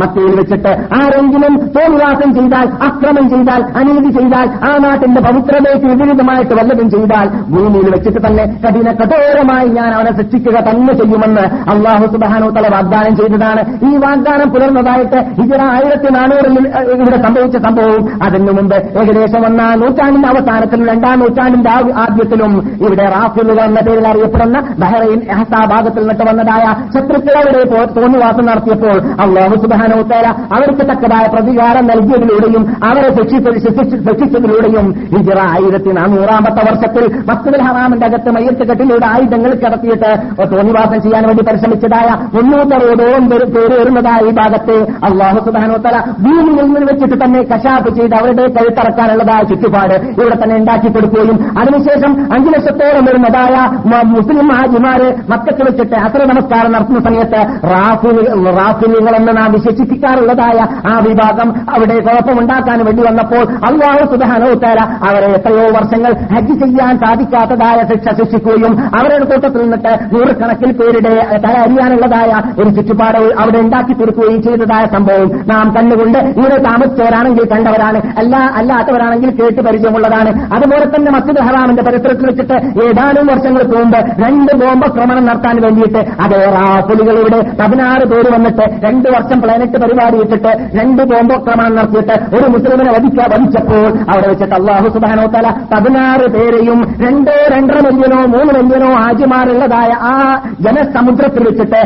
മക്കയിൽ വെച്ചിട്ട് ആരെങ്കിലും തോൽവാസം ചെയ്താൽ അക്രമം ചെയ്താൽ അനീതി ചെയ്താൽ ആ നാട്ടിന്റെ പവിത്രതയ്ക്ക് വിപരീതമായിട്ട് വല്ലതും ചെയ്താൽ ഭൂമിയിൽ വെച്ചിട്ട് തന്നെ കഠിന കഠോരമായി ഞാൻ അവനെ ശിക്ഷിക്കുക തന്നെ ചെയ്യുമെന്ന് അള്ളാഹു സുബാനോ തല വാഗ്ദാനം ചെയ്തതാണ് ഈ വാഗ്ദാനം പുലർന്നതായിട്ട് ഇതര ആയിരത്തി നാനൂറിൽ ഇവിടെ സംഭവിച്ച സംഭവം അതിനു മുമ്പ് ഏകദേശം ഒന്നാം നൂറ്റാണ്ട് നൂറ്റാണ്ടിന്റെ അവസാനത്തിലും രണ്ടാം നൂറ്റാണ്ടിന്റെ ആദ്യത്തിലും ഇവിടെ റാഫിലുകൾ എന്ന പേരിൽ അറിയപ്പെടുന്ന ബഹ്റൈൻ എഹസാ ഭാഗത്തിൽ നിന്നിട്ട് വന്നതായ ശത്രുക്കളെ തോന്നിവാസം നടത്തിയപ്പോൾ അള്ളാഹു സുബാനോത്തേര അവർക്ക് തക്കതായ പ്രതികാരം നൽകിയതിലൂടെയും അവരെ ശിക്ഷിച്ചതിലൂടെയും ഹിജറ ആയിരത്തി നാനൂറാമത്തെ വർഷത്തിൽ മസ്ജിദുൽ ഹറാമിന്റെ അകത്ത് മയ്യത്ത് കെട്ടിലൂടെ ആയുധങ്ങൾ കടത്തിയിട്ട് തോന്നിവാസം ചെയ്യാൻ വേണ്ടി പരിശ്രമിച്ചതായ മുന്നൂറ്ററുപതോളം പേര് വരുന്നതായ ഈ ഭാഗത്ത് അള്ളാഹു സുബാനോത്തല ഭൂമിയിൽ നിന്ന് വെച്ചിട്ട് തന്നെ കശാപ്പ് ചെയ്ത് അവരുടെ കഴുത്തറക്കാനുള്ളതായ ചുറ്റുപാട് ഇവിടെ തന്നെ ഉണ്ടാക്കി കൊടുക്കുകയും അതിനുശേഷം അഞ്ചു ലക്ഷത്തോളം വരുന്നതായ മുസ്ലിം ഹാജിമാര് മക്കത്ത് വെച്ചിട്ട് അത്ര നമസ്കാരം നടത്തുന്ന സമയത്ത് റാഫിലികളെന്ന് നാം വിശേഷിപ്പിക്കാറുള്ളതായ ആ വിഭാഗം അവിടെ കുഴപ്പമുണ്ടാക്കാൻ വേണ്ടി വന്നപ്പോൾ അള്ളാഹു സുധാനോത്തേര അവരെ എത്രയോ വർഷങ്ങൾ ഹജ്ജ് ചെയ്യാൻ സാധിക്കാത്തതായ ശിക്ഷ ശിക്ഷിക്കുകയും അവരുടെ കൂട്ടത്തിൽ നിന്നിട്ട് നൂറുകണക്കിൽ പേരുടെ തല അറിയാനുള്ളതായ ഒരു ചുറ്റുപാട് അവിടെ ഉണ്ടാക്കി തീർക്കുകയും ചെയ്തതായ സംഭവം നാം കണ്ടുകൊണ്ട് ഇവിടെ താമസിച്ചവരാണെങ്കിൽ കണ്ടവരാണ് അല്ല അല്ലാത്തവരാണെങ്കിൽ കേട്ട് പരിചയം പരിസരമുള്ളതാണ് അതുപോലെ തന്നെ മസ്ജിദ് ഹറാമിന്റെ പരിസരത്തിൽ വെച്ചിട്ട് ഏതാനും വർഷങ്ങൾക്ക് മുമ്പ് രണ്ട് ബോംബക്രമണം നടത്താൻ വേണ്ടിയിട്ട് അതേ റാഫുലികളിവിടെ പതിനാറ് പേര് വന്നിട്ട് രണ്ട് വർഷം പ്ലാനറ്റ് പരിപാടി ഇട്ടിട്ട് രണ്ട് ബോംബക്രമണം നടത്തിയിട്ട് ഒരു മുസ്ലിമിനെ വധിക്കാൻ വധിച്ചപ്പോൾ അവിടെ വെച്ചിട്ട് അള്ളാഹു തല പതിനാറ് പേരെയും രണ്ടോ രണ്ടര മില്യനോ മൂന്ന് മില്യനോ ആജിമാരുള്ളതായ ആ ജനസമുദ്രത്തിൽ വെച്ചിട്ട്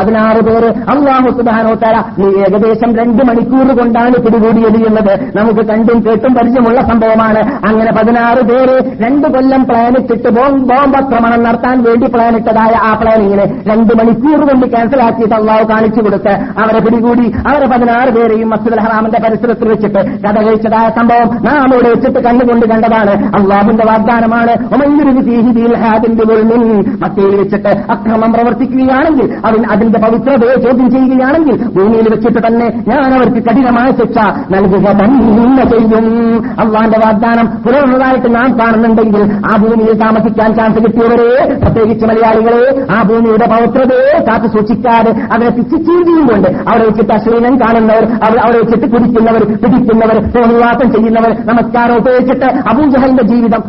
പതിനാറ് പേര് അള്ളാഹു സുബാനോ നീ ഏകദേശം രണ്ട് മണിക്കൂർ കൊണ്ടാണ് പിടികൂടിയത് എന്നത് നമുക്ക് കണ്ടും കേട്ടും പരിചയമുള്ള സംഭവമാണ് സംഭവമാണ് അങ്ങനെ പതിനാറ് പേര് രണ്ടു കൊല്ലം പ്ലാനിട്ടിട്ട് ബോംബാക്രമണം നടത്താൻ വേണ്ടി പ്ലാനിട്ടതായ ആ പ്ലാനിങ്ങിന് രണ്ട് മണിക്കൂർ കൊണ്ട് ക്യാൻസലാക്കിയിട്ട് അള്ളാഹു കാണിച്ചു കൊടുത്ത് അവരെ പിടികൂടി അവരെ പതിനാറ് പേരെയും മസ്ജിദ് ഹറാമിന്റെ പരിസരത്തിൽ വെച്ചിട്ട് കഥ കഴിച്ചതായ സംഭവം നാം അവിടെ വെച്ചിട്ട് കണ്ടുകൊണ്ട് കണ്ടതാണ് അള്ളാഹുവിന്റെ വാഗ്ദാനമാണ് മക്കയിൽ വെച്ചിട്ട് അക്രമം പ്രവർത്തിക്കുകയാണെങ്കിൽ അവൻ അതിന്റെ പവിത്രതയെ ചോദ്യം ചെയ്യുകയാണെങ്കിൽ ഭൂമിയിൽ വെച്ചിട്ട് തന്നെ ഞാൻ അവർക്ക് കഠിനമായ ശിക്ഷ നൽകുക തന്നെ ചെയ്യും അള്ളാന്റെ വാഗ്ദാനം പുനരുള്ളതായിട്ട് നാം കാണുന്നുണ്ടെങ്കിൽ ആ ഭൂമിയിൽ താമസിക്കാൻ ചാൻസ് കിട്ടിയവരെ പ്രത്യേകിച്ച് മലയാളികളെ ആ ഭൂമിയുടെ പൗത്രതയെ കാത്തു സൂക്ഷിക്കാതെ അവരെ കൊണ്ട് അവിടെ വെച്ചിട്ട് അശ്ലീനം കാണുന്നവർ അവിടെ വെച്ചിട്ട് കുടിക്കുന്നവർ പിടിക്കുന്നവർ സോനിവാസം ചെയ്യുന്നവർ നമസ്കാരം ഉപയോഗിച്ചിട്ട് അബൂജഹലിന്റെ ജീവിതം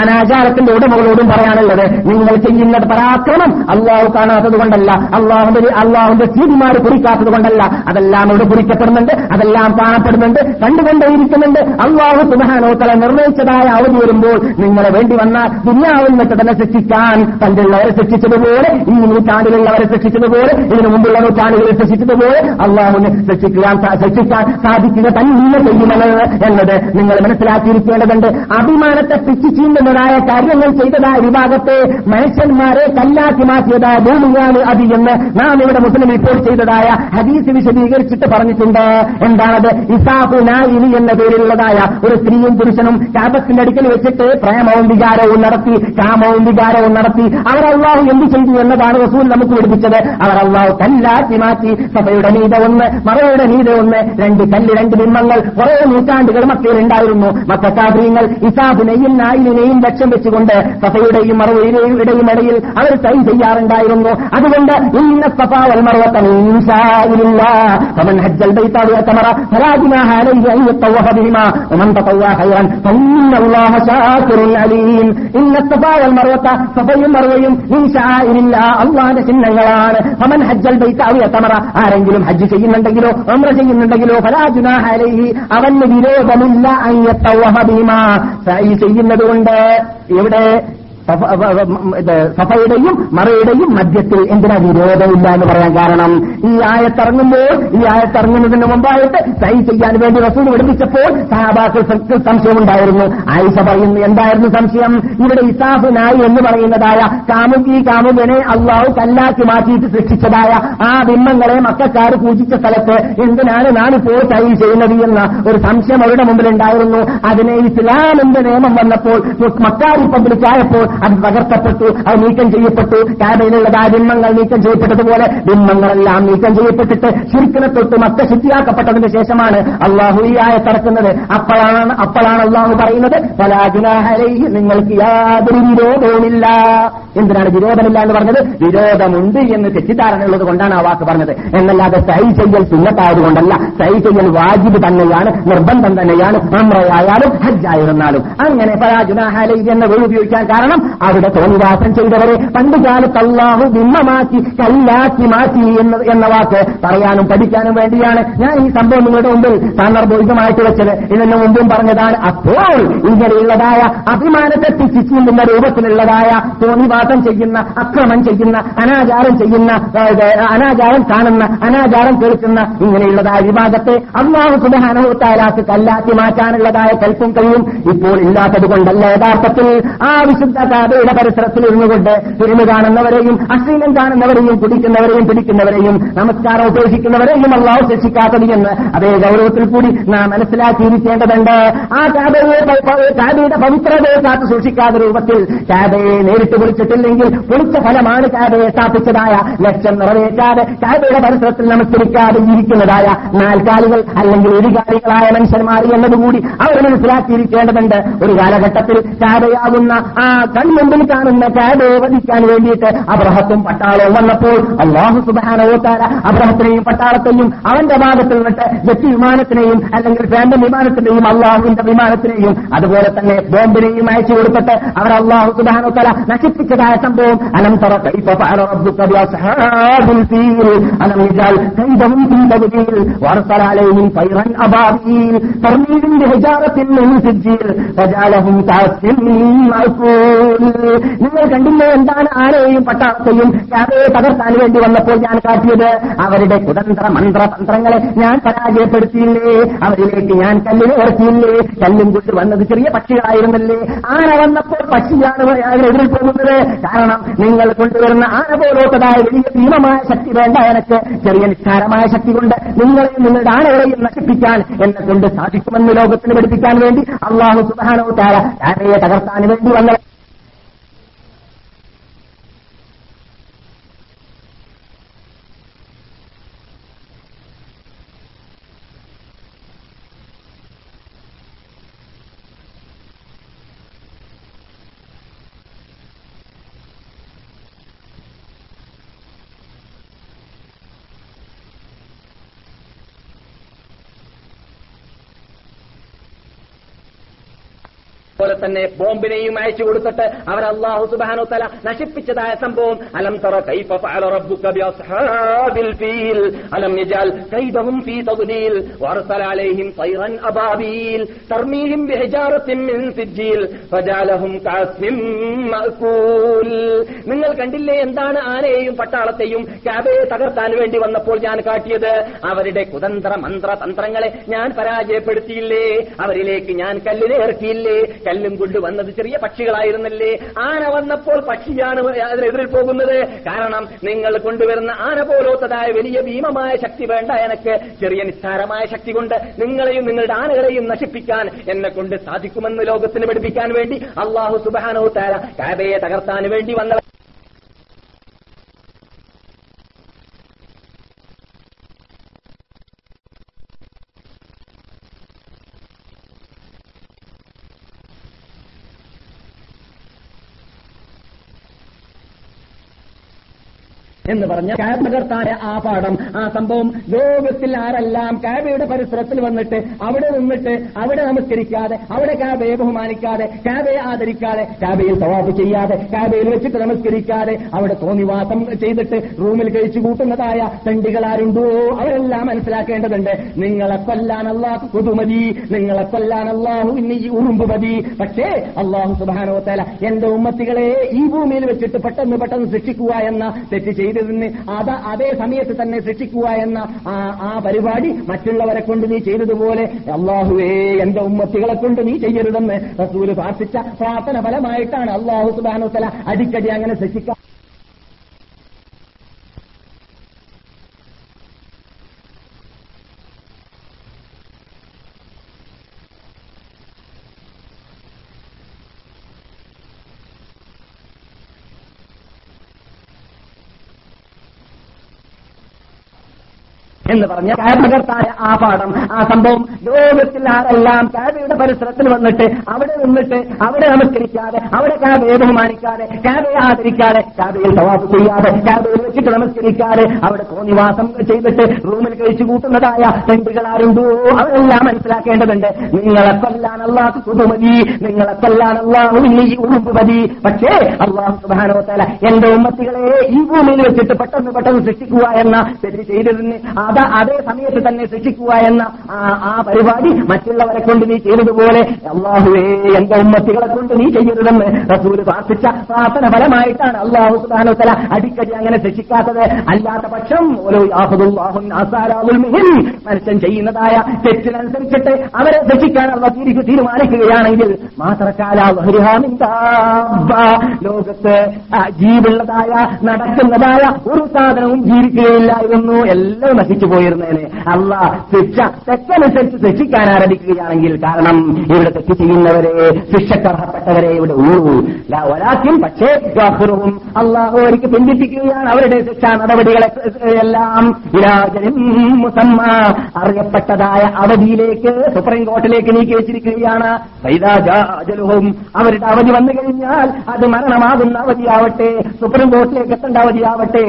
അനാചാരത്തിന്റെ ഉടമകളോടും പറയാനുള്ളത് നിങ്ങൾ ചെയ്യുന്ന പരാക്രമം അള്ളാഹു കാണാത്തത് കൊണ്ടല്ല അള്ളാഹുന്റെ അള്ളാഹുന്റെ ചീതിമാർ കുറിക്കാത്തത് കൊണ്ടല്ല അതെല്ലാം ഇവിടെ കുറിക്കപ്പെടുന്നുണ്ട് അതെല്ലാം കാണപ്പെടുന്നുണ്ട് കണ്ടുകൊണ്ടേയിരിക്കുന്നുണ്ട് അള്ളാഹു സുബാനോത്തല നിർണയിച്ചതായ അവധി വരുമ്പോൾ നിങ്ങളെ വേണ്ടി വന്ന ദുനിയാവിൽ വെച്ച് തന്നെ ശിക്ഷിക്കാൻ പണ്ടുള്ളവരെ ശിക്ഷിച്ചതുപോലെ ഈ നൂറ്റാണ്ടിലുള്ളവരെ ശിക്ഷിച്ചതുപോലെ ഇതിനു മുമ്പുള്ള നൂറ്റാണ്ടുകളെ ശിക്ഷിച്ചതുപോലെ അള്ളാഹുവിനെ ശിക്ഷിക്കാൻ ശിക്ഷിക്കാൻ സാധിക്കുക തന്നെ ചെയ്യുമെന്നത് എന്നത് നിങ്ങൾ മനസ്സിലാക്കിയിരിക്കേണ്ടതുണ്ട് അഭിമാനത്തെ പിച്ചിച്ചീൻ മുതലായ കാര്യങ്ങൾ ചെയ്തതായ വിഭാഗത്തെ മനുഷ്യന്മാരെ കല്ലാക്കി മാറ്റിയതായ ഭൂമിയാണ് അത് എന്ന് നാം ഇവിടെ മുസ്ലിം റിപ്പോർട്ട് ചെയ്തതായ ഹദീസ് വിശദീകരിച്ചിട്ട് പറഞ്ഞിട്ടുണ്ട് എന്താണത് ഇസാഫു നായിനി എന്ന പേരിലുള്ളതായ ഒരു സ്ത്രീയും പുരുഷനും കാബത്തിന്റെ അടുക്കൽ വെച്ചിട്ട് പ്രേമവും വികാരവും നടത്തി കാമവും വികാരവും നടത്തി അവർ എന്ത് ചെയ്തു എന്നതാണ് റസൂൽ നമുക്ക് പഠിപ്പിച്ചത് അവർ കല്ലാക്കി മാറ്റി സഭയുടെ നീത ഒന്ന് മറയുടെ നീത ഒന്ന് രണ്ട് കല്ല് രണ്ട് ബിംബങ്ങൾ കുറേ നൂറ്റാണ്ടുകൾ മക്കയിൽ ഉണ്ടായിരുന്നു മക്കാഫ്രീങ്ങൾ ഇസാഫിനെയും നായിനെയും സഫയും ലക്ഷ്യം വെച്ചുകൊണ്ട് സഫയുടെയും മറവയുടെയും ഇടയും ഇടയിൽ അവർ ടൈം ചെയ്യാറുണ്ടായിരുന്നു അതുകൊണ്ട് ഇന്ന സഫാ സഫയും ചിഹ്നങ്ങളാണ് ഫമൻ ഹജ്ജൽ ആരെങ്കിലും ഹജ്ജ് ചെയ്യുന്നുണ്ടെങ്കിലോ അമ്ര ചെയ്യുന്നുണ്ടെങ്കിലോ ഫലാജുനാഹലി അവന് വിരോധമില്ല അയ്യത്തവഹ ഭീമ എവിടെ സഫയുടെയും മറയുടെയും മധ്യത്തിൽ എന്തിനാ വിരോധമില്ല എന്ന് പറയാൻ കാരണം ഈ ആയത്തിറങ്ങുമ്പോൾ ഈ ആയത്തിറങ്ങുന്നതിന് മുമ്പായിട്ട് തൈ ചെയ്യാൻ വേണ്ടി റസൂൽ പഠിപ്പിച്ചപ്പോൾ സഹാബാക്കൾ സംശയമുണ്ടായിരുന്നു ആയിഷ പറയുന്നു എന്തായിരുന്നു സംശയം ഇവിടെ ഇസാഫിനായി നായി എന്ന് പറയുന്നതായ കാമുകി കാമുകനെ അള്ളാഹു കല്ലാക്കി മാറ്റിയിട്ട് സൃഷ്ടിച്ചതായ ആ ബിംബങ്ങളെ മക്കാർ പൂജിച്ച സ്ഥലത്ത് എന്തിനാണ് നാണിപ്പോൾ തൈ ചെയ്യുന്നത് എന്ന ഒരു സംശയം അവരുടെ മുമ്പിൽ ഉണ്ടായിരുന്നു അതിനെ ഇസ്ലാമിന്റെ നിയമം വന്നപ്പോൾ മക്കാരി പബ്ലിക്കായപ്പോൾ അത് തകർക്കപ്പെട്ടു അത് നീക്കം ചെയ്യപ്പെട്ടു കാബയിലുള്ളത് ദാരിമ്മങ്ങൾ നീക്കം ചെയ്യപ്പെട്ടതുപോലെ ബിംബങ്ങളെല്ലാം നീക്കം ചെയ്യപ്പെട്ടിട്ട് ശിരിക്കിനെ തൊട്ട് മക്ക ശുദ്ധിയാക്കപ്പെട്ടതിന് ശേഷമാണ് അള്ളാഹു ഈ ആയ തറക്കുന്നത് അപ്പോഴാണ് അപ്പോഴാണ് അള്ളാഹു പറയുന്നത് പലാജുനാഹരൈ നിങ്ങൾക്ക് യാതൊരു വിരോധവുമില്ല എന്തിനാണ് വിരോധമില്ല എന്ന് പറഞ്ഞത് വിരോധമുണ്ട് എന്ന് തെറ്റിദ്ധാരണയുള്ളത് കൊണ്ടാണ് ആ വാക്ക് പറഞ്ഞത് എന്നല്ലാതെ സൈ ചെയ്യൽ സുന്നത്തായത് കൊണ്ടല്ല സൈ ചെയ്യൽ വാജിബ് തന്നെയാണ് നിർബന്ധം തന്നെയാണ് അമ്രയായാലും ഹജ്ജായിരുന്നാലും അങ്ങനെ പരാജുനാഹാലൈ എന്ന വഴി ഉപയോഗിക്കാൻ കാരണം അവിടെ തോന്നിവാസം ചെയ്തവരെ പണ്ടുകാലത്ത് അള്ളാഹു ബിംബമാക്കി കല്ലാക്കി മാറ്റി എന്ന് എന്ന വാക്ക് പറയാനും പഠിക്കാനും വേണ്ടിയാണ് ഞാൻ ഈ സംഭവം നിങ്ങളുടെ മുമ്പിൽ സാന്ദർഭോചിതമായിട്ട് വെച്ചത് ഇതിന് മുമ്പും പറഞ്ഞതാണ് അപ്പോൾ ഇങ്ങനെയുള്ളതായ അഭിമാനത്തെ തിരിച്ചിരിക്കുന്ന രൂപത്തിലുള്ളതായ തോന്നിവാസം ചെയ്യുന്ന അക്രമം ചെയ്യുന്ന അനാചാരം ചെയ്യുന്ന അനാചാരം കാണുന്ന അനാചാരം കേൾക്കുന്ന ഇങ്ങനെയുള്ളതായ വിവാദത്തെ അള്ളാഹു സുബാനഹുത്താലാക്ക് കല്ലാക്കി മാറ്റാനുള്ളതായ കൽപ്പും കഴിയും ഇപ്പോൾ ഇല്ലാത്തത് കൊണ്ടല്ല യഥാർത്ഥത്തിൽ ആ വിശുദ്ധ കിതാബയുടെ പരിസരത്തിൽ ഇരുന്നുകൊണ്ട് ഫിലിം കാണുന്നവരെയും അശ്ലീലം കാണുന്നവരെയും കുടിക്കുന്നവരെയും പിടിക്കുന്നവരെയും നമസ്കാരം ഉപേക്ഷിക്കുന്നവരെയും അള്ളാഹു ശിക്ഷിക്കാത്തത് എന്ന് അതേ ഗൗരവത്തിൽ കൂടി നാം മനസ്സിലാക്കിയിരിക്കേണ്ടതുണ്ട് ആ കാബയെ കാബയുടെ പവിത്രതയെ കാത്തു സൂക്ഷിക്കാത്ത രൂപത്തിൽ കാബയെ നേരിട്ട് പൊളിച്ചിട്ടില്ലെങ്കിൽ പൊളിച്ച ഫലമാണ് കാബയെ സ്ഥാപിച്ചതായ ലക്ഷ്യം നിറവേറ്റാതെ കാബയുടെ പരിസരത്തിൽ നമസ്കരിക്കാതെ ജീവിക്കുന്നതായ നാൽക്കാലികൾ അല്ലെങ്കിൽ ഇരുകാലികളായ മനുഷ്യന്മാർ എന്നതുകൂടി അവർ മനസ്സിലാക്കിയിരിക്കേണ്ടതുണ്ട് ഒരു കാലഘട്ടത്തിൽ കാബയാകുന്ന ആ അവൻ മുമ്പിൽ കാണുന്ന കാബയെ വധിക്കാൻ വേണ്ടിയിട്ട് അബ്രഹത്തും പട്ടാളവും വന്നപ്പോൾ അള്ളാഹു സുബാനോത്താര അബ്രഹത്തിനെയും പട്ടാളത്തെയും അവന്റെ ഭാഗത്ത് നിന്നിട്ട് വ്യക്തി വിമാനത്തിനെയും അല്ലെങ്കിൽ ഫാൻഡം വിമാനത്തിനെയും അള്ളാഹുവിന്റെ വിമാനത്തിനെയും അതുപോലെ തന്നെ ബോംബിനെയും അയച്ചു കൊടുത്തിട്ട് അവർ അള്ളാഹു സുബാനോത്താര നശിപ്പിച്ചതായ സംഭവം അനന്തര ിൽ പോകുന്നത് നിങ്ങൾ കണ്ടില്ലേ എന്താണ് ആരെയും പട്ടാളത്തെയും കഥയെ തകർക്കാൻ വേണ്ടി വന്നപ്പോൾ ഞാൻ കാട്ടിയത് അവരുടെ കുതന്ത്ര മന്ത്രതന്ത്രങ്ങളെ ഞാൻ പരാജയപ്പെടുത്തിയില്ലേ അവരിലേക്ക് ഞാൻ കല്ലിനെ ഉറക്കിയില്ലേ കല്ലും കൊണ്ട് വന്നത് ചെറിയ പക്ഷികളായിരുന്നല്ലേ ആന വന്നപ്പോൾ പക്ഷിയാണ് അവരെതിരിൽ പോകുന്നത് കാരണം നിങ്ങൾ കൊണ്ടുവരുന്ന ആന പോലോട്ടതായ വലിയ ഭീമമായ ശക്തി വേണ്ട എനക്ക് ചെറിയ നിസ്സാരമായ ശക്തി കൊണ്ട് നിങ്ങളെയും നിങ്ങളുടെ ആനകളെയും നശിപ്പിക്കാൻ എന്നെ കൊണ്ട് സാധിക്കുമെന്ന് ലോകത്തിന് പഠിപ്പിക്കാൻ വേണ്ടി അള്ളാഹു സുബാനോ താര ആനയെ തകർത്താൻ വേണ്ടി വന്നവർ അതുപോലെ തന്നെ ബോംബിനെയും അയച്ചു കൊടുത്തിട്ട് അവർ അള്ളാഹു സുബാനോ തല നശിപ്പിച്ചതായ സംഭവം അലം തറ അലം ഫീ അലൈഹിം നിങ്ങൾ കണ്ടില്ലേ എന്താണ് ആനയെയും പട്ടാളത്തെയും ക്യാബയെ തകർത്താൻ വേണ്ടി വന്നപ്പോൾ ഞാൻ കാട്ടിയത് അവരുടെ കുതന്ത്ര മന്ത്ര തന്ത്രങ്ങളെ ഞാൻ പരാജയപ്പെടുത്തിയില്ലേ അവരിലേക്ക് ഞാൻ കല്ലിനെ ഇറക്കിയില്ലേ കല്ല് ആനയെങ്കിലും കൊണ്ട് വന്നത് ചെറിയ പക്ഷികളായിരുന്നല്ലേ ആന വന്നപ്പോൾ പക്ഷിയാണ് അതിനെതിരിൽ പോകുന്നത് കാരണം നിങ്ങൾ കൊണ്ടുവരുന്ന ആന പോലോത്തതായ വലിയ ഭീമമായ ശക്തി വേണ്ട എനിക്ക് ചെറിയ നിസ്സാരമായ ശക്തി കൊണ്ട് നിങ്ങളെയും നിങ്ങളുടെ ആനകളെയും നശിപ്പിക്കാൻ എന്നെ കൊണ്ട് സാധിക്കുമെന്ന് ലോകത്തിന് പഠിപ്പിക്കാൻ വേണ്ടി അള്ളാഹു സുബാനോ താര കാബയെ തകർത്താൻ വേണ്ടി വന്നവർ എന്ന് പറഞ്ഞ കാബ് തകർത്തായ ആ പാഠം ആ സംഭവം ലോകത്തിൽ ആരെല്ലാം കാബയുടെ പരിസരത്തിൽ വന്നിട്ട് അവിടെ നിന്നിട്ട് അവിടെ നമസ്കരിക്കാതെ അവിടെ കാബയെ ബഹുമാനിക്കാതെ കാബയെ ആദരിക്കാതെ കാബയിൽ തവാഫ് ചെയ്യാതെ കാബയിൽ വെച്ചിട്ട് നമസ്കരിക്കാതെ അവിടെ തോന്നിവാസം ചെയ്തിട്ട് റൂമിൽ കഴിച്ചു കൂട്ടുന്നതായ തണ്ടികൾ ആരുണ്ടോ അവരെല്ലാം മനസ്സിലാക്കേണ്ടതുണ്ട് നിങ്ങളെ കൊല്ലാൻ അള്ളാഹു പുതുമതി നിങ്ങളെ കൊല്ലാൻ അള്ളാഹു ഇനി ഉറുമ്പ് മതി പക്ഷേ അള്ളാഹു തല എന്റെ ഉമ്മത്തികളെ ഈ ഭൂമിയിൽ വെച്ചിട്ട് പെട്ടെന്ന് പെട്ടെന്ന് ശിക്ഷിക്കുക എന്ന തെറ്റ് ഇതിൽ നിന്ന് അത് അതേ സമയത്ത് തന്നെ സൃഷ്ടിക്കുക എന്ന ആ പരിപാടി മറ്റുള്ളവരെ കൊണ്ട് നീ ചെയ്തതുപോലെ അള്ളാഹുവേ എന്റെ ഉമ്മത്തികളെ കൊണ്ട് നീ ചെയ്യരുതെന്ന് റസൂര് പ്രാർത്ഥിച്ച പ്രാർത്ഥന ഫലമായിട്ടാണ് അള്ളാഹു സുബാനുത്തല അടിക്കടി അങ്ങനെ സൃഷ്ടിക്കാം എന്ന് പറഞ്ഞ തകർത്തായ ആ പാഠം ആ സംഭവം ലോകത്തിൽ ആരെല്ലാം കാബയുടെ പരിസരത്തിൽ വന്നിട്ട് അവിടെ നിന്നിട്ട് അവിടെ നമസ്കരിക്കാതെ അവിടെ കാബയെ ബഹുമാനിക്കാതെ കാബയെ ആദരിക്കാതെ കാബയിൽ തവാഫ് ചെയ്യാതെ കാബയിൽ വെച്ചിട്ട് നമസ്കരിക്കാതെ അവിടെ കോനിവാസം ചെയ്തിട്ട് റൂമിൽ കഴിച്ചു കൂട്ടുന്നതായ പെൺകുകൾ ആരുണ്ടോ അവരെല്ലാം മനസ്സിലാക്കേണ്ടതുണ്ട് നിങ്ങളെ കൊല്ലാൻ അള്ളാഹ് പുതുമതി നിങ്ങളെ കൊല്ലാൻ അള്ളാഹു പക്ഷേ അള്ളാഹു സുബാനോത്തല എന്റെ ഉമ്മത്തികളെ ഈ ഭൂമിയിൽ വെച്ചിട്ട് പെട്ടെന്ന് പെട്ടെന്ന് സൃഷ്ടിക്കുക എന്ന തെറ്റ് ചെയ്തിരുന്ന് അതാ അതേ സമയത്ത് തന്നെ ശിക്ഷിക്കുക എന്ന ആ പരിപാടി മറ്റുള്ളവരെ കൊണ്ട് നീ ചെയ്തതുപോലെ അള്ളാഹുവേ എന്റെ ഉമ്മത്തികളെ കൊണ്ട് നീ ചെയ്യരുതെന്ന് റസൂൽ പ്രാർത്ഥിച്ച പ്രാർത്ഥന ഫലമായിട്ടാണ് അള്ളാഹു സുധാനോത്തല അടിക്കടി അങ്ങനെ ശിക്ഷിക്കാത്തത് അല്ലാത്ത പക്ഷം ഓരോ മനുഷ്യൻ ചെയ്യുന്നതായ തെറ്റിനനുസരിച്ചിട്ട് അവരെ ശിക്ഷിക്കാൻ അവ തിരിച്ചു തീരുമാനിക്കുകയാണെങ്കിൽ മാത്രക്കാല ലോകത്ത് ജീവുള്ളതായ നടക്കുന്നതായ ഒരു സാധനവും ജീവിക്കുകയില്ലായിരുന്നു എല്ലാം നശിച്ചു പോയിരുന്നേനെ അല്ല ശിക്ഷ തെക്കനുസരിച്ച് ശിക്ഷിക്കാൻ ആരംഭിക്കുകയാണെങ്കിൽ കാരണം ഇവിടെ തെറ്റ് ചെയ്യുന്നവരെ ശിക്ഷക്കർഹപ്പെട്ടവരെ ഇവിടെ ഉള്ളൂ ഒരാക്കും പക്ഷേ യാഹുറും അള്ളാഹു അവർക്ക് പിന്തിപ്പിക്കുകയാണ് അവരുടെ ശിക്ഷാ നടപടികളെ എല്ലാം മുസമ്മ അറിയപ്പെട്ടതായ അവധിയിലേക്ക് സുപ്രീം കോർട്ടിലേക്ക് നീക്കി വെച്ചിരിക്കുകയാണ് പൈതാജാജലുഹും അവരുടെ അവധി വന്നു കഴിഞ്ഞാൽ അത് മരണമാകുന്ന അവധിയാവട്ടെ സുപ്രീം കോർട്ടിലേക്ക് എത്തേണ്ട അവധിയാവട്ടെ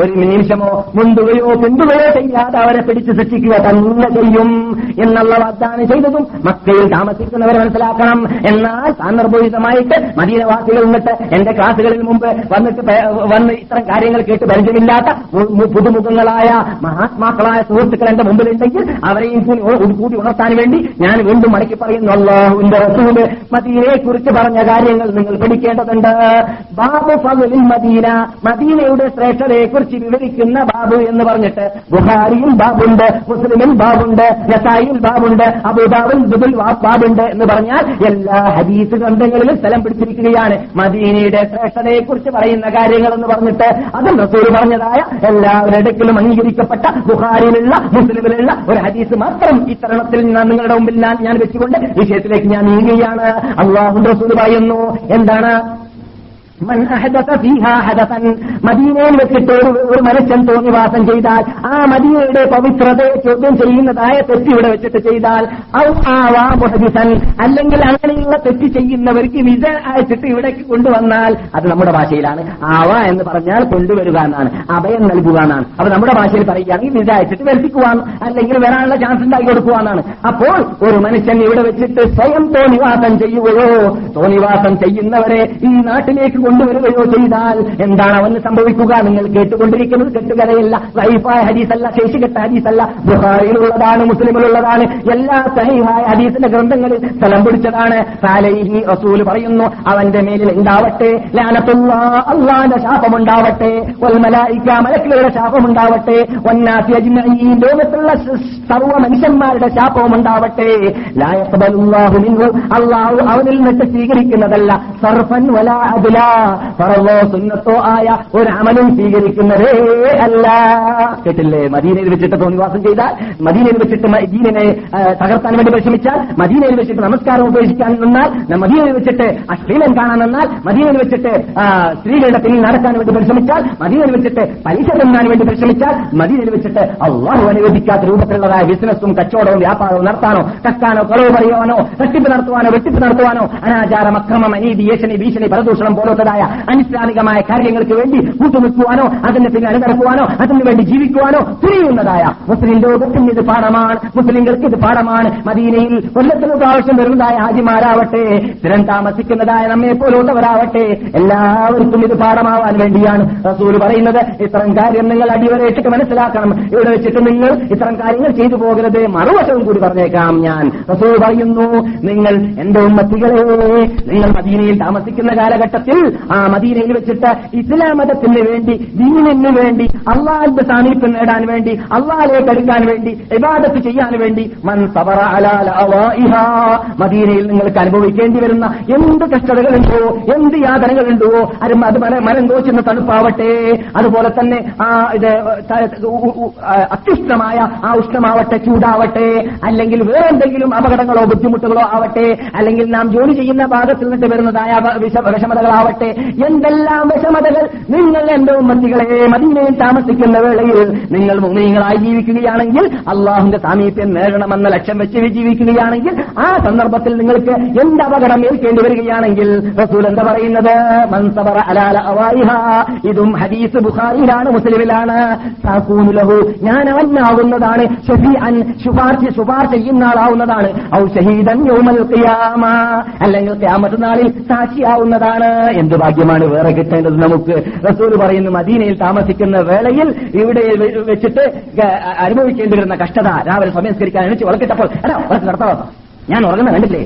ഒരു നിമിഷമോ മുണ്ടുകയോ പിന്തുകയോ ചെയ്യാതെ അവരെ പിടിച്ചു ശിക്ഷിക്കുക തന്നെ ചെയ്യും എന്നുള്ള വാഗ്ദാനം ചെയ്തതും മക്കയിൽ താമസിക്കുന്നവരെ മനസ്സിലാക്കണം എന്നാൽ സാന്ദർഭോചിതമായിട്ട് മദീനവാസികൾ നിന്നിട്ട് എന്റെ ക്ലാസുകളിൽ മുമ്പ് വന്നിട്ട് വന്ന് ഇത്തരം കാര്യങ്ങൾ കേട്ട് പരിചയമില്ലാത്ത പുതുമുഖങ്ങളായ മഹാത്മാക്കളായ സുഹൃത്തുക്കൾ എന്റെ മുമ്പിലുണ്ടെങ്കിൽ അവരെയും കൂടി ഉണർത്താൻ വേണ്ടി ഞാൻ വീണ്ടും മടക്കി പറയുന്നു അള്ളാഹുവിന്റെ റസൂല് മദീനയെ കുറിച്ച് പറഞ്ഞ കാര്യങ്ങൾ നിങ്ങൾ പഠിക്കേണ്ടതുണ്ട് ബാബു ഫതിൽ മദീന മദീനയുടെ ശ്രേഷ്ഠതയെ കുറിച്ച് വിവരിക്കുന്ന ബാബു എന്ന് പറഞ്ഞിട്ട് ബുഹാരിയിൽ ബാബുണ്ട് മുസ്ലിമിൽ ബാബുണ്ട് നസായിൽ ബാബുണ്ട് അബുദാബിൽ ദുബിൽ ബാബുണ്ട് എന്ന് പറഞ്ഞാൽ എല്ലാ ഹദീസ് ഗ്രന്ഥങ്ങളിലും സ്ഥലം പിടിച്ചിരിക്കുകയാണ് മദീനയുടെ ശ്രേഷ്ഠതയെ കുറിച്ച് പറയുന്ന കാര്യങ്ങൾ എന്ന് പറഞ്ഞിട്ട് അത് റസൂൽ പറഞ്ഞതായ എല്ലാവരുടെ അംഗീകരിക്കപ്പെട്ട ബുഹാരിയിലുള്ള മുസ്ലിമിലുള്ള ഒരു ഹദീസ് മാത്രം ഇത്തരണത്തിൽ നിങ്ങളുടെ മുമ്പിൽ ഞാൻ വെച്ചുകൊണ്ട് വിഷയത്തിലേക്ക് ഞാൻ നീങ്ങുകയാണ് അള്ളാഹു റസൂർ പറയുന്നു എന്താണ് മദീനയിൽ വെച്ചിട്ട് ഒരു മനുഷ്യൻ വാസം ചെയ്താൽ ആ മദീനയുടെ പവിത്രതയെ ചോദ്യം ചെയ്യുന്നതായ തെറ്റ് ഇവിടെ വെച്ചിട്ട് ചെയ്താൽ ഔഹാവാഹദിസൻ അല്ലെങ്കിൽ അങ്ങനെയുള്ള തെറ്റ് ചെയ്യുന്നവർക്ക് വിസ അയച്ചിട്ട് ഇവിടേക്ക് കൊണ്ടുവന്നാൽ അത് നമ്മുടെ ഭാഷയിലാണ് ആവ എന്ന് പറഞ്ഞാൽ കൊണ്ടുവരിക എന്നാണ് അഭയം നൽകുക എന്നാണ് അപ്പൊ നമ്മുടെ ഭാഷയിൽ പറയുകയാണെങ്കിൽ വിസ അയച്ചിട്ട് വരുത്തിക്കുവാണ് അല്ലെങ്കിൽ വരാനുള്ള ചാൻസ് ഉണ്ടാക്കി കൊടുക്കുവാന്നാണ് അപ്പോൾ ഒരു മനുഷ്യൻ ഇവിടെ വെച്ചിട്ട് സ്വയം തോന്നിവാസം ചെയ്യുകയോ തോന്നിവാസം ചെയ്യുന്നവരെ ഈ നാട്ടിലേക്ക് കൊണ്ടുവരികയോ ചെയ്താൽ എന്താണ് അവന് സംഭവിക്കുക നിങ്ങൾ കേട്ടുകൊണ്ടിരിക്കുന്നത് കെട്ടുകഥയല്ല സൈഫായ ഹരീസല്ല ശേഷി കെട്ട ഹരീസല്ല ബുഹാറിയിലുള്ളതാണ് മുസ്ലിമിലുള്ളതാണ് എല്ലാ സഹിഹായ ഹരീസിന്റെ ഗ്രന്ഥങ്ങളിൽ സ്ഥലം പിടിച്ചതാണ് സാലൈഹി റസൂൽ പറയുന്നു അവന്റെ മേലിൽ ഉണ്ടാവട്ടെ അള്ളാന്റെ ശാപമുണ്ടാവട്ടെ ഒൽമലായിക്ക മലക്കുകളുടെ ശാപമുണ്ടാവട്ടെ ഒന്നാസി ലോകത്തുള്ള സർവ്വ മനുഷ്യന്മാരുടെ ശാപവും ഉണ്ടാവട്ടെ അള്ളാഹു അവനിൽ നിന്ന് സ്വീകരിക്കുന്നതല്ല സർഫൻ വലാ അതിലാ പറവോ സുന്നത്തോ ആയ ഒരു അമലും സ്വീകരിക്കുന്നതേ അല്ല കേട്ടില്ലേ മദീനയിൽ വെച്ചിട്ട് തോന്നിവാസം ചെയ്താൽ മദീനയിൽ വെച്ചിട്ട് മദീനെ തകർത്താൻ വേണ്ടി പരിശ്രമിച്ചാൽ മദീനയിൽ വെച്ചിട്ട് നമസ്കാരം ഉപേക്ഷിക്കാൻ നിന്നാൽ മദീനയിൽ വെച്ചിട്ട് അശ്ലീലം കാണാൻ നിന്നാൽ മദീനയിൽ വെച്ചിട്ട് സ്ത്രീകളുടെ പിന്നിൽ നടക്കാൻ വേണ്ടി പരിശ്രമിച്ചാൽ മദീനയിൽ വെച്ചിട്ട് പലിശ തന്നാൻ വേണ്ടി പരിശ്രമിച്ചാൽ മദീനയിൽ വെച്ചിട്ട് അള്ളാഹു അനുവദിക്കാത്ത രൂപത്തിലുള്ളതായ ബിസിനസ്സും കച്ചവടവും വ്യാപാരവും നടത്താനോ കക്കാനോ കളവ് പറയുവാനോ തട്ടിപ്പ് നടത്തുവാനോ വെട്ടിപ്പ് നടത്തുവാനോ അനാചാരം അക്രമം അനീതി ഏഷണി ഭീഷണി പരദൂഷണം പോലത്തെ മുതലായ അനിസ്ലാമികമായ കാര്യങ്ങൾക്ക് വേണ്ടി കൂട്ടുനിൽക്കുവാനോ അതിന്റെ പിന്നെ അണിനിറക്കുവാനോ അതിനുവേണ്ടി വേണ്ടി ജീവിക്കുവാനോ തിരിയുന്നതായ മുസ്ലിം ലോകത്തിന് ഇത് പാഠമാണ് മുസ്ലിംകൾക്ക് ഇത് പാഠമാണ് മദീനയിൽ കൊല്ലത്തിന് പ്രാവശ്യം വരുന്നതായ ഹാജിമാരാവട്ടെ സ്ഥിരം താമസിക്കുന്നതായ നമ്മെ പോലുള്ളവരാവട്ടെ എല്ലാവർക്കും ഇത് പാഠമാവാൻ വേണ്ടിയാണ് റസൂൽ പറയുന്നത് ഇത്തരം കാര്യം നിങ്ങൾ അടിവരയിട്ടിട്ട് മനസ്സിലാക്കണം ഇവിടെ വെച്ചിട്ട് നിങ്ങൾ ഇത്തരം കാര്യങ്ങൾ ചെയ്തു പോകരുത് മറുവശവും കൂടി പറഞ്ഞേക്കാം ഞാൻ റസൂൽ പറയുന്നു നിങ്ങൾ എന്റെ ഉമ്മത്തികളെ നിങ്ങൾ മദീനയിൽ താമസിക്കുന്ന കാലഘട്ടത്തിൽ ആ മദീനയിൽ വെച്ചിട്ട് ഇസ്ലാം മതത്തിന് വേണ്ടി ദീനിന് വേണ്ടി അള്ളാഹിന്റെ സാമീപ്യം നേടാൻ വേണ്ടി അള്ളാഹെ കരുക്കാൻ വേണ്ടി ഇബാദത്ത് ചെയ്യാൻ വേണ്ടി മൻ സബറ മദീനയിൽ നിങ്ങൾക്ക് അനുഭവിക്കേണ്ടി വരുന്ന എന്ത് കഷ്ടതകളുണ്ടോ എന്ത് യാതനകളുണ്ടോ അത് മരം കോച്ചുന്ന തണുപ്പാവട്ടെ അതുപോലെ തന്നെ ആ ഇത് അത്യുഷ്ണമായ ആ ഉഷ്ണമാവട്ടെ ചൂടാവട്ടെ അല്ലെങ്കിൽ വേറെന്തെങ്കിലും അപകടങ്ങളോ ബുദ്ധിമുട്ടുകളോ ആവട്ടെ അല്ലെങ്കിൽ നാം ജോലി ചെയ്യുന്ന ഭാഗത്തിൽ നിന്ന് വരുന്നതായ വിഷമതകളാവട്ടെ എന്തെല്ലാം വിഷമതകൾ നിങ്ങൾ എന്റെ ഉമ്മത്തികളെ മദീനയിൽ താമസിക്കുന്ന വേളയിൽ നിങ്ങൾ നിങ്ങളായി ജീവിക്കുകയാണെങ്കിൽ അള്ളാഹുന്റെ സാമീപ്യം നേടണമെന്ന ലക്ഷ്യം വെച്ച് ജീവിക്കുകയാണെങ്കിൽ ആ സന്ദർഭത്തിൽ നിങ്ങൾക്ക് എന്ത് അപകടം ഏൽക്കേണ്ടി വരികയാണെങ്കിൽ റസൂൽ എന്താ പറയുന്നത് മൻസബറ അലാല ഇതും ഹദീസ് ബുഖാരിയിലാണ് മുസ്ലിമിലാണ് ലഹു ഞാൻ അവനാകുന്നതാണ് ശുപാർശ ശുപാർശ ചെയ്യുന്ന ആളാവുന്നതാണ് ഔ ഷഹീദൻ അല്ലെങ്കിൽ ക്യാമത്ത് നാളിൽ സാക്ഷിയാവുന്നതാണ് എന്ത് ഭാഗ്യമാണ് വേറെ കിട്ടേണ്ടത് നമുക്ക് റസൂൽ പറയുന്നു മദീനയിൽ താമസിക്കുന്ന വേളയിൽ ഇവിടെ വെച്ചിട്ട് അനുഭവിക്കേണ്ടി വരുന്ന കഷ്ടത രാവിലെ സമയസ്കരിക്കാൻ എണിച്ച് വളക്കിട്ടപ്പോൾ നടത്താവാ ഞാൻ ഉറങ്ങുന്ന കണ്ടില്ലേ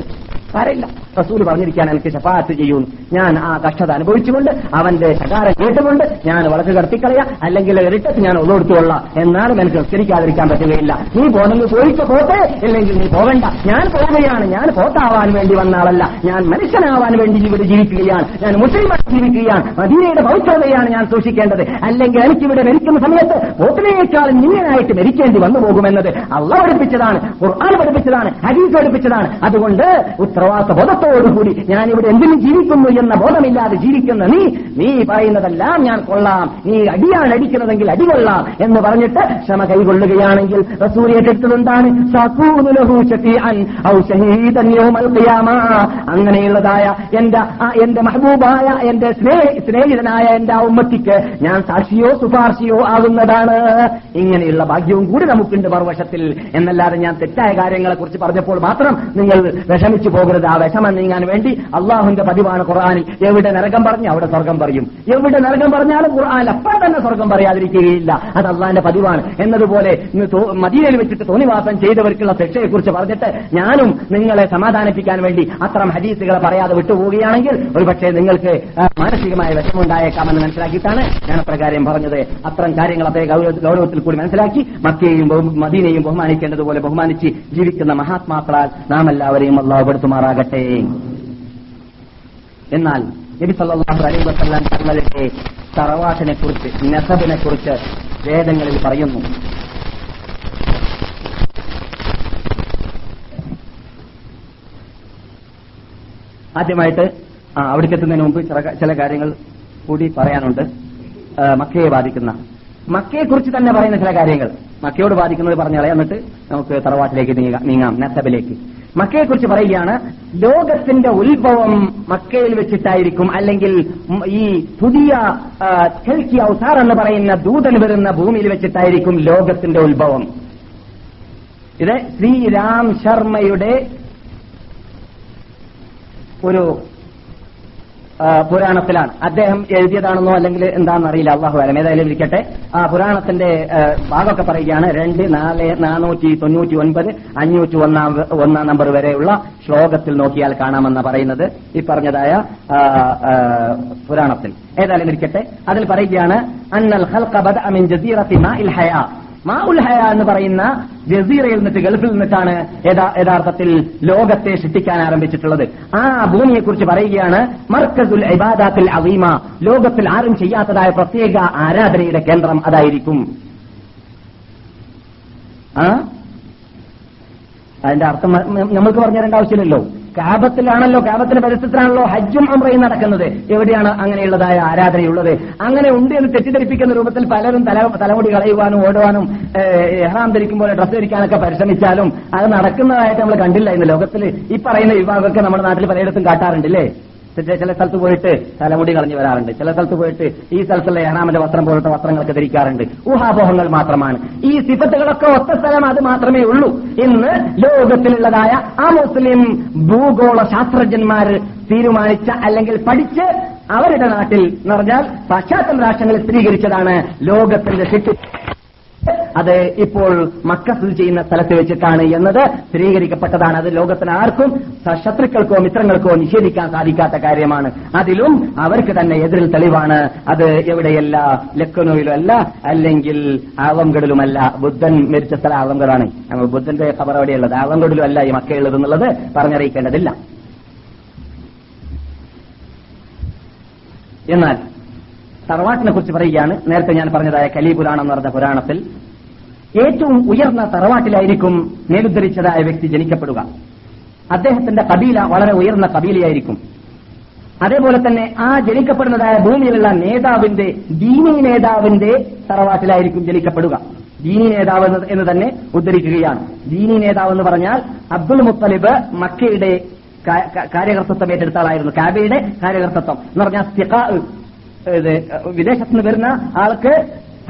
സാരമില്ല റസൂൽ പറഞ്ഞിരിക്കാൻ എനിക്ക് ശപാത്ത് ചെയ്യൂന്ന് ഞാൻ ആ കഷ്ടത അനുഭവിച്ചുകൊണ്ട് അവന്റെ ശകാരം കേട്ടുകൊണ്ട് ഞാൻ വളക്ക് കടത്തിക്കളയാ അല്ലെങ്കിൽ ഇരട്ടത്ത് ഞാൻ ഒതുകൊടുത്തുകൊള്ളാം എന്നാലും എനിക്ക് നിസ്കരിക്കാതിരിക്കാൻ പറ്റുകയില്ല നീ പോകുന്നത് പോയിക്കോ പോട്ടെ ഇല്ലെങ്കിൽ നീ പോകണ്ട ഞാൻ പോവുകയാണ് ഞാൻ പോത്താവാൻ വേണ്ടി വന്ന ആളല്ല ഞാൻ മനുഷ്യനാവാൻ വേണ്ടി ഇവിടെ ജീവിക്കുകയാണ് ഞാൻ മുസ്ലിമായി ജീവിക്കുകയാണ് മദീനയുടെ പവിത്രതയാണ് ഞാൻ സൂക്ഷിക്കേണ്ടത് അല്ലെങ്കിൽ ഇവിടെ മരിക്കുന്ന സമയത്ത് പോത്തിനേക്കാൾ നിങ്ങനായിട്ട് മരിക്കേണ്ടി വന്നു പോകുമെന്നത് അള്ള പഠിപ്പിച്ചതാണ് ഖുർആൻ പഠിപ്പിച്ചതാണ് ഹരീസ് പഠിപ്പിച്ചതാണ് അതുകൊണ്ട് ഉത്തര ഉത്തരവാദിത്ത ബോധത്തോടുകൂടി ഞാനിവിടെ എന്തിനു ജീവിക്കുന്നു എന്ന ബോധമില്ലാതെ ജീവിക്കുന്ന നീ നീ പറയുന്നതെല്ലാം ഞാൻ കൊള്ളാം നീ അടിയാണ് അടിക്കുന്നതെങ്കിൽ കൊള്ളാം എന്ന് പറഞ്ഞിട്ട് ക്ഷമ കൈകൊള്ളുകയാണെങ്കിൽ റസൂരി ഏറ്റെടുത്തതെന്താണ് അങ്ങനെയുള്ളതായ എന്റെ എന്റെ മഹബൂബായ എന്റെ സ്നേഹിതനായ എന്റെ ഉമ്മത്തിക്ക് ഞാൻ സാക്ഷിയോ ശുപാർശയോ ആകുന്നതാണ് ഇങ്ങനെയുള്ള ഭാഗ്യവും കൂടി നമുക്കുണ്ട് മറുവശത്തിൽ എന്നല്ലാതെ ഞാൻ തെറ്റായ കാര്യങ്ങളെക്കുറിച്ച് പറഞ്ഞപ്പോൾ മാത്രം നിങ്ങൾ വിഷമിച്ചു പോകും പോകരുത് ആ വിഷമം നീങ്ങാൻ വേണ്ടി അള്ളാഹുന്റെ പതിവാണ് ഖുർആാനിൽ എവിടെ നരകം പറഞ്ഞു അവിടെ സ്വർഗം പറയും എവിടെ നരകം പറഞ്ഞാലും ഖുർആാനിൽ അപ്പോൾ തന്നെ സ്വർഗം പറയാതിരിക്കുകയില്ല അത് അള്ളാഹിന്റെ പതിവാണ് എന്നതുപോലെ മദീനയിൽ വെച്ചിട്ട് തോന്നിവാസം ചെയ്തവർക്കുള്ള ശിക്ഷയെക്കുറിച്ച് പറഞ്ഞിട്ട് ഞാനും നിങ്ങളെ സമാധാനിപ്പിക്കാൻ വേണ്ടി അത്തരം ഹദീസുകളെ പറയാതെ വിട്ടുപോവുകയാണെങ്കിൽ ഒരുപക്ഷെ നിങ്ങൾക്ക് മാനസികമായ വിഷമമുണ്ടായേക്കാമെന്ന് മനസ്സിലാക്കിയിട്ടാണ് ഞാൻ അപ്രകാരം പറഞ്ഞത് അത്തരം കാര്യങ്ങൾ അതേ ഗൗരവത്തിൽ കൂടി മനസ്സിലാക്കി മക്കയെയും മദീനയും ബഹുമാനിക്കേണ്ടതുപോലെ ബഹുമാനിച്ച് ജീവിക്കുന്ന മഹാത്മാക്കളാൽ നാം എല്ലാവരെയും അള്ളാഹപ്പെടുത്തുമാറാണ് ചെയ്യുമാറാകട്ടെ എന്നാൽ നബി സല്ലാഹു അലൈ വസ്ലാം തങ്ങളുടെ തറവാട്ടിനെ കുറിച്ച് നെസബിനെ കുറിച്ച് വേദങ്ങളിൽ പറയുന്നു ആദ്യമായിട്ട് അവിടേക്ക് എത്തുന്നതിന് മുമ്പ് ചില കാര്യങ്ങൾ കൂടി പറയാനുണ്ട് മക്കയെ ബാധിക്കുന്ന മക്കയെ കുറിച്ച് തന്നെ പറയുന്ന ചില കാര്യങ്ങൾ മക്കയോട് ബാധിക്കുന്നത് പറഞ്ഞാളെ എന്നിട്ട് നമുക്ക് തറവാട്ടിലേക്ക് നീങ്ങാം നസബിലേക്ക് മക്കയെക്കുറിച്ച് പറയുകയാണ് ലോകത്തിന്റെ ഉത്ഭവം മക്കയിൽ വെച്ചിട്ടായിരിക്കും അല്ലെങ്കിൽ ഈ പുതിയ ചെൽക്കി ഔസാർ എന്ന് പറയുന്ന ദൂതൻ വരുന്ന ഭൂമിയിൽ വെച്ചിട്ടായിരിക്കും ലോകത്തിന്റെ ഉത്ഭവം ഇത് ശ്രീരാം ശർമ്മയുടെ ഒരു പുരാണത്തിലാണ് അദ്ദേഹം എഴുതിയതാണെന്നോ അല്ലെങ്കിൽ എന്താണെന്ന് അറിയില്ല അള്ളാഹു വരം ഏതായാലും ഇരിക്കട്ടെ ആ പുരാണത്തിന്റെ ഭാഗമൊക്കെ പറയുകയാണ് രണ്ട് നാല് നാനൂറ്റി തൊണ്ണൂറ്റി ഒൻപത് അഞ്ഞൂറ്റി ഒന്നാം ഒന്നാം നമ്പർ വരെയുള്ള ശ്ലോകത്തിൽ നോക്കിയാൽ കാണാമെന്ന് പറയുന്നത് ഈ പറഞ്ഞതായ പുരാണത്തിൽ ഏതായാലും ഇരിക്കട്ടെ അതിൽ പറയുകയാണ് അന്നൽ ഹൽഖബദ് അമിൻ ജസീറത്തി ഹയാ മാഉൽഹയ എന്ന് പറയുന്ന ജസീറയിൽ നിന്നിട്ട് ഗൾഫിൽ നിന്നിട്ടാണ് യഥാർത്ഥത്തിൽ ലോകത്തെ സൃഷ്ടിക്കാൻ ആരംഭിച്ചിട്ടുള്ളത് ആ ഭൂമിയെക്കുറിച്ച് പറയുകയാണ് മർക്കസുൽ ഇബാദാത്തിൽ അവീമ ലോകത്തിൽ ആരും ചെയ്യാത്തതായ പ്രത്യേക ആരാധനയുടെ കേന്ദ്രം അതായിരിക്കും അതിന്റെ അർത്ഥം നമ്മൾക്ക് പറഞ്ഞു തരേണ്ട ആവശ്യമില്ലല്ലോ കാബത്തിലാണല്ലോ കാബത്തിന്റെ പരിസരത്തിലാണല്ലോ ഹജ്ജും അമ്രയും നടക്കുന്നത് എവിടെയാണ് അങ്ങനെയുള്ളതായ ആരാധനയുള്ളത് അങ്ങനെ ഉണ്ട് എന്ന് തെറ്റിദ്ധരിപ്പിക്കുന്ന രൂപത്തിൽ പലരും തല തലമുടി കളയുവാനും ഓടുവാനും എഹ്റാം ധരിക്കുമ്പോൾ പോലെ ഡ്രസ്സ് ധരിക്കാനൊക്കെ പരിശ്രമിച്ചാലും അത് നടക്കുന്നതായിട്ട് നമ്മൾ കണ്ടില്ല ഇന്ന് ലോകത്തിൽ ഈ പറയുന്ന വിഭാഗമൊക്കെ നമ്മുടെ നാട്ടിൽ പലയിടത്തും കാട്ടാറുണ്ട് അല്ലേ ചില സ്ഥലത്ത് പോയിട്ട് തലമുടി കളഞ്ഞു വരാറുണ്ട് ചില സ്ഥലത്ത് പോയിട്ട് ഈ സ്ഥലത്തുള്ള ഏണാമന്റെ വസ്ത്രം പോലത്തെ വസ്ത്രങ്ങളൊക്കെ ധരിക്കാറുണ്ട് ഊഹാപോഹങ്ങൾ മാത്രമാണ് ഈ സിഫത്തുകളൊക്കെ ഒത്ത സ്ഥലം അത് മാത്രമേ ഉള്ളൂ ഇന്ന് ലോകത്തിലുള്ളതായ ആ മുസ്ലിം ഭൂഗോള ശാസ്ത്രജ്ഞന്മാർ തീരുമാനിച്ച അല്ലെങ്കിൽ പഠിച്ച് അവരുടെ നാട്ടിൽ എന്ന് പറഞ്ഞാൽ പശ്ചാത്തല രാഷ്ട്രങ്ങളിൽ സ്ഥിരീകരിച്ചതാണ് ലോകത്തിന്റെ ശിക്ഷ അത് ഇപ്പോൾ മക്ക സ്ഥിതി ചെയ്യുന്ന സ്ഥലത്ത് വെച്ചിട്ടാണ് എന്നത് സ്ഥിരീകരിക്കപ്പെട്ടതാണ് അത് ലോകത്തിന് ആർക്കും ശത്രുക്കൾക്കോ മിത്രങ്ങൾക്കോ നിഷേധിക്കാൻ സാധിക്കാത്ത കാര്യമാണ് അതിലും അവർക്ക് തന്നെ എതിരിൽ തെളിവാണ് അത് എവിടെയല്ല ലക്കനോയിലുമല്ല അല്ലെങ്കിൽ ആവംഗഡിലുമല്ല ബുദ്ധൻ മരിച്ച സ്ഥലം ആവംഗഡാണ് ബുദ്ധന്റെ ഖബർ എവിടെയുള്ളത് ആവംഗഡിലും അല്ല ഈ മക്കയുള്ളത് എന്നുള്ളത് പറഞ്ഞറിയിക്കേണ്ടതില്ല എന്നാൽ തറവാട്ടിനെ കുറിച്ച് പറയുകയാണ് നേരത്തെ ഞാൻ പറഞ്ഞതായ കലീപുരാണം എന്ന് പറഞ്ഞ പുരാണത്തിൽ ഏറ്റവും ഉയർന്ന തറവാട്ടിലായിരിക്കും മേലുദ്ധരിച്ചതായ വ്യക്തി ജനിക്കപ്പെടുക അദ്ദേഹത്തിന്റെ കബീല വളരെ ഉയർന്ന കബീലയായിരിക്കും അതേപോലെ തന്നെ ആ ജനിക്കപ്പെടുന്നതായ ഭൂമിയിലുള്ള നേതാവിന്റെ ദീനി നേതാവിന്റെ തറവാട്ടിലായിരിക്കും ജനിക്കപ്പെടുക ദീനി നേതാവ് എന്ന് തന്നെ ഉദ്ധരിക്കുകയാണ് ദീനി നേതാവ് എന്ന് പറഞ്ഞാൽ അബ്ദുൾ മുത്തലിബ് മക്കയുടെ കാര്യകർത്തത്വം ഏറ്റെടുത്ത ആളായിരുന്നു കാബയുടെ കാര്യകർത്തത്വം എന്ന് പറഞ്ഞാൽ നിന്ന് വരുന്ന ആൾക്ക്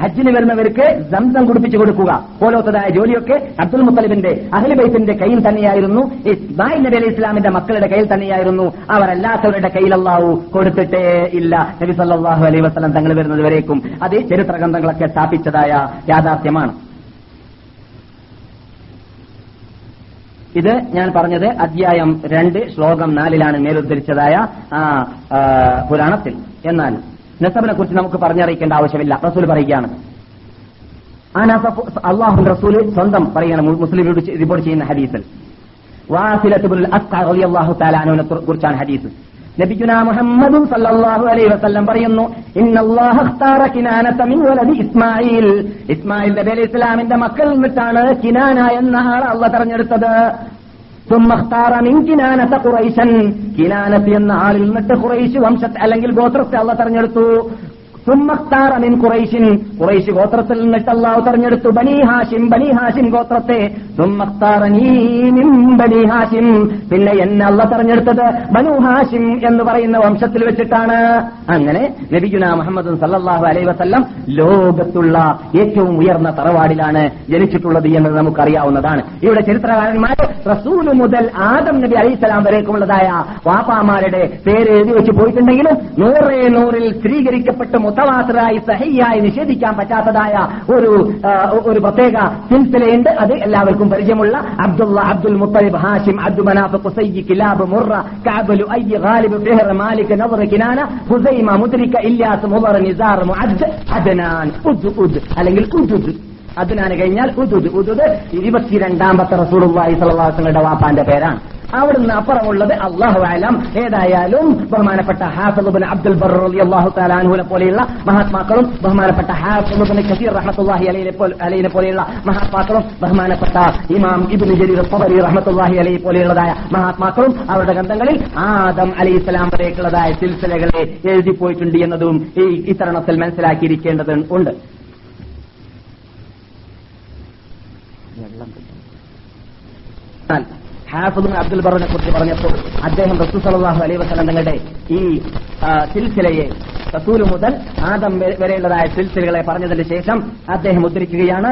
ഹജ്ജിന് വരുന്നവർക്ക് സംസം കുടിപ്പിച്ചു കൊടുക്കുക പോലോത്തതായ ജോലിയൊക്കെ അബ്ദുൽ മുത്തലിബിന്റെ അഹ്ലുബൈത്തിന്റെ കയ്യിൽ തന്നെയായിരുന്നു ഇസ്മായിൽ നബി അലി ഇസ്ലാമിന്റെ മക്കളുടെ കയ്യിൽ തന്നെയായിരുന്നു അവർ കയ്യിലല്ലാവു കൊടുത്തിട്ടേ ഇല്ല നബി സല്ലാഹു അലൈ വസ്ലം തങ്ങൾ വരുന്നത് വരേക്കും അത് ചരിത്ര ഗ്രന്ഥങ്ങളൊക്കെ സ്ഥാപിച്ചതായ യാഥാർത്ഥ്യമാണ് ഇത് ഞാൻ പറഞ്ഞത് അധ്യായം രണ്ട് ശ്ലോകം നാലിലാണ് മേലുദ്ധരിച്ചതായ ആ പുരാണത്തിൽ എന്നാൽ നസബിനെ കുറിച്ച് നമുക്ക് പറഞ്ഞറിയിക്കേണ്ട ആവശ്യമില്ല റസൂൽ പറയുകയാണ് ആ നസഫ് അള്ളാഹു റസൂൽ സ്വന്തം പറയുകയാണ് മുസ്ലിം റിപ്പോർട്ട് ചെയ്യുന്ന ഹദീസിൽ കുറിച്ചാണ് ഹദീസ് നബിഗുന മുഹമ്മദും സല്ലല്ലാഹു അലൈഹി വസല്ലം പറയുന്നു ഇന്നല്ലാഹു ഇഖ്താറ കിനാനത മിൻ വലദി ഇസ്മായിൽ ഇസ്മായിൽ നബി അലൈഹി ഇസ്ലാമിന്റെ മക്കൾ നിന്നിട്ടാണ് കിനാന എന്ന ആളെ അള്ളാഹു തിരഞ്ഞെടുത്തത് കിനാനത്ത് എന്ന ആളിൽ നിന്നിട്ട് ഖുറൈശ് വംശത്തെ അല്ലെങ്കിൽ ഗോത്രത്തെ അള്ള തെരഞ്ഞെടുത്തു സുമ്മക്താർ കുറൈശിൻ കുറൈശ് ഗോത്രത്തിൽ നിന്നിട്ട് അള്ളാഹു തെരഞ്ഞെടുത്തു ബനി ഹാഷിം ബനി ഹാഷിം ഗോത്രത്തെ ബനി ഹാഷിം പിന്നെ എന്നെ അള്ള തെരഞ്ഞെടുത്തത് ബനു ഹാഷിം എന്ന് പറയുന്ന വംശത്തിൽ വെച്ചിട്ടാണ് അങ്ങനെ നബിഗുന മുഹമ്മദ് സല്ലാഹു അലൈ വസ്ല്ലം ലോകത്തുള്ള ഏറ്റവും ഉയർന്ന തറവാടിലാണ് ജനിച്ചിട്ടുള്ളത് എന്നത് നമുക്കറിയാവുന്നതാണ് ഇവിടെ ചരിത്രകാരന്മാർ റസൂൽ മുതൽ ആദം നബി അലൈസലാം വരേക്കുള്ളതായ വാപ്പാമാരുടെ പേര് എഴുതി വെച്ച് പോയിട്ടുണ്ടെങ്കിലും നൂറേ നൂറിൽ സ്ത്രീകരിക്കപ്പെട്ട് മുത്തവാസറായി സഹിയായി നിഷേധിക്കാൻ പറ്റാത്തതായ ഒരു ഒരു പ്രത്യേക സിൽസിലയുണ്ട് അത് എല്ലാവർക്കും പരിചയമുള്ള അബ്ദുള്ള അബ്ദുൽ മുത്തലിബ് ഹാഷിം അബ്ദു മനാഫ് കുസൈ കിലാബ് മുറ കാബലു ഐ ഗാലിബ് ഫിഹർ മാലിക് നവർ കിനാന ഹുസൈമ മുദ്രിക ഇല്ലാസ് മുബർ നിസാർ മുഅദ് അദ്നാൻ ഉദ് ഉദ് അല്ലെങ്കിൽ ഉദുദ് അദ്നാൻ കഴിഞ്ഞാൽ ഉദുദ് ഉദുദ് ഇരുപത്തിരണ്ടാമത്തെ റസൂലുള്ളാഹി സ്വല്ലല്ലാഹു അലൈഹി വസല്ലമയുടെ വാപ്പാന്റെ പേരാണ് അവിടുന്ന് അപ്പുറമുള്ളത് അള്ളാഹു ആലം ഏതായാലും ബഹുമാനപ്പെട്ട ഹാഫിബിൻ അബ്ദുൽ ബറുലി അള്ളാഹു താലാനുവിനെ പോലെയുള്ള മഹാത്മാക്കളും ബഹുമാനപ്പെട്ട ഹാഫിബിൻ ഖസീർ റഹ്മത്തുല്ലാഹി അലൈനെ പോലെയുള്ള മഹാത്മാക്കളും ബഹുമാനപ്പെട്ട ഇമാം ഇബിൻ ജലീർ പവരി റഹ്മത്തുല്ലാഹി അലൈ പോലെയുള്ളതായ മഹാത്മാക്കളും അവരുടെ ഗ്രന്ഥങ്ങളിൽ ആദം അലി ഇസ്ലാം വരേക്കുള്ളതായ സിൽസിലകളെ എഴുതി പോയിട്ടുണ്ട് എന്നതും ഈ ഇത്തരണത്തിൽ മനസ്സിലാക്കിയിരിക്കേണ്ടത് ഉണ്ട് വെള്ളം കിട്ടും ഹാഫിദ് അബ്ദുൽ ബറിനെ കുറിച്ച് പറഞ്ഞപ്പോൾ അദ്ദേഹം റസൂൽ സലാഹു അലൈ വസ്ലം തങ്ങളുടെ ഈ സിൽസിലയെ റസൂല് മുതൽ ആദം വരെയുള്ളതായ സിൽസിലകളെ പറഞ്ഞതിന് ശേഷം അദ്ദേഹം ഉദ്ധരിക്കുകയാണ്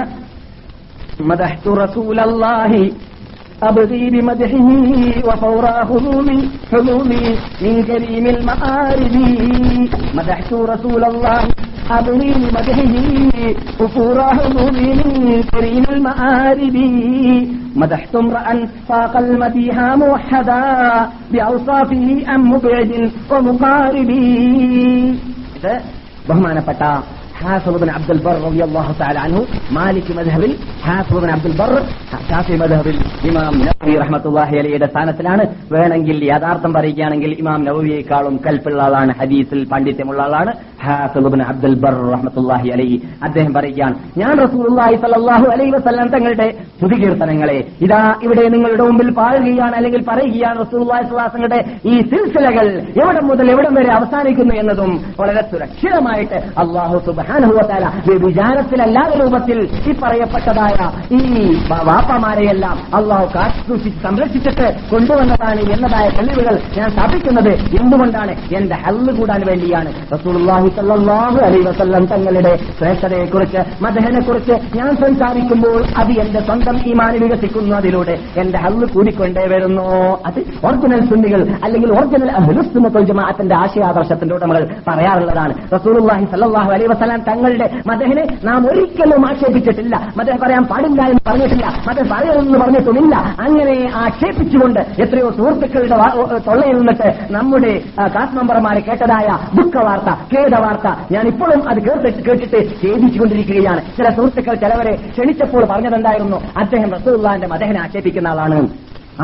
أبغي بمدحه وفورا خذوني حلومي من كريم المآرب مدحت رسول الله أبنين مدحه أفوراه مبين قرين المآرب مدحت امرأ فاق المديح موحدا بأوصافه أم مبعد ومقارب بهمانة ഹാഫിദ് ബിൻ അബ്ദുൽ ബർ റബി അള്ളാഹു അൻഹു മാലിക് മദ്ഹബിൽ ഹാഫിദ് ബിൻ അബ്ദുൽ ബർ ഹാഫി മദ്ഹബിൽ ഇമാം നവവി റഹ്മത്തുല്ലാഹി അലിയുടെ സ്ഥാനത്തിലാണ് വേണമെങ്കിൽ യഥാർത്ഥം പറയുകയാണെങ്കിൽ ഇമാം നവവിയേക്കാളും കൽപ്പുള്ള ആളാണ് ഹദീസിൽ പാണ്ഡിത്യമുള്ള ആളാണ് ഹാഫിദ് ബിൻ അബ്ദുൽ ബർ റഹ്മത്തുല്ലാഹി അലൈഹി അദ്ദേഹം പറയുകയാണ് ഞാൻ റസൂലുള്ളാഹി സ്വല്ലല്ലാഹു അലൈഹി വസല്ലം തങ്ങളുടെ സ്തുതികീർത്തനങ്ങളെ ഇതാ ഇവിടെ നിങ്ങളുടെ മുമ്പിൽ പാടുകയാണ് അല്ലെങ്കിൽ പറയുകയാണ് റസൂലുള്ളാഹി സ്വലാസങ്ങളുടെ ഈ സിൽസിലകൾ എവിടം മുതൽ എവിടം വരെ അവസാനിക്കുന്നു എന്നതും വളരെ സുരക്ഷിതമായിട്ട് അള്ളാഹു സുബഹ സുബാനുഭവത്താല വിചാരത്തിലല്ലാത്ത രൂപത്തിൽ ഈ പറയപ്പെട്ടതായ ഈ വാപ്പമാരെയെല്ലാം അള്ളാഹു കാത്തുസൂക്ഷിച്ച് സംരക്ഷിച്ചിട്ട് കൊണ്ടുവന്നതാണ് എന്നതായ തെളിവുകൾ ഞാൻ സ്ഥാപിക്കുന്നത് എന്തുകൊണ്ടാണ് എന്റെ ഹല്ല് കൂടാൻ വേണ്ടിയാണ് റസൂൽഹി സല്ലാഹു അലൈ വസല്ലം തങ്ങളുടെ ശ്രേഷ്ഠതയെക്കുറിച്ച് മദഹനെക്കുറിച്ച് ഞാൻ സംസാരിക്കുമ്പോൾ അത് എന്റെ സ്വന്തം വികസിക്കുന്നു അതിലൂടെ എന്റെ ഹല്ല് കൂടിക്കൊണ്ടേ വരുന്നു അത് ഒറിജിനൽ സുന്നികൾ അല്ലെങ്കിൽ ഓർജിനൽ ജമാഅത്തിന്റെ ആശയാദർശത്തിന്റെ ഉടമകൾ പറയാറുള്ളതാണ് റസൂൽഹി സല്ലാഹു അലൈ വസ്ലാം തങ്ങളുടെ മതഹിനെ നാം ഒരിക്കലും ആക്ഷേപിച്ചിട്ടില്ല മദഹ പറയാൻ പാടില്ല എന്ന് പറഞ്ഞിട്ടില്ല മദഹ പറയുമെന്ന് പറഞ്ഞിട്ടുമില്ല അങ്ങനെ ആക്ഷേപിച്ചുകൊണ്ട് എത്രയോ സുഹൃത്തുക്കളുടെ തൊള്ളയിൽ നിന്നിട്ട് നമ്മുടെ കാസ് മെമ്പർമാരെ കേട്ടതായ ദുഃഖവാർത്ത ഖേദവാർത്ത ഞാൻ ഇപ്പോഴും അത് കേട്ടിട്ട് ഛേദിച്ചുകൊണ്ടിരിക്കുകയാണ് ചില സുഹൃത്തുക്കൾ ചിലവരെ ക്ഷണിച്ചപ്പോൾ പറഞ്ഞതെന്തായിരുന്നു അദ്ദേഹം റസൂള്ളാന്റെ മദഹനെ ആക്ഷേപിക്കുന്ന ആളാണ്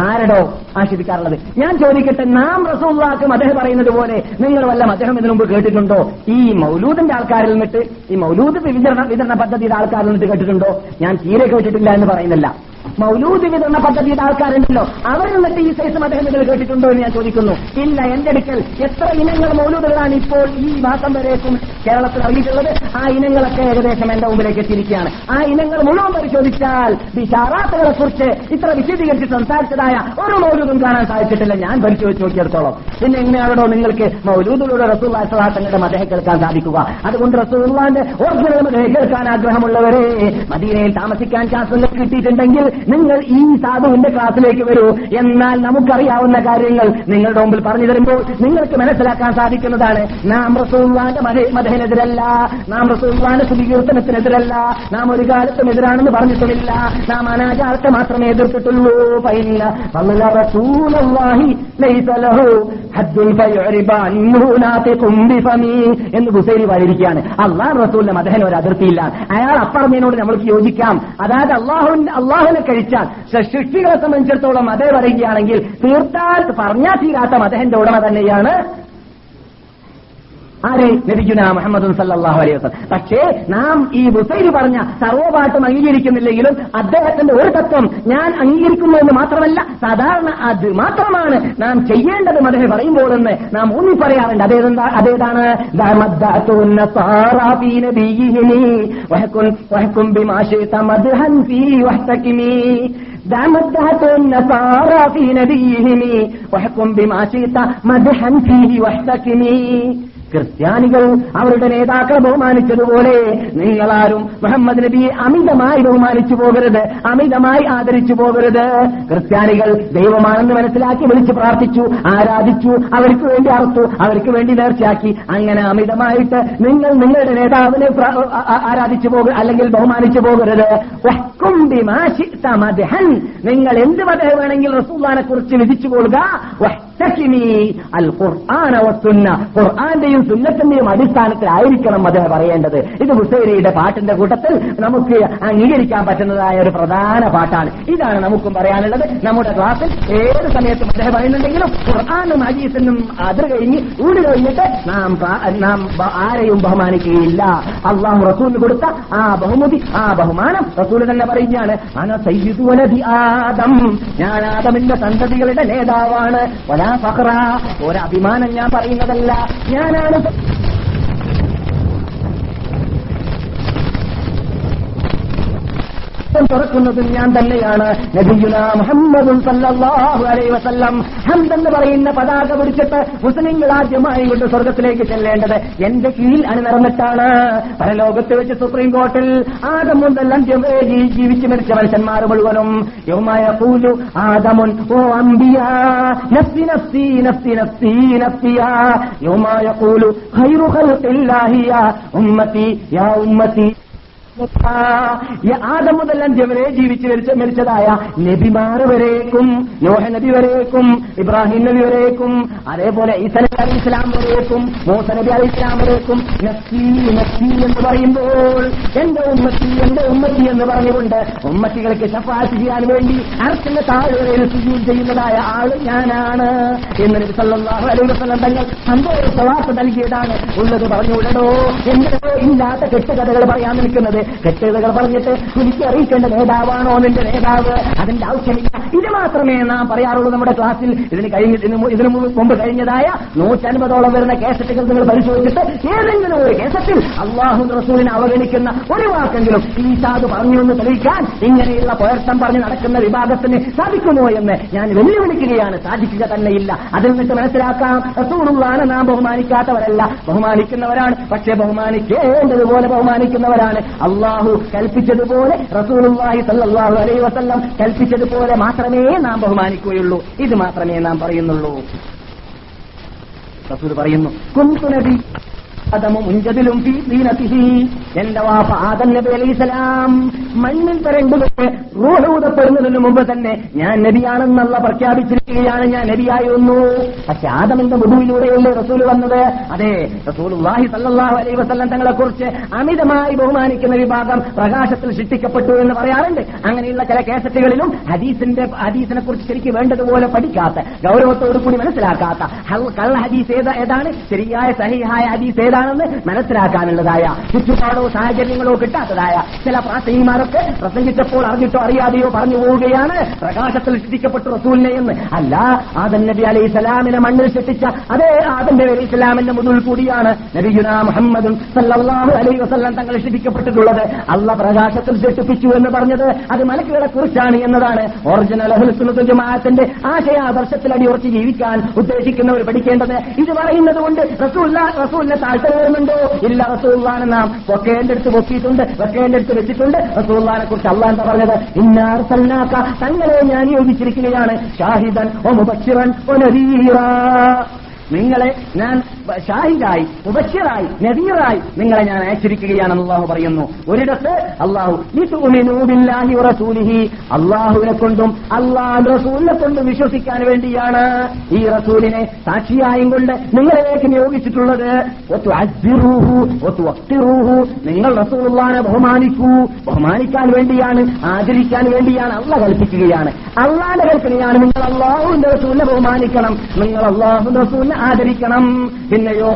ആരടോ ആശ്രയിക്കാറുള്ളത് ഞാൻ ചോദിക്കട്ടെ നാം റസൂള്ളാക്കും അദ്ദേഹം പറയുന്നത് പോലെ നിങ്ങൾ വല്ല അദ്ദേഹം ഇതിനു മുമ്പ് കേട്ടിട്ടുണ്ടോ ഈ മൗലൂദിന്റെ ആൾക്കാരിൽ നിന്നിട്ട് ഈ മൗലൂദ് വിതരണ വിതരണ പദ്ധതിയുടെ ആൾക്കാരിൽ നിന്നിട്ട് കേട്ടിട്ടുണ്ടോ ഞാൻ തീരെ കേട്ടിട്ടില്ല എന്ന് പറയുന്നില്ല മൗലൂദ് വിതരണ പദ്ധതിയുടെ ആൾക്കാരുണ്ടല്ലോ അവർ എന്നിട്ട് ഈ സൈസ് അദ്ദേഹം കേട്ടിട്ടുണ്ടോ എന്ന് ഞാൻ ചോദിക്കുന്നു ഇല്ല എന്റെ അടുക്കൽ എത്ര ഇനങ്ങൾ മൗലൂദുകളാണ് ഇപ്പോൾ ഈ മാസം വരേക്കും കേരളത്തിൽ അറിയിട്ടുള്ളത് ആ ഇനങ്ങളൊക്കെ ഏകദേശം എന്റെ മുമ്പിലേക്ക് എത്തിയിരിക്കുകയാണ് ആ ഇനങ്ങൾ മുഴുവൻ പരിശോധിച്ചാൽ വിശാറാത്തുകളെ കുറിച്ച് ഇത്ര വിശദീകരിച്ച് സംസാരിച്ചതായ ഒരു മൗലൂദും കാണാൻ സാധിച്ചിട്ടില്ല ഞാൻ പരിശോധിച്ച് നോക്കിയെടുത്തോളം പിന്നെ എങ്ങനെയാണോ നിങ്ങൾക്ക് മൗലൂദുകളുടെ റസൂൽ അസലാസങ്ങളുടെ മതഹ കേൾക്കാൻ സാധിക്കുക അതുകൊണ്ട് റസൂള്ളാന്റെ ഓർജിനൽ മതഹ കേൾക്കാൻ ആഗ്രഹമുള്ളവരെ മദീനയിൽ താമസിക്കാൻ ചാൻസ് കിട്ടിയിട്ടുണ്ടെങ്കിൽ നിങ്ങൾ ഈ സാധുവിന്റെ ക്ലാസ്സിലേക്ക് വരൂ എന്നാൽ നമുക്കറിയാവുന്ന കാര്യങ്ങൾ നിങ്ങളുടെ മുമ്പിൽ പറഞ്ഞു തരുമ്പോൾ നിങ്ങൾക്ക് മനസ്സിലാക്കാൻ സാധിക്കുന്നതാണ് നാം റസൂള്ളാന്റെ മതനെതിരല്ല നാം റസൂള്ളാന്റെ ശുചീകീർത്തനത്തിനെതിരല്ല നാം ഒരു കാലത്തും എതിരാണെന്ന് പറഞ്ഞിട്ടില്ല നാം അനാചാരത്തെ മാത്രമേ എതിർത്തിട്ടുള്ളൂ എന്ന് ഹുസൈനി വരിയിരിക്കുകയാണ് അള്ളാഹ് റസൂലിന്റെ മതഹന് ഒരു അതിർത്തിയില്ല അയാൾ അപ്പറഞ്ഞതിനോട് നമ്മൾക്ക് യോജിക്കാം അതായത് അള്ളാഹു അള്ളാഹുവിനെ കഴിച്ചാൽ സൃഷ്ടികളെ സംബന്ധിച്ചിടത്തോളം അതേ പറയുകയാണെങ്കിൽ തീർത്താൽ പറഞ്ഞാൽ തീരാത്ത മതഹന്റെ ഉടമ തന്നെയാണ് ആര് നബിജുന മുഹമ്മദ് സല്ലാഹു അലൈഹി വസ്ലം പക്ഷേ നാം ഈ ബുസൈൽ പറഞ്ഞ സർവ്വപാട്ടും അംഗീകരിക്കുന്നില്ലെങ്കിലും അദ്ദേഹത്തിന്റെ ഒരു തത്വം ഞാൻ അംഗീകരിക്കുന്നു എന്ന് മാത്രമല്ല സാധാരണ അത് മാത്രമാണ് നാം ചെയ്യേണ്ടത് അദ്ദേഹം പറയുമ്പോൾ എന്ന് നാം ഊന്നി പറയാറുണ്ട് അതേതെന്താ അതേതാണ് دامته النصارى في نبيهم واحكم بما ക്രിസ്ത്യാനികൾ അവരുടെ നേതാക്കളെ ബഹുമാനിച്ചതുപോലെ നിങ്ങളാരും മുഹമ്മദ് നബിയെ അമിതമായി ബഹുമാനിച്ചു പോകരുത് അമിതമായി ആദരിച്ചു പോകരുത് ക്രിസ്ത്യാനികൾ ദൈവമാണെന്ന് മനസ്സിലാക്കി വിളിച്ച് പ്രാർത്ഥിച്ചു ആരാധിച്ചു അവർക്ക് വേണ്ടി അറുത്തു അവർക്ക് വേണ്ടി നേർച്ചയാക്കി അങ്ങനെ അമിതമായിട്ട് നിങ്ങൾ നിങ്ങളുടെ നേതാവിനെ ആരാധിച്ചു പോക അല്ലെങ്കിൽ ബഹുമാനിച്ചു പോകരുത് നിങ്ങൾ എന്ത് വേണമെങ്കിൽ റസൂല്ലാനെ കുറിച്ച് കൊള്ളുക അൽ ഖുർആന വസുന്ന ഖുർആന്റെയും സുന്നത്തിന്റെയും അടിസ്ഥാനത്തിലായിരിക്കണം അദ്ദേഹം പറയേണ്ടത് ഇത് ഹുസൈനയുടെ പാട്ടിന്റെ കൂട്ടത്തിൽ നമുക്ക് അംഗീകരിക്കാൻ പറ്റുന്നതായ ഒരു പ്രധാന പാട്ടാണ് ഇതാണ് നമുക്കും പറയാനുള്ളത് നമ്മുടെ ക്ലാസ്സിൽ ഏത് സമയത്തും അദ്ദേഹം പറയുന്നുണ്ടെങ്കിലും ഖുർആാനും അജീസിനും അതിർ കഴിഞ്ഞ് ഊടി കഴിഞ്ഞിട്ട് നാം നാം ആരെയും ബഹുമാനിക്കുകയില്ല അള്ളാഹു റസൂലിന് കൊടുത്ത ആ ബഹുമതി ആ ബഹുമാനം റസൂൽ തന്നെ പറയുകയാണ് ആദം ഞാൻ ആദമിന്റെ സന്തതികളുടെ നേതാവാണ് ഒരഭിമാനം ഞാൻ പറയുന്നതല്ല ഞാനാണ് സത്യം തുറക്കുന്നതും ഞാൻ തന്നെയാണ് നബിയുല മുഹമ്മദും സല്ലാഹു അലൈ വസല്ലം ഹംദെന്ന് പറയുന്ന പതാക പിടിച്ചിട്ട് മുസ്ലിങ്ങൾ ആദ്യമായി കൊണ്ട് സ്വർഗത്തിലേക്ക് ചെല്ലേണ്ടത് എന്റെ കീഴിൽ അണിനിറന്നിട്ടാണ് ലോകത്ത് വെച്ച് സുപ്രീം കോർട്ടിൽ ആദം മുതൽ അന്ത്യം ജീവിച്ചു മരിച്ച മനുഷ്യന്മാർ മുഴുവനും യോമായ പൂലു ആദമുൻ ഓ അമ്പിയ നഫ്സി നഫ്സി നഫ്സി നഫ്സി നഫ്സിയ യൗമായ പൂലു ഖൈറു ഉമ്മത്തി യാ ഉമ്മത്തി ആദം മുതൽ ജവരെ ജീവിച്ച് മരിച്ചതായ നബിമാർ വരേക്കും നോഹ നബി വരേക്കും ഇബ്രാഹിം നബി വരേക്കും അതേപോലെ ഇസലബി നബി അലി ഇസ്ലാം വരേക്കും മൂസ നബി അലി ഇസ്ലാം വരേക്കും നസി നസി എന്ന് പറയുമ്പോൾ എന്റെ ഉമ്മത്തി എന്റെ ഉമ്മത്തി എന്ന് പറഞ്ഞുകൊണ്ട് ഉമ്മത്തികൾക്ക് ശഫാസ് ചെയ്യാൻ വേണ്ടി അർച്ചന്റെ താഴ്വരയിൽ സ്ഥിതി ചെയ്യുന്നതായ ആള് ഞാനാണ് എന്ന് നബി അലൈഹി തങ്ങൾ സന്തോഷ വാർത്ത നൽകിയതാണ് ഉള്ളത് പറഞ്ഞു ഉള്ളടോ എന്തിനോ ഇല്ലാത്ത കെട്ടുകഥകൾ പറയാൻ നിൽക്കുന്നത് കെട്ടുകഥകൾ പറഞ്ഞിട്ട് എനിക്ക് അറിയിക്കേണ്ട നേതാവാണോ നിന്റെ നേതാവ് അതിന്റെ ആവശ്യമില്ല ഇത് മാത്രമേ നാം പറയാറുള്ളൂ നമ്മുടെ ക്ലാസ്സിൽ ഇതിന് കഴിഞ്ഞ ഇതിനു മുമ്പ് കഴിഞ്ഞതായ നൂറ്റൻപതോളം വരുന്ന കേസറ്റുകൾ നിങ്ങൾ പരിശോധിച്ചിട്ട് ഏതെങ്കിലും ഒരു കേസറ്റിൽ അള്ളാഹു റസൂലിനെ അവഗണിക്കുന്ന ഒരു വാക്കെങ്കിലും ഈസാദ് പറഞ്ഞു എന്ന് തെളിയിക്കാൻ ഇങ്ങനെയുള്ള പുയർത്തം പറഞ്ഞ് നടക്കുന്ന വിഭാഗത്തിന് സാധിക്കുമോ എന്ന് ഞാൻ വെല്ലുവിളിക്കുകയാണ് സാധിക്കുക തന്നെയില്ല അതിൽ നിന്ന് മനസ്സിലാക്കാം റസൂലുള്ളാണ് നാം ബഹുമാനിക്കാത്തവരല്ല ബഹുമാനിക്കുന്നവരാണ് പക്ഷേ ബഹുമാനിക്കേണ്ടതുപോലെ ബഹുമാനിക്കുന്നവരാണ് അള്ളാഹ് അള്ളാഹു കൽപ്പിച്ചതുപോലെ റസൂലുള്ളാഹി സല്ലാഹു അലൈ വസല്ലം കൽപ്പിച്ചതുപോലെ മാത്രമേ നാം ബഹുമാനിക്കുകയുള്ളൂ ഇത് മാത്രമേ നാം പറയുന്നുള്ളൂ റസൂൽ പറയുന്നു കുന്തു നബി എന്റെ വാഫ ആദം നബി അലൈസലാം മണ്ണിൽ പരണ്ടുകൊണ്ട് റൂഹൂതപ്പെടുന്നതിന് മുമ്പ് തന്നെ ഞാൻ നബിയാണെന്നുള്ള പ്രഖ്യാപിച്ചിരിക്കുകയാണ് ഞാൻ വന്നു പക്ഷെ ആദമിന്റെ മുഖുവിലൂടെയല്ലേ റസൂൽ വന്നത് അതെ റസൂൽ വാഹി സല്ലാഹു വസ്ലം തങ്ങളെക്കുറിച്ച് അമിതമായി ബഹുമാനിക്കുന്ന വിഭാഗം പ്രകാശത്തിൽ ശിക്ഷിക്കപ്പെട്ടു എന്ന് പറയാറുണ്ട് അങ്ങനെയുള്ള ചില കേസറ്റുകളിലും ഹദീസിന്റെ ഹദീസിനെ കുറിച്ച് ശരിക്കും വേണ്ടതുപോലെ പഠിക്കാത്ത ഗൗരവത്തോടു കൂടി മനസ്സിലാക്കാത്ത കള്ള ഹദീസ് ഏതാണ് ശരിയായ സഹിഹായ ഹദീസ് ഏതാണ് എന്താണെന്ന് മനസ്സിലാക്കാനുള്ളതായ ചുറ്റുപാടോ സാഹചര്യങ്ങളോ കിട്ടാത്തതായ ചില പ്രാർത്ഥനീമാരൊക്കെ പ്രസംഗിച്ചപ്പോൾ അറിഞ്ഞിട്ടോ അറിയാതെയോ പറഞ്ഞു പോവുകയാണ് പ്രകാശത്തിൽ സൃഷ്ടിക്കപ്പെട്ടു റസൂലിനെ എന്ന് അല്ല ആദം നബി അലൈഹി സ്വലാമിനെ മണ്ണിൽ ശിക്ഷിച്ച അതേ ആദം നബി അലൈഹി സ്വലാമിന്റെ മുതൽ കൂടിയാണ് നബിയുന മുഹമ്മദും സല്ലാഹു അലൈഹി വസ്ലാം തങ്ങൾ സൃഷ്ടിക്കപ്പെട്ടിട്ടുള്ളത് അള്ള പ്രകാശത്തിൽ ശിക്ഷിപ്പിച്ചു എന്ന് പറഞ്ഞത് അത് മലക്കുകളെ കുറിച്ചാണ് എന്നതാണ് ഒറിജിനൽ ജമാഅത്തിന്റെ ആശയാദർശത്തിൽ അടിയുറച്ച് ജീവിക്കാൻ ഉദ്ദേശിക്കുന്നവർ പഠിക്കേണ്ടത് ഇത് പറയുന്നത് കൊണ്ട് റസൂലിനെ താഴ്ത്ത പാട്ട് ഓർമ്മയുണ്ടോ ഇല്ല റസൂള്ളാനെ നാം വക്കേന്റെ അടുത്ത് പൊക്കിയിട്ടുണ്ട് വക്കേന്റെ അടുത്ത് വെച്ചിട്ടുണ്ട് റസൂള്ളാനെ കുറിച്ച് അള്ളാൻ പറഞ്ഞത് ഇന്നാർ സന്നാക്ക തങ്ങളെ ഞാൻ യോജിച്ചിരിക്കുകയാണ് ഷാഹിദൻ ഒ മുബിറൻ ഒ നിങ്ങളെ ഞാൻ ഷാഹിദായി മുബശ്ശിറായി നദീറായി നിങ്ങളെ ഞാൻ അയച്ചിരിക്കുകയാണെന്ന് അള്ളാഹു പറയുന്നു ഒരിടത്ത് അള്ളാഹു അള്ളാഹുവിനെ കൊണ്ടും അള്ളാഹ് റസൂലിനെ കൊണ്ടും വിശ്വസിക്കാൻ വേണ്ടിയാണ് ഈ റസൂലിനെ സാക്ഷിയായും കൊണ്ട് നിങ്ങളിലേക്ക് നിയോഗിച്ചിട്ടുള്ളത് ഒത്തു അജിറൂഹു ഒത്തു അക്തിറൂഹു നിങ്ങൾ റസൂലുള്ളാനെ ബഹുമാനിക്കൂ ബഹുമാനിക്കാൻ വേണ്ടിയാണ് ആദരിക്കാൻ വേണ്ടിയാണ് അല്ല കൽപ്പിക്കുകയാണ് അള്ളാന്റെ കൽപ്പനയാണ് നിങ്ങൾ അള്ളാഹുവിന്റെ റസൂലിനെ ബഹുമാനിക്കണം നിങ്ങൾ അള്ളാഹുവിന്റെ റസൂലിനെ ആദരിക്കണം പിന്നെയോ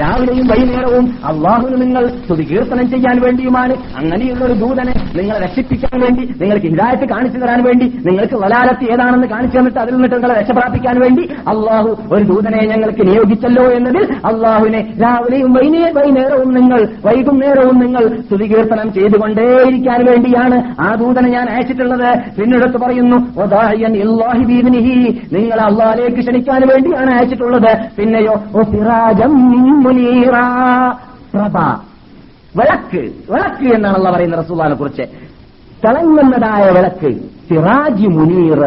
രാവിലെയും വൈകുന്നേരവും അള്ളാഹുന് നിങ്ങൾ സ്തുതികീർത്തനം ചെയ്യാൻ വേണ്ടിയുമാണ് അങ്ങനെയുള്ള ഒരു ദൂതനെ നിങ്ങളെ രക്ഷിപ്പിക്കാൻ വേണ്ടി നിങ്ങൾക്ക് ഹിതായത്ത് കാണിച്ചു തരാൻ വേണ്ടി നിങ്ങൾക്ക് വലാലത്ത് ഏതാണെന്ന് കാണിച്ചു തന്നിട്ട് അതിൽ നിന്നിട്ട് നിങ്ങളെ രക്ഷപ്രാപിക്കാൻ വേണ്ടി അള്ളാഹു ഒരു ദൂതനെ ഞങ്ങൾക്ക് നിയോഗിച്ചല്ലോ എന്നതിൽ അള്ളാഹുവിനെ രാവിലെയും വൈകുന്നേരവും നിങ്ങൾ വൈകുന്നേരവും നിങ്ങൾ സ്തുതികീർത്തനം ചെയ്തുകൊണ്ടേയിരിക്കാൻ വേണ്ടിയാണ് ആ ദൂതനെ ഞാൻ അയച്ചിട്ടുള്ളത് പിന്നെടുത്ത് പറയുന്നു ഇല്ലാഹി നിങ്ങൾ അള്ളാലേക്ക് ക്ഷണിക്കാൻ വേണ്ടിയാണ് അയച്ചിട്ടുള്ളത് പിന്നെയോ പ്രഭ വിളക്ക് വിളക്ക് എന്നാണ് അള്ള പറയുന്ന റസൂലാനെ കുറിച്ച് തിളങ്ങുന്നതായ വിളക്ക് സിറാജി മുനീർ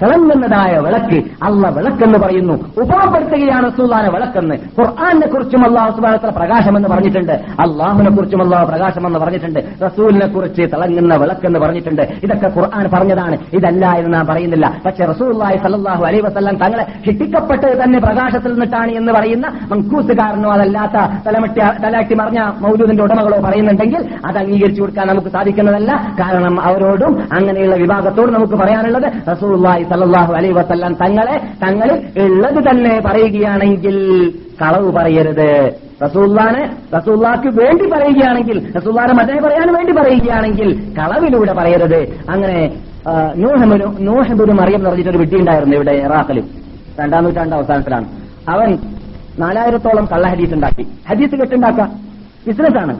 തിളങ്ങുന്നതായ വിളക്ക് അള്ള വിളക്കെന്ന് പറയുന്നു ഉപയോഗപ്പെടുത്തുകയാണ് റസൂല്ലാനെ വിളക്കെന്ന് ഖുർആാനെ കുറിച്ചും അള്ളാഹു സുബാനത്ര പ്രകാശമെന്ന് പറഞ്ഞിട്ടുണ്ട് അള്ളാഹുനെ കുറിച്ചും അള്ളാഹു പ്രകാശമെന്ന് പറഞ്ഞിട്ടുണ്ട് റസൂലിനെ കുറിച്ച് തിളങ്ങുന്ന വിളക്കെന്ന് പറഞ്ഞിട്ടുണ്ട് ഇതൊക്കെ ഖുർആൻ പറഞ്ഞതാണ് ഇതല്ല എന്ന് നാം പറയുന്നില്ല പക്ഷെ റസൂല്ലായി സല്ലാഹു അലൈ വസ്ലാം തങ്ങളെ ശിക്ഷിക്കപ്പെട്ടത് തന്നെ പ്രകാശത്തിൽ നിന്നിട്ടാണ് എന്ന് പറയുന്ന മങ്കൂസുകാരനോ അതല്ലാത്ത തലമട്ടി തലാട്ടി മറിഞ്ഞ മൗലൂദിന്റെ ഉടമകളോ പറയുന്നുണ്ടെങ്കിൽ അത് അംഗീകരിച്ചു കൊടുക്കാൻ നമുക്ക് സാധിക്കുന്നതല്ല കാരണം അവരോടും അങ്ങനെയുള്ള വിഭാഗത്തോടും നമുക്ക് പറയാനുള്ളത് റസൂല്ലായി സല്ലാഹു അലൈ വസല്ലം തങ്ങളെ തങ്ങൾ ഉള്ളത് തന്നെ പറയുകയാണെങ്കിൽ കളവ് പറയരുത് റസൂല്ലാനെ റസൂല്ലാക്ക് വേണ്ടി പറയുകയാണെങ്കിൽ റസൂല്ലാനെ മറ്റേ പറയാൻ വേണ്ടി പറയുകയാണെങ്കിൽ കളവിലൂടെ പറയരുത് അങ്ങനെ നൂഹബുനു നൂഹബുനു മറിയം എന്ന് പറഞ്ഞിട്ടൊരു വിട്ടി ഉണ്ടായിരുന്നു ഇവിടെ ഇറാഖിൽ രണ്ടാം നൂറ്റാണ്ട് അവസാനത്തിലാണ് അവൻ നാലായിരത്തോളം കള്ള ഹദീസ് ഉണ്ടാക്കി ഹദീസ് കെട്ടുണ്ടാക്കാം ആണ്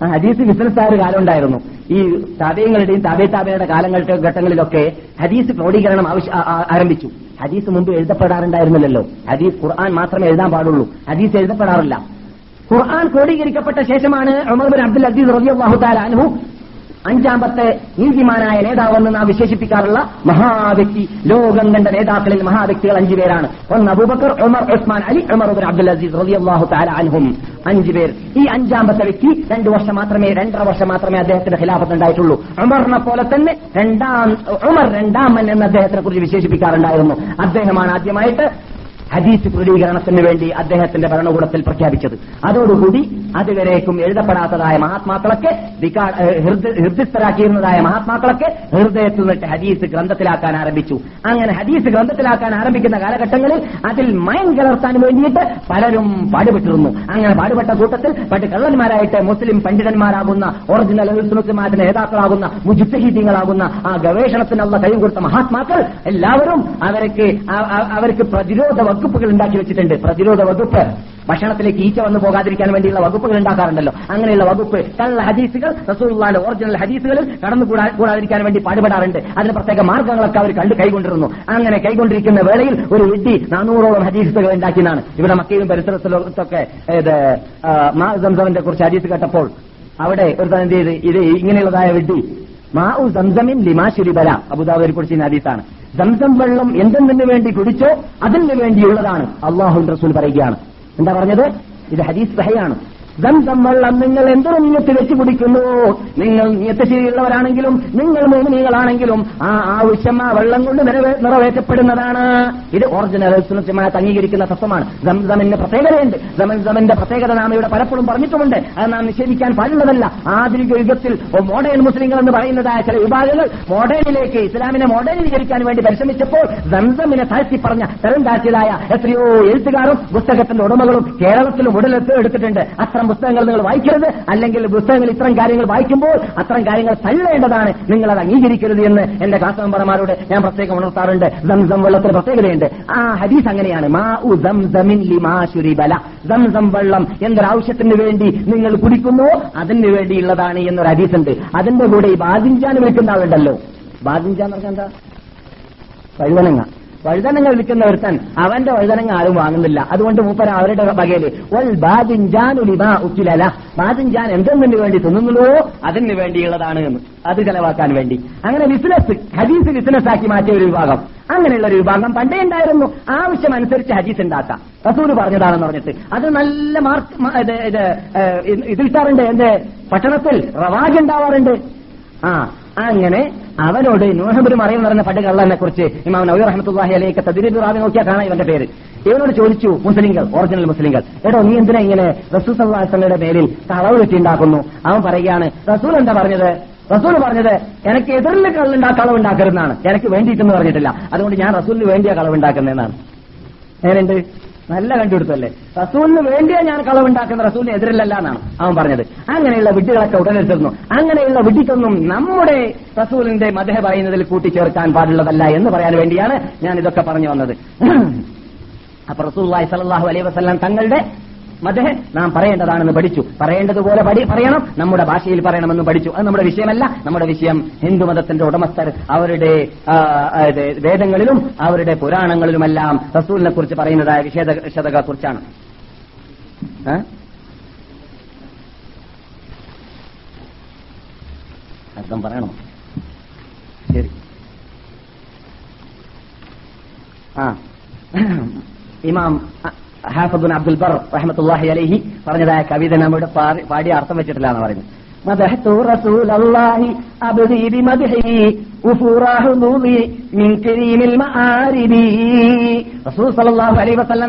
ആ ഹദീസ് ബിസിനസ്സുകാർ കാലം ഉണ്ടായിരുന്നു ഈ താപയങ്ങളുടെയും താപേ താപയുടെ കാലങ്ങളുടെ ഘട്ടങ്ങളിലൊക്കെ ഹദീസ് ക്രോഡീകരണം ആരംഭിച്ചു ഹദീസ് മുമ്പ് എഴുതപ്പെടാറുണ്ടായിരുന്നില്ലല്ലോ ഹദീസ് ഖുർആൻ മാത്രമേ എഴുതാൻ പാടുള്ളൂ ഹദീസ് എഴുതപ്പെടാറില്ല ഖുർആൻ ക്രോഡീകരിക്കപ്പെട്ട ശേഷമാണ് ഉമർ ബിൻ അബ്ദുൽ അസീസ് റബിയാഹു താലാൻഹു അഞ്ചാമത്തെ നീതിമാനായ നേതാവെന്ന് നാം വിശേഷിപ്പിക്കാറുള്ള മഹാവ്യക്തി ലോകം കണ്ട നേതാക്കളിൽ മഹാവ്യക്തികൾ അഞ്ചു പേരാണ് ഒന്ന് Abu Bakr Umar Usman Ali Umar ഉബർ അബ്ദുൽ അസീസ് റബിയാഹു താലാൻഹും അഞ്ചു പേർ ഈ അഞ്ചാമത്തെ വ്യക്തി രണ്ടു വർഷം മാത്രമേ രണ്ടര വർഷം മാത്രമേ അദ്ദേഹത്തിന്റെ ഖിലാഫത്ത് ഉണ്ടായിട്ടുള്ളൂ ഉമറിനെ പോലെ തന്നെ രണ്ടാം ഉമർ രണ്ടാമൻ എന്ന് അദ്ദേഹത്തിനെ കുറിച്ച് വിശേഷിപ്പിക്കാറുണ്ടായിരുന്നു അദ്ദേഹമാണ് ആദ്യമായിട്ട് ഹദീസ് പ്രതികരണത്തിന് വേണ്ടി അദ്ദേഹത്തിന്റെ ഭരണകൂടത്തിൽ പ്രഖ്യാപിച്ചത് അതോടുകൂടി അതുവരേക്കും എഴുതപ്പെടാത്തതായ മഹാത്മാക്കളൊക്കെ ഹൃദയസ്ഥരാക്കിയിരുന്നതായ മഹാത്മാക്കളൊക്കെ ഹൃദയത്തിൽ നിന്നിട്ട് ഹദീസ് ഗ്രന്ഥത്തിലാക്കാൻ ആരംഭിച്ചു അങ്ങനെ ഹദീസ് ഗ്രന്ഥത്തിലാക്കാൻ ആരംഭിക്കുന്ന കാലഘട്ടങ്ങളിൽ അതിൽ മൈൻ കലർത്താൻ വേണ്ടിയിട്ട് പലരും പാടുപെട്ടിരുന്നു അങ്ങനെ പാടുപെട്ട കൂട്ടത്തിൽ പണ്ട് കള്ളന്മാരായിട്ട് മുസ്ലിം പണ്ഡിതന്മാരാകുന്ന ഒറിജിനൽ സുനത്തുമാരുടെ നേതാക്കളാകുന്ന മുജുദ്ധഹീദ്യങ്ങളാകുന്ന ആ ഗവേഷണത്തിനുള്ള കഴിവ് കൊടുത്ത മഹാത്മാക്കൾ എല്ലാവരും അവർക്ക് അവർക്ക് പ്രതിരോധ വകുപ്പുകൾ ഉണ്ടാക്കി വെച്ചിട്ടുണ്ട് പ്രതിരോധ വകുപ്പ് ഭക്ഷണത്തിലേക്ക് ഈച്ച വന്നു പോകാതിരിക്കാൻ വേണ്ടിയുള്ള വകുപ്പുകൾ ഉണ്ടാക്കാറുണ്ടല്ലോ അങ്ങനെയുള്ള വകുപ്പ് കള്ള ഹദീസുകൾ റസൂള്ളാന്റെ ഒറിജിനൽ ഹദീസുകളിൽ കടന്നു കൂടാതിരിക്കാൻ വേണ്ടി പാടുപെടാറുണ്ട് അതിന് പ്രത്യേക മാർഗങ്ങളൊക്കെ അവർ കണ്ട് കൈകൊണ്ടിരുന്നു അങ്ങനെ കൈകൊണ്ടിരിക്കുന്ന വേളയിൽ ഒരു വിഡ്ഢി നാനൂറോളം ഹദീസുകൾ ഉണ്ടാക്കിയതാണ് ഇവിടെ മക്കയിലും പരിസരത്തിലൊക്കെ ഇത് കുറിച്ച് ഹദീസ് കേട്ടപ്പോൾ അവിടെ ഒരു എന്ത് ചെയ്ത് ഇത് ഇങ്ങനെയുള്ളതായ വിഡ്ഢി മാ സംസമിൻ ലിമാ ശുരിബല അബുദാബരി കുറിച്ച് ഹദീസാണ് ദന്തം വെള്ളം എന്തെന്നിന് വേണ്ടി കുടിച്ചോ അതിന് വേണ്ടിയുള്ളതാണ് അള്ളാഹു റസൂൽ പറയുകയാണ് എന്താ പറഞ്ഞത് ഇത് ഹദീസ് സഹയാണ് ദന്തം വെള്ളം നിങ്ങൾ എന്തൊരു നീയത്ത് വെച്ച് കുടിക്കുന്നു നിങ്ങൾ നീയത്ത് ശരിയുള്ളവരാണെങ്കിലും നിങ്ങൾ മോമിനികളാണെങ്കിലും ആ ആവശ്യം ആ വെള്ളം കൊണ്ട് നിറവേറ്റപ്പെടുന്നതാണ് ഇത് ഒറിജിനൽ സുനസ്യമായിട്ട് അംഗീകരിക്കുന്ന തത്വമാണ് ദംസമിന് പ്രത്യേകതയുണ്ട് ദമൻസമിന്റെ പ്രത്യേകത നാം ഇവിടെ പലപ്പോഴും പറഞ്ഞിട്ടുമുണ്ട് അത് നാം നിഷേധിക്കാൻ പാടുള്ളതല്ല ആധുനിക യുഗത്തിൽ മോഡേൺ മുസ്ലിങ്ങൾ എന്ന് പറയുന്നതായ ചില വിഭാഗങ്ങൾ മോഡേണിലേക്ക് ഇസ്ലാമിനെ മോഡേണീകരിക്കാൻ വേണ്ടി പരിശ്രമിച്ചപ്പോൾ ദംസമിനെ താഴ്ത്തി പറഞ്ഞ തരം താഴ്ത്തിയതായ എത്രയോ എഴുത്തുകാരും പുസ്തകത്തിന്റെ ഉടമകളും കേരളത്തിലും ഉടലെടുത്ത് എടുത്തിട്ടുണ്ട് അത്ര പുസ്തകങ്ങൾ നിങ്ങൾ വായിക്കരുത് അല്ലെങ്കിൽ പുസ്തകങ്ങൾ ഇത്തരം കാര്യങ്ങൾ വായിക്കുമ്പോൾ അത്തരം കാര്യങ്ങൾ തള്ളേണ്ടതാണ് നിങ്ങൾ അത് അംഗീകരിക്കരുത് എന്ന് എന്റെ ക്ലാസ് മെമ്പർമാരോട് ഞാൻ പ്രത്യേകം ഉണർത്താറുണ്ട് സംസം വെള്ളത്തിൽ പ്രത്യേകതയുണ്ട് ആ ഹദീസ് അങ്ങനെയാണ് മാ ലിമാ സംസം വെള്ളം എന്തൊരാവശ്യത്തിന് വേണ്ടി നിങ്ങൾ കുടിക്കുന്നുവോ അതിന് വേണ്ടിയുള്ളതാണ് എന്നൊരു ഹദീസ് ഉണ്ട് അതിന്റെ കൂടെ ഈ ബാദിഞ്ചാൻ വിളിക്കുന്ന ആളുണ്ടല്ലോ ബാദിഞ്ചാന്ന് പറഞ്ഞാൽ എന്താ പഴുവനങ്ങ വഴുതനങ്ങൾ വിൽക്കുന്ന ഒരുത്തൻ അവന്റെ വഴുതനങ്ങൾ ആരും വാങ്ങുന്നില്ല അതുകൊണ്ട് മൂപ്പര അവരുടെ വകയില് ഒൽ ബാദിൻജാൻ ഉലിബാ ഉക്കിലല ബാദിൻജാൻ എന്തെന്നതിന് വേണ്ടി തിന്നുന്നുള്ളൂ അതിന് വേണ്ടിയുള്ളതാണ് എന്ന് അത് ചെലവാക്കാൻ വേണ്ടി അങ്ങനെ ബിസിനസ് ഹദീസ് ബിസിനസ് ആക്കി മാറ്റിയ ഒരു വിഭാഗം അങ്ങനെയുള്ള ഒരു വിഭാഗം പണ്ടേ ഉണ്ടായിരുന്നു ആവശ്യം അനുസരിച്ച് ഹദീസ് ഉണ്ടാക്കാം റസൂർ പറഞ്ഞതാണെന്ന് പറഞ്ഞിട്ട് അത് നല്ല മാർക്ക് ഇത് കിട്ടാറുണ്ട് എന്റെ പട്ടണത്തിൽ റവാജ് ഉണ്ടാവാറുണ്ട് ആ അങ്ങനെ അവനോട് നൂഹബുൽ മറിയം പറഞ്ഞ പണ്ട് കള്ളനെ കുറിച്ച് ഇമാം നബി റഹ്മത്തുല്ലാഹി അലൈക്ക് തദ്രീബ് റാബി നോക്കിയാൽ കാണാൻ ഇവന്റെ പേര് ഇവനോട് ചോദിച്ചു മുസ്ലിങ്ങൾ ഒറിജിനൽ മുസ്ലിങ്ങൾ എടോ നീ എന്തിനാ ഇങ്ങനെ റസൂൽ സല്ലാസങ്ങളുടെ പേരിൽ കളവ് കെട്ടിണ്ടാക്കുന്നു അവൻ പറയുകയാണ് റസൂൽ എന്താ പറഞ്ഞത് റസൂൽ പറഞ്ഞത് എനിക്ക് എതിരിൽ കള്ളുണ്ടാ ഉണ്ടാക്കരുതെന്നാണ് എനിക്ക് വേണ്ടിയിട്ടെന്ന് പറഞ്ഞിട്ടില്ല അതുകൊണ്ട് ഞാൻ റസൂലിന് വേണ്ടിയാ കളവുണ്ടാക്കുന്നതെന്നാണ് എങ്ങനെയുണ്ട് നല്ല കണ്ടുപിടുത്തല്ലേ റസൂലിന് വേണ്ടിയാ ഞാൻ കളവുണ്ടാക്കുന്ന റസൂലിന് എതിരില്ലല്ല എന്നാണ് അവൻ പറഞ്ഞത് അങ്ങനെയുള്ള വിഡ്ഢികളൊക്കെ തീർന്നു അങ്ങനെയുള്ള വിഡ്ഢിക്കൊന്നും നമ്മുടെ റസൂലിന്റെ മതഹ പറയുന്നതിൽ കൂട്ടിച്ചേർക്കാൻ പാടുള്ളതല്ല എന്ന് പറയാൻ വേണ്ടിയാണ് ഞാൻ ഇതൊക്കെ പറഞ്ഞു വന്നത് അപ്പൊ റസൂൽ സലാഹു അലൈ വസ്ലാം തങ്ങളുടെ മതേ നാം പറയേണ്ടതാണെന്ന് പഠിച്ചു പറയേണ്ടതുപോലെ പറയണം നമ്മുടെ ഭാഷയിൽ പറയണമെന്ന് പഠിച്ചു അത് നമ്മുടെ വിഷയമല്ല നമ്മുടെ വിഷയം ഹിന്ദുമതത്തിന്റെ ഉടമസ്ഥർ അവരുടെ വേദങ്ങളിലും അവരുടെ പുരാണങ്ങളിലുമെല്ലാം റസൂലിനെ കുറിച്ച് പറയുന്നതായ വിഷയതയെ കുറിച്ചാണ് അർത്ഥം പറയണോ ശരി ആ ഇമാം ഹാഫബുൻ അബ്ദുൽ ബർ റഹമത്തല്ലാഹി അലഹി പറഞ്ഞതായ കവിത നമ്മുടെ പാടി അർത്ഥം വെച്ചിട്ടില്ല എന്ന് പറയുന്നത് റസൂൽ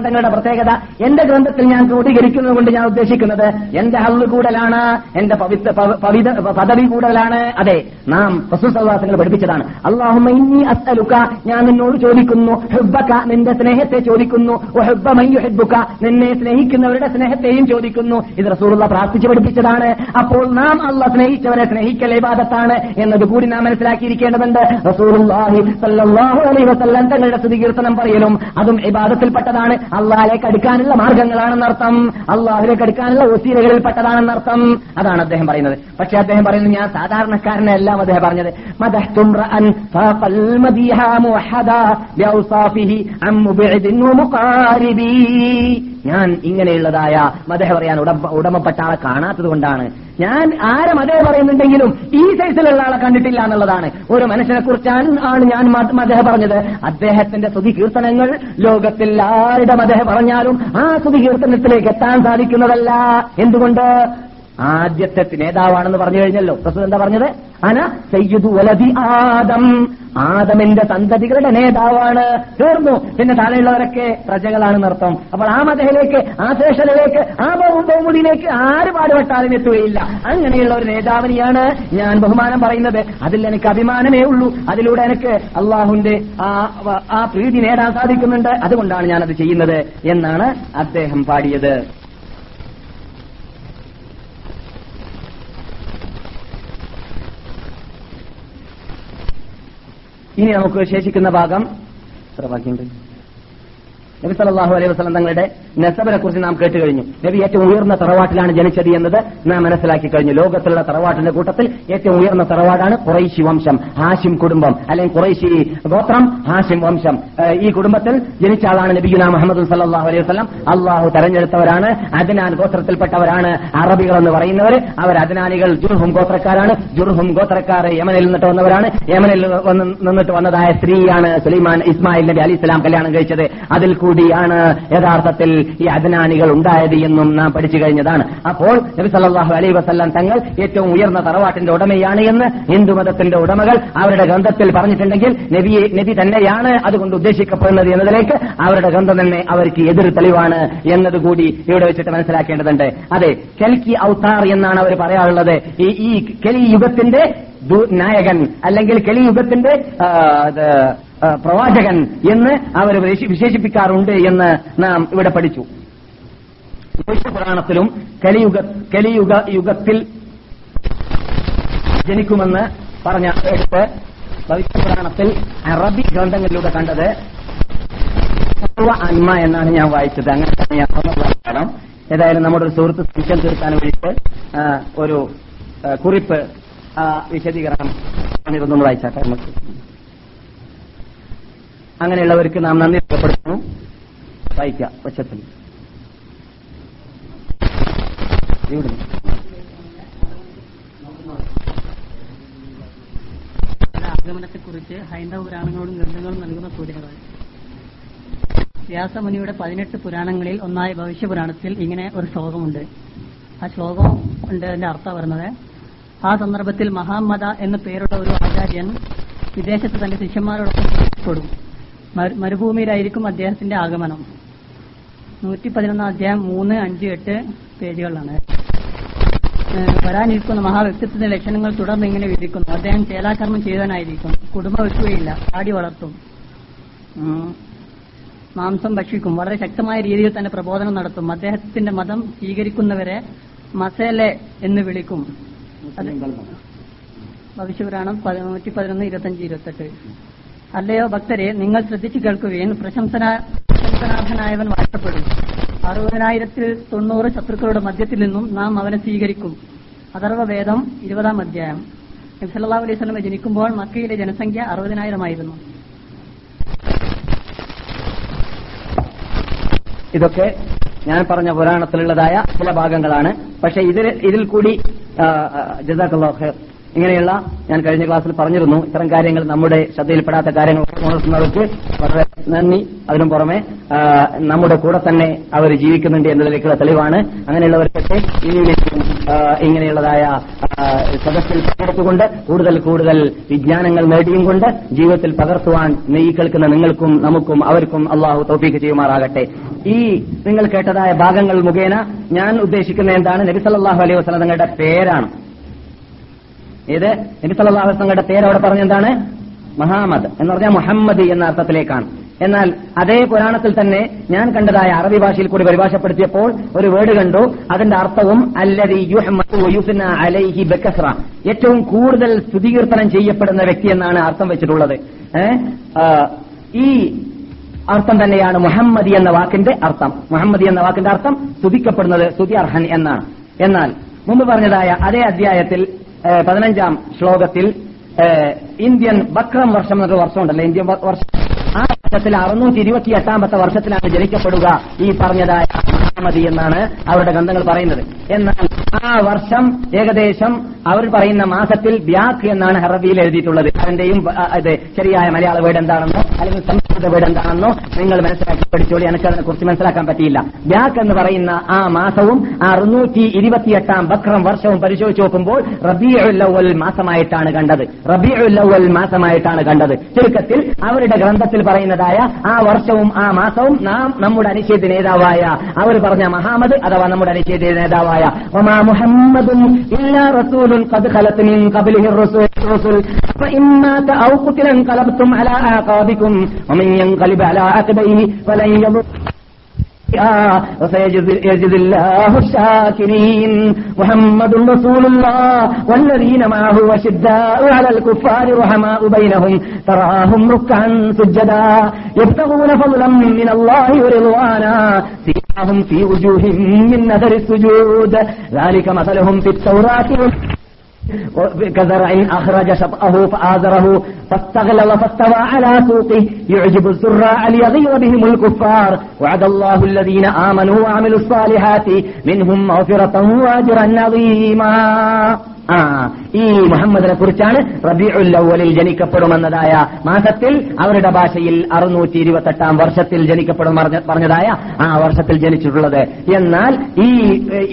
തങ്ങളുടെ പ്രത്യേകത എന്റെ ഗ്രന്ഥത്തിൽ ഞാൻ ക്രോഡീകരിക്കുന്നത് കൊണ്ട് ഞാൻ ഉദ്ദേശിക്കുന്നത് എന്റെ ഹള്ള് കൂടലാണ് എന്റെ പദവി കൂടലാണ് അതെ നാം റസൂൽ സലഹാസിനെ പഠിപ്പിച്ചതാണ് അള്ളാഹുമ ഇന്നി അസ്അലുക്ക ഞാൻ നിന്നോട് ചോദിക്കുന്നു ഹെബക്ക നിന്റെ സ്നേഹത്തെ ചോദിക്കുന്നു ഹെബ്ബുക്ക നിന്നെ സ്നേഹിക്കുന്നവരുടെ സ്നേഹത്തെയും ചോദിക്കുന്നു ഇത് റസൂറുള്ള പ്രാർത്ഥിച്ചു പഠിപ്പിച്ചതാണ് അപ്പോൾ നാം അള്ള സ്നേഹിച്ചവനെ സ്നേഹിക്കൽ ഇബാദത്താണ് എന്നത് കൂടി നാം മനസ്സിലാക്കിയിരിക്കേണ്ടതുണ്ട് റസൂലുള്ളാഹി സല്ലല്ലാഹു അലൈഹി വസല്ലം തങ്ങളുടെ സ്തുതികീർത്തനം പറയലും അതും ഇബാദത്തിൽപ്പെട്ടതാണ് അള്ളാഹിലേക്ക് അടുക്കാനുള്ള മാർഗങ്ങളാണെന്നർത്ഥം അള്ളാഹിലേക്ക് അടുക്കാനുള്ള വസീലകളിൽപ്പെട്ടതാണെന്നർത്ഥം അതാണ് അദ്ദേഹം പറയുന്നത് പക്ഷെ അദ്ദേഹം പറയുന്നത് ഞാൻ എല്ലാം അദ്ദേഹം പറഞ്ഞത് മദഹ്തും ഞാൻ ഇങ്ങനെയുള്ളതായ മതഹ പറയാൻ ഉടമപ്പെട്ട ആളെ കാണാത്തത് കൊണ്ടാണ് ഞാൻ ആരെ മതേ പറയുന്നുണ്ടെങ്കിലും ഈ സൈസിലുള്ള ആളെ കണ്ടിട്ടില്ല എന്നുള്ളതാണ് ഒരു മനുഷ്യനെ കുറിച്ചാണ് ആണ് ഞാൻ മതഹ പറഞ്ഞത് അദ്ദേഹത്തിന്റെ സ്തുതി കീർത്തനങ്ങൾ ലോകത്തിൽ ആരുടെ മതഹ പറഞ്ഞാലും ആ സ്തുതി കീർത്തനത്തിലേക്ക് എത്താൻ സാധിക്കുന്നതല്ല എന്തുകൊണ്ട് ആദ്യത്തെ നേതാവാണെന്ന് പറഞ്ഞു കഴിഞ്ഞല്ലോ പ്രസ്തുത എന്താ പറഞ്ഞത് അന സയ്യിദു വലതി ആദം ആദമിന്റെ സന്തതികളുടെ നേതാവാണ് തീർന്നു പിന്നെ താഴെയുള്ളവരൊക്കെ പ്രജകളാണ് അർത്ഥം അപ്പോൾ ആ മതയിലേക്ക് ആ ശേഷനിലേക്ക് ആ ബഹുഭൂമിയിലേക്ക് ആര് പാടുപെട്ടാലും എത്തുകയില്ല അങ്ങനെയുള്ള ഒരു നേതാവിനെയാണ് ഞാൻ ബഹുമാനം പറയുന്നത് അതിൽ എനിക്ക് അഭിമാനമേ ഉള്ളൂ അതിലൂടെ എനിക്ക് അള്ളാഹുന്റെ ആ പ്രീതി നേടാൻ സാധിക്കുന്നുണ്ട് അതുകൊണ്ടാണ് ഞാനത് ചെയ്യുന്നത് എന്നാണ് അദ്ദേഹം പാടിയത് ഇനി നമുക്ക് ശേഷിക്കുന്ന ഭാഗം എത്ര ബാക്കിയുണ്ട് നബി സലാഹു അലൈഹി വസ്ലം തങ്ങളുടെ നെസബിനെ കുറിച്ച് നാം കേട്ട് കഴിഞ്ഞു നബി ഏറ്റവും ഉയർന്ന തറവാട്ടിലാണ് ജനിച്ചത് എന്നത് നാം മനസ്സിലാക്കി കഴിഞ്ഞു ലോകത്തിലുള്ള തറവാട്ടിന്റെ കൂട്ടത്തിൽ ഏറ്റവും ഉയർന്ന തറവാടാണ് കുറൈശി വംശം ഹാഷിം കുടുംബം അല്ലെങ്കിൽ കുറൈശി ഗോത്രം ഹാഷിം വംശം ഈ കുടുംബത്തിൽ ജനിച്ച ആളാണ് ഗുലാം മുഹമ്മദ് സല്ലാഹു അലൈഹി വസ്ലം അള്ളാഹു തെരഞ്ഞെടുത്തവരാണ് അദ്നാൻ ഗോത്രത്തിൽപ്പെട്ടവരാണ് അറബികൾ എന്ന് പറയുന്നവർ അവർ അദ്നാനികൾ ജുർഹും ഗോത്രക്കാരാണ് ജുർഹും ഗോത്രക്കാർ യമനിൽ നിന്നിട്ട് വന്നവരാണ് യമനിൽ നിന്നിട്ട് വന്നതായ സ്ത്രീയാണ് സുലൈമാൻ ഇസ്മായിൽ നബി അലി ഇസ്ലാം കല്യാണം കഴിച്ചത് അതിൽ കൂടിയാണ് യഥാർത്ഥത്തിൽ ഈ അദ്നാനികൾ ഉണ്ടായത് എന്നും നാം പഠിച്ചു കഴിഞ്ഞതാണ് അപ്പോൾ നബി സല്ലാഹു അലൈ വസ്ല്ലാം തങ്ങൾ ഏറ്റവും ഉയർന്ന തറവാട്ടിന്റെ ഉടമയാണ് എന്ന് ഹിന്ദുമതത്തിന്റെ ഉടമകൾ അവരുടെ ഗ്രന്ഥത്തിൽ പറഞ്ഞിട്ടുണ്ടെങ്കിൽ നബി നബി തന്നെയാണ് അതുകൊണ്ട് ഉദ്ദേശിക്കപ്പെടുന്നത് എന്നതിലേക്ക് അവരുടെ ഗ്രന്ഥം തന്നെ അവർക്ക് എതിർ തെളിവാണ് എന്നതുകൂടി ഇവിടെ വെച്ചിട്ട് മനസ്സിലാക്കേണ്ടതുണ്ട് അതെ കെൽക്കി ഔത്താർ എന്നാണ് അവർ പറയാറുള്ളത് ഈ കെലി യുഗത്തിന്റെ നായകൻ അല്ലെങ്കിൽ കെലി യുഗത്തിന്റെ പ്രവാചകൻ എന്ന് അവർ വിശേഷിപ്പിക്കാറുണ്ട് എന്ന് നാം ഇവിടെ പഠിച്ചു പുരാണത്തിലും കലിയുഗ കലിയുഗ യുഗത്തിൽ ജനിക്കുമെന്ന് പറഞ്ഞ എടുത്ത് പുരാണത്തിൽ അറബി ഗ്രന്ഥങ്ങളിലൂടെ കണ്ടത് സർവ അന്മ എന്നാണ് ഞാൻ വായിച്ചത് അങ്ങനെ തന്നെ ഞാൻ കാരണം ഏതായാലും നമ്മുടെ ഒരു സുഹൃത്ത് സംശയം തീർക്കാൻ വേണ്ടിയിട്ട് ഒരു കുറിപ്പ് വിശദീകരണം പറഞ്ഞിരുന്നു വായിച്ചാട്ടെ നമുക്ക് അങ്ങനെയുള്ളവർക്ക് നാം നന്ദി രേഖപ്പെടുത്തുന്നു വായിക്കാം വശത്തിൽ ആഗമനത്തെക്കുറിച്ച് ഹൈന്ദവ പുരാണങ്ങളോടും ഗ്രന്ഥങ്ങളും നൽകുന്ന സൂചനകൾ വ്യാസമുനിയുടെ പതിനെട്ട് പുരാണങ്ങളിൽ ഒന്നായ ഭവിഷ്യപുരാണത്തിൽ ഇങ്ങനെ ഒരു ശ്ലോകമുണ്ട് ആ ശ്ലോകം ഉണ്ട് അതിന്റെ അർത്ഥം വരുന്നത് ആ സന്ദർഭത്തിൽ മഹാമത എന്ന പേരുള്ള ഒരു ആചാര്യൻ വിദേശത്ത് തന്റെ ശിഷ്യന്മാരോടൊപ്പം കൊടുക്കും മരുഭൂമിയിലായിരിക്കും അദ്ദേഹത്തിന്റെ ആഗമനം നൂറ്റി പതിനൊന്ന് അധ്യായം മൂന്ന് അഞ്ച് എട്ട് പേജുകളിലാണ് വരാനിരിക്കുന്ന മഹാവ്യക്തിത്വത്തിന്റെ ലക്ഷണങ്ങൾ തുടർന്ന് ഇങ്ങനെ വിധിക്കുന്നു അദ്ദേഹം ചേലാകർമ്മം ചെയ്യാനായിരിക്കും കുടുംബം വെക്കുകയില്ല ആടി വളർത്തും മാംസം ഭക്ഷിക്കും വളരെ ശക്തമായ രീതിയിൽ തന്നെ പ്രബോധനം നടത്തും അദ്ദേഹത്തിന്റെ മതം സ്വീകരിക്കുന്നവരെ മസേലെ എന്ന് വിളിക്കും ഭവിഷ്യപുരാണം നൂറ്റി പതിനൊന്ന് ഇരുപത്തഞ്ച് ഇരുപത്തെട്ട് അല്ലയോ ഭക്തരെ നിങ്ങൾ ശ്രദ്ധിച്ചു കേൾക്കുകയും പ്രശംസനാഭനായവൻ വാഴ്ത്തപ്പെടും അറുപതിനായിരത്തിൽ തൊണ്ണൂറ് ശത്രുക്കളുടെ മധ്യത്തിൽ നിന്നും നാം അവനെ സ്വീകരിക്കും വേദം ഇരുപതാം അധ്യായം നബ്സല്ലാ അലൈഹി സ്വലമെ ജനിക്കുമ്പോൾ മക്കയിലെ ജനസംഖ്യ അറുപതിനായിരമായിരുന്നു ഇതൊക്കെ ഞാൻ പറഞ്ഞ പുരാണത്തിലുള്ളതായ ചില ഭാഗങ്ങളാണ് പക്ഷേ ഇതിൽ ഇതിൽ കൂടി ജസാഖ് ഇങ്ങനെയുള്ള ഞാൻ കഴിഞ്ഞ ക്ലാസ്സിൽ പറഞ്ഞിരുന്നു ഇത്തരം കാര്യങ്ങൾ നമ്മുടെ ശ്രദ്ധയിൽപ്പെടാത്ത കാര്യങ്ങൾ ഉണർത്തുന്നവർക്ക് വളരെ നന്ദി അതിനു പുറമെ നമ്മുടെ കൂടെ തന്നെ അവർ ജീവിക്കുന്നുണ്ട് എന്നതിലേക്കുള്ള തെളിവാണ് അങ്ങനെയുള്ളവർക്കൊക്കെ ഇനിയും ഇങ്ങനെയുള്ളതായ സദസ്സിൽ പങ്കെടുത്തുകൊണ്ട് കൂടുതൽ കൂടുതൽ വിജ്ഞാനങ്ങൾ നേടിയും കൊണ്ട് ജീവിതത്തിൽ പകർത്തുവാൻ ഈ കേൾക്കുന്ന നിങ്ങൾക്കും നമുക്കും അവർക്കും അള്ളാഹു തോഫീക്ക് ചെയ്യുമാറാകട്ടെ ഈ നിങ്ങൾ കേട്ടതായ ഭാഗങ്ങൾ മുഖേന ഞാൻ ഉദ്ദേശിക്കുന്ന എന്താണ് നബിസല്ലാഹു അലൈഹി വസ്ലം തങ്ങളുടെ പേരാണ് ഇത് വസ്ലങ്ങളുടെ പേര് അവിടെ എന്താണ് മഹാമദ് എന്ന് പറഞ്ഞാൽ മുഹമ്മദ് എന്ന അർത്ഥത്തിലേക്കാണ് എന്നാൽ അതേ പുരാണത്തിൽ തന്നെ ഞാൻ കണ്ടതായ അറബി ഭാഷയിൽ കൂടി പരിഭാഷപ്പെടുത്തിയപ്പോൾ ഒരു വേർഡ് കണ്ടു അതിന്റെ അർത്ഥവും അലൈഹി ബക്കസ്ര ഏറ്റവും കൂടുതൽ സ്തുതികീർത്തനം ചെയ്യപ്പെടുന്ന വ്യക്തി എന്നാണ് അർത്ഥം വെച്ചിട്ടുള്ളത് ഈ അർത്ഥം തന്നെയാണ് മുഹമ്മദി എന്ന വാക്കിന്റെ അർത്ഥം മുഹമ്മദി എന്ന വാക്കിന്റെ അർത്ഥം സ്തുതിക്കപ്പെടുന്നത് സ്തുതി അർഹൻ എന്നാണ് എന്നാൽ മുമ്പ് പറഞ്ഞതായ അതേ അധ്യായത്തിൽ പതിനഞ്ചാം ശ്ലോകത്തിൽ ഇന്ത്യൻ ബക്രം വർഷം എന്നൊരു വർഷമുണ്ടല്ലോ ഇന്ത്യൻ വർഷം ആ വർഷത്തിൽ അറുന്നൂറ്റി ഇരുപത്തി എട്ടാമത്തെ വർഷത്തിലാണ് ജനിക്കപ്പെടുക ഈ പറഞ്ഞതായ മതി എന്നാണ് അവരുടെ ഗ്രന്ഥങ്ങൾ പറയുന്നത് എന്നാൽ ആ വർഷം ഏകദേശം അവർ പറയുന്ന മാസത്തിൽ ബ്യാക്ക് എന്നാണ് ഹറബിയിൽ എഴുതിയിട്ടുള്ളത് അതിന്റെയും ശരിയായ മലയാള വീട് എന്താണെന്നോ അല്ലെങ്കിൽ സംസ്കൃത വീട് എന്താണെന്നോ നിങ്ങൾ മനസ്സിലാക്കി പഠിച്ചോളി എനിക്ക് അതിനെ കുറിച്ച് മനസ്സിലാക്കാൻ പറ്റിയില്ല ബ്യാക്ക് എന്ന് പറയുന്ന ആ മാസവും അറുന്നൂറ്റി ഇരുപത്തിയെട്ടാം ബക്രം വർഷവും പരിശോധിച്ച് നോക്കുമ്പോൾ റബിയുല്ലവൽ മാസമായിട്ടാണ് കണ്ടത് റബിയുല്ലവൽ മാസമായിട്ടാണ് കണ്ടത് ചുരുക്കത്തിൽ അവരുടെ ഗ്രന്ഥത്തിൽ പറയുന്നതായ ആ വർഷവും ആ മാസവും നാം നമ്മുടെ അനിശ്ചയത്തിന് നേതാവായ അവർ പറഞ്ഞ മഹാമദ് അഥവാ നമ്മുടെ അനിശ്ചിത നേതാവായ ഒമാ മുഹമ്മദും ഇല്ലാ റസൂലുൻ قد خلت من قبله الرسل فإما مات أو قتل انقلبتم على آقابكم ومن ينقلب على عقبيه فلن يضر وسيجزي الله الشاكرين محمد رسول الله والذين معه وشداء على الكفار رحماء بينهم تراهم ركعا سجدا يبتغون فضلا من الله ورضوانا في معهم في وجوههم من نذر السجود ذلك مثلهم في التوراة كزرع أخرج شطأه فآزره فاستغلظ فاستوى على سوقه يعجب الزراع ليغيظ بهم الكفار وعد الله الذين آمنوا وعملوا الصالحات منهم مغفرة وأجرا عظيما ആ ഈ മുഹമ്മദിനെ കുറിച്ചാണ് റബിഉൽ അവലിൽ ജനിക്കപ്പെടുമെന്നതായ മാസത്തിൽ അവരുടെ ഭാഷയിൽ അറുന്നൂറ്റി ഇരുപത്തെട്ടാം വർഷത്തിൽ ജനിക്കപ്പെടും പറഞ്ഞതായ ആ വർഷത്തിൽ ജനിച്ചിട്ടുള്ളത് എന്നാൽ ഈ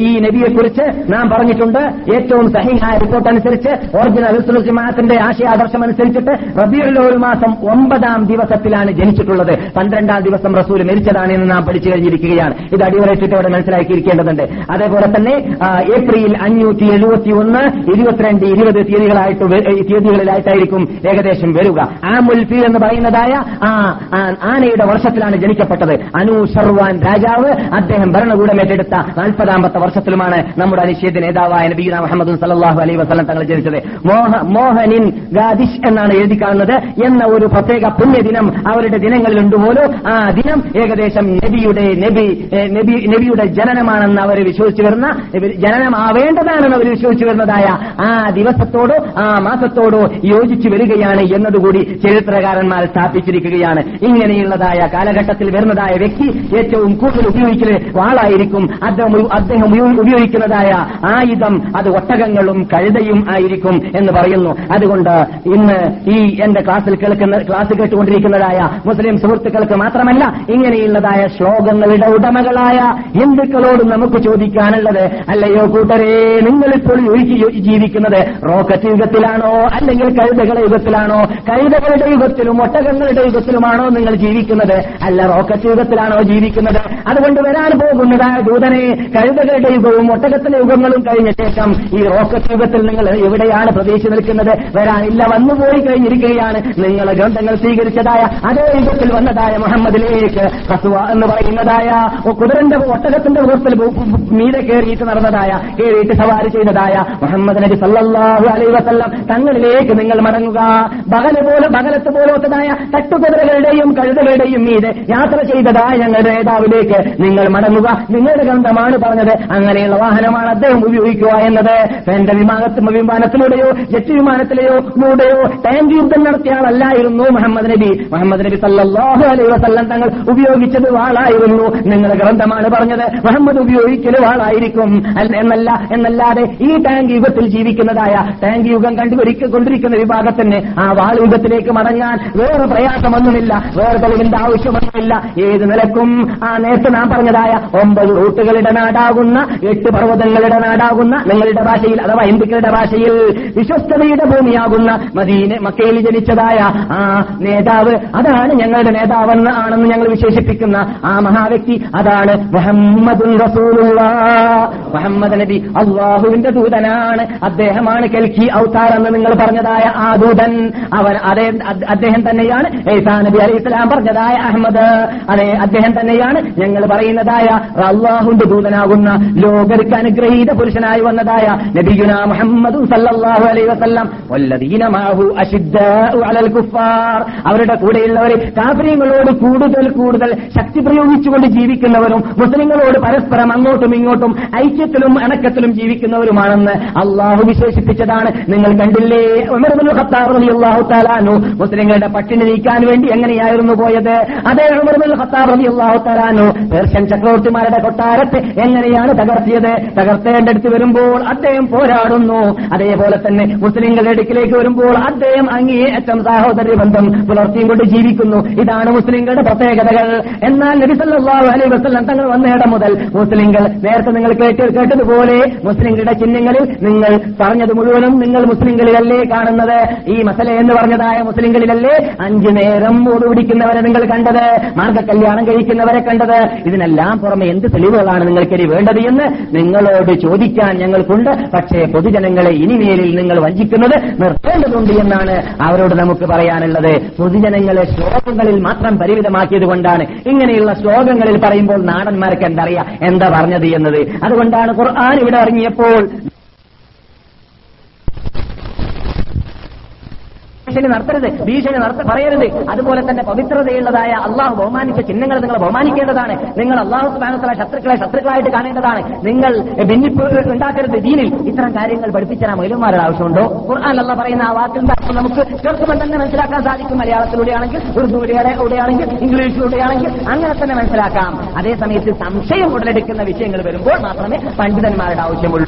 ഈ നബിയെക്കുറിച്ച് നാം പറഞ്ഞിട്ടുണ്ട് ഏറ്റവും സഹിഹായ റിപ്പോർട്ട് അനുസരിച്ച് ഒറിജിനൽ ജമാഅത്തിന്റെ ആശയാദർശം അനുസരിച്ചിട്ട് റബിയുള്ള ഒരു മാസം ഒമ്പതാം ദിവസത്തിലാണ് ജനിച്ചിട്ടുള്ളത് പന്ത്രണ്ടാം ദിവസം റസൂൽ മരിച്ചതാണ് എന്ന് നാം പഠിച്ചു കഴിഞ്ഞിരിക്കുകയാണ് ഇത് അടിവരയിട്ടിട്ട് അവിടെ മനസ്സിലാക്കിയിരിക്കേണ്ടതുണ്ട് അതേപോലെ തന്നെ ഏപ്രിൽ അഞ്ഞൂറ്റി എഴുപത്തി ഒന്ന് ഇരുപത്തിരണ്ട് ഇരുപത് തീയതികളായിട്ട് തീയതികളിലായിട്ടായിരിക്കും ഏകദേശം വരിക ആ മുൽഫി എന്ന് പറയുന്നതായ ആ ആനയുടെ വർഷത്തിലാണ് ജനിക്കപ്പെട്ടത് അനു സർവാൻ രാജാവ് അദ്ദേഹം ഭരണകൂടം ഏറ്റെടുത്ത നാൽപ്പതാമത്തെ വർഷത്തിലുമാണ് നമ്മുടെ അനിശ്ചിത നേതാവായ നബീന മുഹമ്മദ് സലാഹു അലൈ വസ്ലം തങ്ങൾ ജനിച്ചത് മോഹനിൻ ഗാദിഷ് എന്നാണ് എഴുതി കാണുന്നത് എന്ന ഒരു പ്രത്യേക പുണ്യദിനം അവരുടെ ദിനങ്ങളിൽ ഉണ്ടുപോലും ആ ദിനം ഏകദേശം നബിയുടെ നബി നബിയുടെ ജനനമാണെന്ന് അവർ വിശ്വസിച്ചു വരുന്ന ജനനമാവേണ്ടതാണെന്ന് അവർ വിശ്വസിച്ചു വരുന്നതായ ആ ദിവസത്തോടോ ആ മാസത്തോടോ യോജിച്ചു വരികയാണ് എന്നതുകൂടി ചരിത്രകാരന്മാർ സ്ഥാപിച്ചിരിക്കുകയാണ് ഇങ്ങനെയുള്ളതായ കാലഘട്ടത്തിൽ വരുന്നതായ വ്യക്തി ഏറ്റവും കൂടുതൽ ഉപയോഗിക്കുന്ന വാളായിരിക്കും അദ്ദേഹം അദ്ദേഹം ഉപയോഗിക്കുന്നതായ ആയുധം അത് ഒട്ടകങ്ങളും കഴുതയും ആയിരിക്കും എന്ന് പറയുന്നു അതുകൊണ്ട് ഇന്ന് ഈ എന്റെ ക്ലാസ്സിൽ കേൾക്കുന്ന ക്ലാസ് കേട്ടുകൊണ്ടിരിക്കുന്നതായ മുസ്ലിം സുഹൃത്തുക്കൾക്ക് മാത്രമല്ല ഇങ്ങനെയുള്ളതായ ശ്ലോകങ്ങളുടെ ഉടമകളായ ഹിന്ദുക്കളോട് നമുക്ക് ചോദിക്കാനുള്ളത് അല്ലയോ കൂട്ടരെ നിങ്ങളിപ്പോൾ ജീവിക്കുന്നത് റോക്കറ്റ് യുഗത്തിലാണോ അല്ലെങ്കിൽ കഴുതകളുടെ യുഗത്തിലാണോ കഴുതകളുടെ യുഗത്തിലും ഒട്ടകങ്ങളുടെ യുഗത്തിലുമാണോ നിങ്ങൾ ജീവിക്കുന്നത് അല്ല റോക്കറ്റ് യുഗത്തിലാണോ ജീവിക്കുന്നത് അതുകൊണ്ട് വരാൻ പോകുന്നതായ ദൂതനെ കഴുതകളുടെ യുഗവും ഒട്ടകത്തിന്റെ യുഗങ്ങളും കഴിഞ്ഞ ശേഷം ഈ റോക്കറ്റ് യുഗത്തിൽ നിങ്ങൾ എവിടെയാണ് പ്രതീക്ഷ നിൽക്കുന്നത് വരാനില്ല വന്നുപോയി കഴിഞ്ഞിരിക്കുകയാണ് നിങ്ങൾ ഗ്രന്ഥങ്ങൾ സ്വീകരിച്ചതായ അതേ യുഗത്തിൽ വന്നതായ മുഹമ്മദിലേക്ക് ഹസുവ എന്ന് പറയുന്നതായ കുതിരന്റെ ഒട്ടകത്തിന്റെ മുഖത്തിൽ മീതെ കയറിയിട്ട് നടന്നതായ കയറിയിട്ട് സവാരി ചെയ്തതായ മുഹമ്മദ് മുഹമ്മദ് നബി സല്ലാഹു അലൈ വസല്ലം തങ്ങളിലേക്ക് നിങ്ങൾ മടങ്ങുക ബഹല പോലെ ബഹലത്ത് പോലത്തതായ തട്ടുകുതിരകളുടെയും കഴുതകളുടെയും മീത് യാത്ര ചെയ്തതായ ഞങ്ങളുടെ നേതാവിലേക്ക് നിങ്ങൾ മടങ്ങുക നിങ്ങളുടെ ഗ്രന്ഥമാണ് പറഞ്ഞത് അങ്ങനെയുള്ള വാഹനമാണ് അദ്ദേഹം ഉപയോഗിക്കുക എന്നത് എന്റെ വിമാനത്ത് വിമാനത്തിലൂടെയോ ജെറ്റ് വിമാനത്തിലെയോ ലൂടെയോ ടാങ്ക് യുദ്ധം നടത്തിയ ആളല്ലായിരുന്നു മുഹമ്മദ് നബി മുഹമ്മദ് നബി സല്ലാഹു അലൈ വസല്ലം തങ്ങൾ ഉപയോഗിച്ചത് വാളായിരുന്നു നിങ്ങളുടെ ഗ്രന്ഥമാണ് പറഞ്ഞത് മുഹമ്മദ് ഉപയോഗിക്കൽ വാളായിരിക്കും എന്നല്ല എന്നല്ലാതെ ഈ ടാങ്ക് യുഗത്തിൽ യുഗത്തിൽ ജീവിക്കുന്നതായ ടാങ്ക് യുഗം കണ്ടുകൊണ്ടിരിക്കുന്ന വിഭാഗത്തിന് ആ വാൾ യുഗത്തിലേക്ക് മടങ്ങാൻ വേറെ പ്രയാസമൊന്നുമില്ല വേറെ തെളിവിന്റെ ആവശ്യമൊന്നുമില്ല ഏത് നിലക്കും ആ നേരത്തെ നാം പറഞ്ഞതായ ഒമ്പത് റൂട്ടുകളുടെ നാടാകുന്ന എട്ട് പർവ്വതങ്ങളുടെ നാടാകുന്ന നിങ്ങളുടെ ഭാഷയിൽ അഥവാ ഹിന്ദുക്കളുടെ ഭാഷയിൽ വിശ്വസ്തതയുടെ ഭൂമിയാകുന്ന മദീനെ മക്കയിൽ ജനിച്ചതായ ആ നേതാവ് അതാണ് ഞങ്ങളുടെ നേതാവെന്ന് ആണെന്ന് ഞങ്ങൾ വിശേഷിപ്പിക്കുന്ന ആ മഹാവ്യക്തി അതാണ് മുഹമ്മദ് മുഹമ്മദ് നബി അള്ളാഹുവിന്റെ ദൂതനാണ് അദ്ദേഹമാണ് കൽക്കി ഔത്താർ എന്ന് നിങ്ങൾ പറഞ്ഞതായ ആ ദൂതൻ അവൻ അതേ അദ്ദേഹം തന്നെയാണ് ഏസാ നബി അലൈഹി ഇസ്ലാം പറഞ്ഞതായ അഹമ്മദ് അതെ അദ്ദേഹം തന്നെയാണ് ഞങ്ങൾ പറയുന്നതായ അള്ളാഹുന്റെ ദൂതനാകുന്ന ലോകർക്ക് അനുഗ്രഹീത പുരുഷനായി വന്നതായ നബിയുന മുഹമ്മദ് സല്ലാഹു അലൈഹി വസ്ല്ലാം വല്ലതീനമാഹു അഷിദ്ധ അലൽ കുഫാർ അവരുടെ കൂടെയുള്ളവർ കാഫര്യങ്ങളോട് കൂടുതൽ കൂടുതൽ ശക്തി പ്രയോഗിച്ചുകൊണ്ട് ജീവിക്കുന്നവരും മുസ്ലിങ്ങളോട് പരസ്പരം അങ്ങോട്ടും ഇങ്ങോട്ടും ഐക്യത്തിലും അണക്കത്തിലും ജീവിക്കുന്നവരുമാണെന്ന് അള്ളാഹ് അള്ളാഹു വിശേഷിപ്പിച്ചതാണ് നിങ്ങൾ കണ്ടില്ലേ ഖത്താബ് അള്ളാഹു താലാനു മുസ്ലിങ്ങളുടെ പട്ടിണി നീക്കാൻ വേണ്ടി എങ്ങനെയായിരുന്നു പോയത് അതേ ഉമർബുൽ ഖത്താബ് റലി അള്ളാഹു താലാനു പേർഷ്യൻ ചക്രവർത്തിമാരുടെ കൊട്ടാരത്തെ എങ്ങനെയാണ് തകർത്തിയത് തകർത്തേണ്ടടുത്ത് വരുമ്പോൾ അദ്ദേഹം പോരാടുന്നു അതേപോലെ തന്നെ മുസ്ലിങ്ങളുടെ അടുക്കിലേക്ക് വരുമ്പോൾ അദ്ദേഹം അങ്ങേയറ്റം സാഹോദര്യ ബന്ധം പുലർത്തിയും കൊണ്ട് ജീവിക്കുന്നു ഇതാണ് മുസ്ലിങ്ങളുടെ പ്രത്യേകതകൾ എന്നാൽ നബിസല്ലാഹു അലൈ വസ്ലം തങ്ങൾ വന്നയിടം മുതൽ മുസ്ലിങ്ങൾ നേരത്തെ നിങ്ങൾ കേട്ട് കേട്ടതുപോലെ മുസ്ലിങ്ങളുടെ ചിഹ്നങ്ങളിൽ നിങ്ങൾ പറഞ്ഞത് മുഴുവനും നിങ്ങൾ മുസ്ലിങ്ങളിലല്ലേ കാണുന്നത് ഈ മസല എന്ന് പറഞ്ഞതായ മുസ്ലിങ്ങളിലല്ലേ അഞ്ചു നേരം മൂട് പിടിക്കുന്നവരെ നിങ്ങൾ കണ്ടത് മാർഗ കല്യാണം കഴിക്കുന്നവരെ കണ്ടത് ഇതിനെല്ലാം പുറമെ എന്ത് തെളിവുകളാണ് നിങ്ങൾക്കിനി വേണ്ടത് എന്ന് നിങ്ങളോട് ചോദിക്കാൻ ഞങ്ങൾക്കുണ്ട് പക്ഷേ പൊതുജനങ്ങളെ ഇനിമേലിൽ നിങ്ങൾ വഞ്ചിക്കുന്നത് നിർത്തേണ്ടതുണ്ട് എന്നാണ് അവരോട് നമുക്ക് പറയാനുള്ളത് പൊതുജനങ്ങളെ ശ്ലോകങ്ങളിൽ മാത്രം പരിമിതമാക്കിയത് കൊണ്ടാണ് ഇങ്ങനെയുള്ള ശ്ലോകങ്ങളിൽ പറയുമ്പോൾ നാടന്മാർക്ക് എന്താ പറഞ്ഞത് എന്നത് അതുകൊണ്ടാണ് ഖുർആൻ ഇവിടെ ഇറങ്ങിയപ്പോൾ ഭീഷണി നടത്തരുത് ഭീഷണി നടത്ത പറയരുത് അതുപോലെ തന്നെ പവിത്രതയുള്ളതായ അള്ളാഹു ബഹുമാനിച്ച ചിഹ്നങ്ങൾ നിങ്ങൾ ബഹുമാനിക്കേണ്ടതാണ് നിങ്ങൾ അള്ളാഹു സ്ഥാനത്തുള്ള ശത്രുക്കളെ ശത്രുക്കളായിട്ട് കാണേണ്ടതാണ് നിങ്ങൾ ഭിന്നിപ്പ് ഉണ്ടാക്കരുത് ദീനിൽ ഇത്തരം കാര്യങ്ങൾ പഠിപ്പിച്ച മൈലന്മാരുടെ ആവശ്യമുണ്ടോ ഖുർആൻ അല്ല പറയുന്ന ആ വാക്കിൽ നമുക്ക് ചെറുപ്പം തന്നെ മനസ്സിലാക്കാൻ സാധിക്കും മലയാളത്തിലൂടെയാണെങ്കിൽ ഉറുദുവിലൂടെയാണെങ്കിൽ ഇംഗ്ലീഷിലൂടെയാണെങ്കിൽ അങ്ങനെ തന്നെ മനസ്സിലാക്കാം അതേസമയത്ത് സംശയം ഉടലെടുക്കുന്ന വിഷയങ്ങൾ വരുമ്പോൾ മാത്രമേ പണ്ഡിതന്മാരുടെ ആവശ്യമുള്ളൂ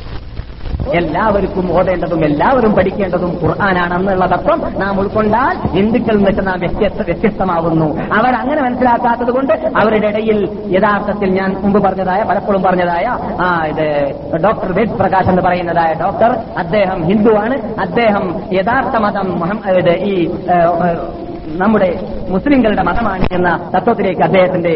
എല്ലാവർക്കും ഓടേണ്ടതും എല്ലാവരും പഠിക്കേണ്ടതും തത്വം നാം ഉൾക്കൊണ്ടാൽ ഹിന്ദുക്കളിൽ നിന്നിട്ട് നാം വ്യത്യസ്ത വ്യത്യസ്തമാവുന്നു അവർ അങ്ങനെ മനസ്സിലാക്കാത്തത് കൊണ്ട് അവരുടെ ഇടയിൽ യഥാർത്ഥത്തിൽ ഞാൻ മുമ്പ് പറഞ്ഞതായ പലപ്പോഴും പറഞ്ഞതായ ആ ഇത് ഡോക്ടർ വേദ് പ്രകാശ് എന്ന് പറയുന്നതായ ഡോക്ടർ അദ്ദേഹം ഹിന്ദുവാണ് അദ്ദേഹം യഥാർത്ഥ മതം ഈ നമ്മുടെ മുസ്ലിങ്ങളുടെ മതമാണ് എന്ന തത്വത്തിലേക്ക് അദ്ദേഹത്തിന്റെ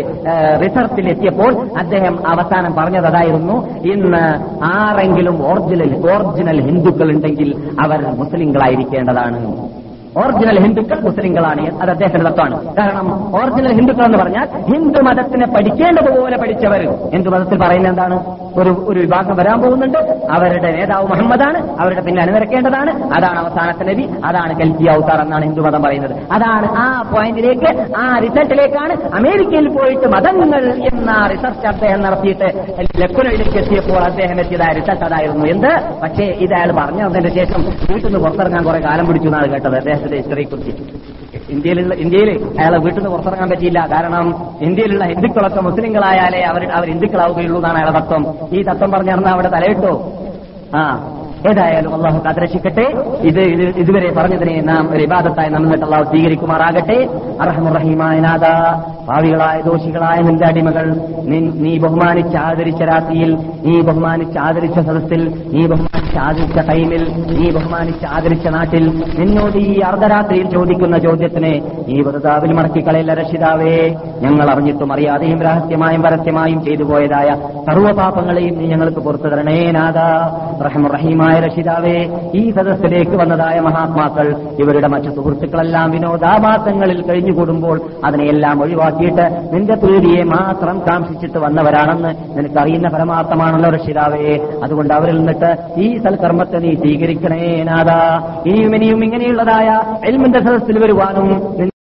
റിസർച്ചിൽ എത്തിയപ്പോൾ അദ്ദേഹം അവസാനം പറഞ്ഞതായിരുന്നു ഇന്ന് ആരെങ്കിലും ഒറിജിനൽ ഒറിജിനൽ ഹിന്ദുക്കൾ ഉണ്ടെങ്കിൽ അവർ മുസ്ലിങ്ങളായിരിക്കേണ്ടതാണ് ഒറിജിനൽ ഹിന്ദുക്കൾ മുസ്ലിങ്ങളാണ് അത് അദ്ദേഹത്തിന്റെ തത്വമാണ് കാരണം ഒറിജിനൽ ഹിന്ദുക്കൾ എന്ന് പറഞ്ഞാൽ ഹിന്ദു മതത്തിനെ പഠിക്കേണ്ടതുപോലെ പഠിച്ചവർ ഹിന്ദു മതത്തിൽ പറയുന്ന എന്താണ് ഒരു ഒരു വിഭാഗം വരാൻ പോകുന്നുണ്ട് അവരുടെ നേതാവ് മുഹമ്മദാണ് അവരുടെ പിന്നെ അനുവരക്കേണ്ടതാണ് അതാണ് അവസാനത്തെ നബി അതാണ് കൽപ്പി അവതാർ എന്നാണ് ഹിന്ദു മതം പറയുന്നത് അതാണ് ആ പോയിന്റിലേക്ക് ആ റിസൾട്ടിലേക്കാണ് അമേരിക്കയിൽ പോയിട്ട് മതങ്ങൾ എന്ന റിസർച്ച് അദ്ദേഹം നടത്തിയിട്ട് ലക്കുനയിലേക്ക് എത്തിയപ്പോൾ അദ്ദേഹം എത്തിയതായ റിസൾട്ട് അതായിരുന്നു എന്ത് പക്ഷേ ഇത് അയാൾ പറഞ്ഞു അതിന്റെ ശേഷം വീട്ടിൽ നിന്ന് പുറത്തിറങ്ങാൻ കുറെ കാലം പിടിച്ചു എന്നാണ് കേട്ടത് അദ്ദേഹം അദ്ദേഹത്തിന്റെ ഹിസ്റ്ററിയെക്കുറിച്ച് ഇന്ത്യയിലുള്ള ഇന്ത്യയിൽ അയാളെ വീട്ടിൽ നിന്ന് പുറത്തിറങ്ങാൻ പറ്റിയില്ല കാരണം ഇന്ത്യയിലുള്ള ഹിന്ദുക്കളൊക്കെ മുസ്ലിങ്ങളായാലേ അവർ അവർ ഹിന്ദുക്കളാവുകയുള്ളൂ എന്നാണ് അയാളെ തത്വം ഈ തത്വം പറഞ്ഞിരുന്ന അവിടെ തലയിട്ടോ ആ ഏതായാലും അള്ളാഹു കാത്തരക്ഷിക്കട്ടെ ഇത് ഇതുവരെ പറഞ്ഞതിനെ നാം ഒരു വിവാദത്തായി നന്നിട്ട് അള്ളാഹു സ്വീകരിക്കുമാറാകട്ടെ അർഹമുറഹീമായ നാഥ ഭാവികളായ ദോഷികളായ നിന്റെ അടിമകൾ നീ ബഹുമാനിച്ച് ആദരിച്ച രാത്രിയിൽ നീ ബഹുമാനിച്ച് ആദരിച്ച സദസ്സിൽ നീ ബഹുമാനിച്ച് ആദരിച്ച ടൈമിൽ നീ ബഹുമാനിച്ച് ആദരിച്ച നാട്ടിൽ നിന്നോട് ഈ അർദ്ധരാത്രിയിൽ ചോദിക്കുന്ന ചോദ്യത്തിന് നീ വെറുതാവിൽ മടക്കിക്കളയില്ല രക്ഷിതാവേ ഞങ്ങൾ അറിഞ്ഞിട്ടും അറിയാതെയും രഹസ്യമായും പരസ്യമായും ചെയ്തു പോയതായ സർവ്വപാപങ്ങളെയും നീ ഞങ്ങൾക്ക് പുറത്തു തരണേ നാഥ റഹമുറഹീമായ മഹാനായ രക്ഷിതാവേ ഈ സദസ്സിലേക്ക് വന്നതായ മഹാത്മാക്കൾ ഇവരുടെ മറ്റു സുഹൃത്തുക്കളെല്ലാം വിനോദാഭാസങ്ങളിൽ കഴിഞ്ഞുകൂടുമ്പോൾ അതിനെയെല്ലാം ഒഴിവാക്കിയിട്ട് നിന്റെ പ്രീതിയെ മാത്രം കാംക്ഷിച്ചിട്ട് വന്നവരാണെന്ന് നിനക്കറിയുന്ന പരമാർത്ഥമാണല്ലോ രക്ഷിതാവേ അതുകൊണ്ട് അവരിൽ നിന്നിട്ട് ഈ സൽക്കർമ്മത്തെ നീ സ്വീകരിക്കണേനാഥ നാദാ ഇനിയും ഇനിയും ഇങ്ങനെയുള്ളതായ എൽമിന്റെ സദസ്സിൽ വരുവാനും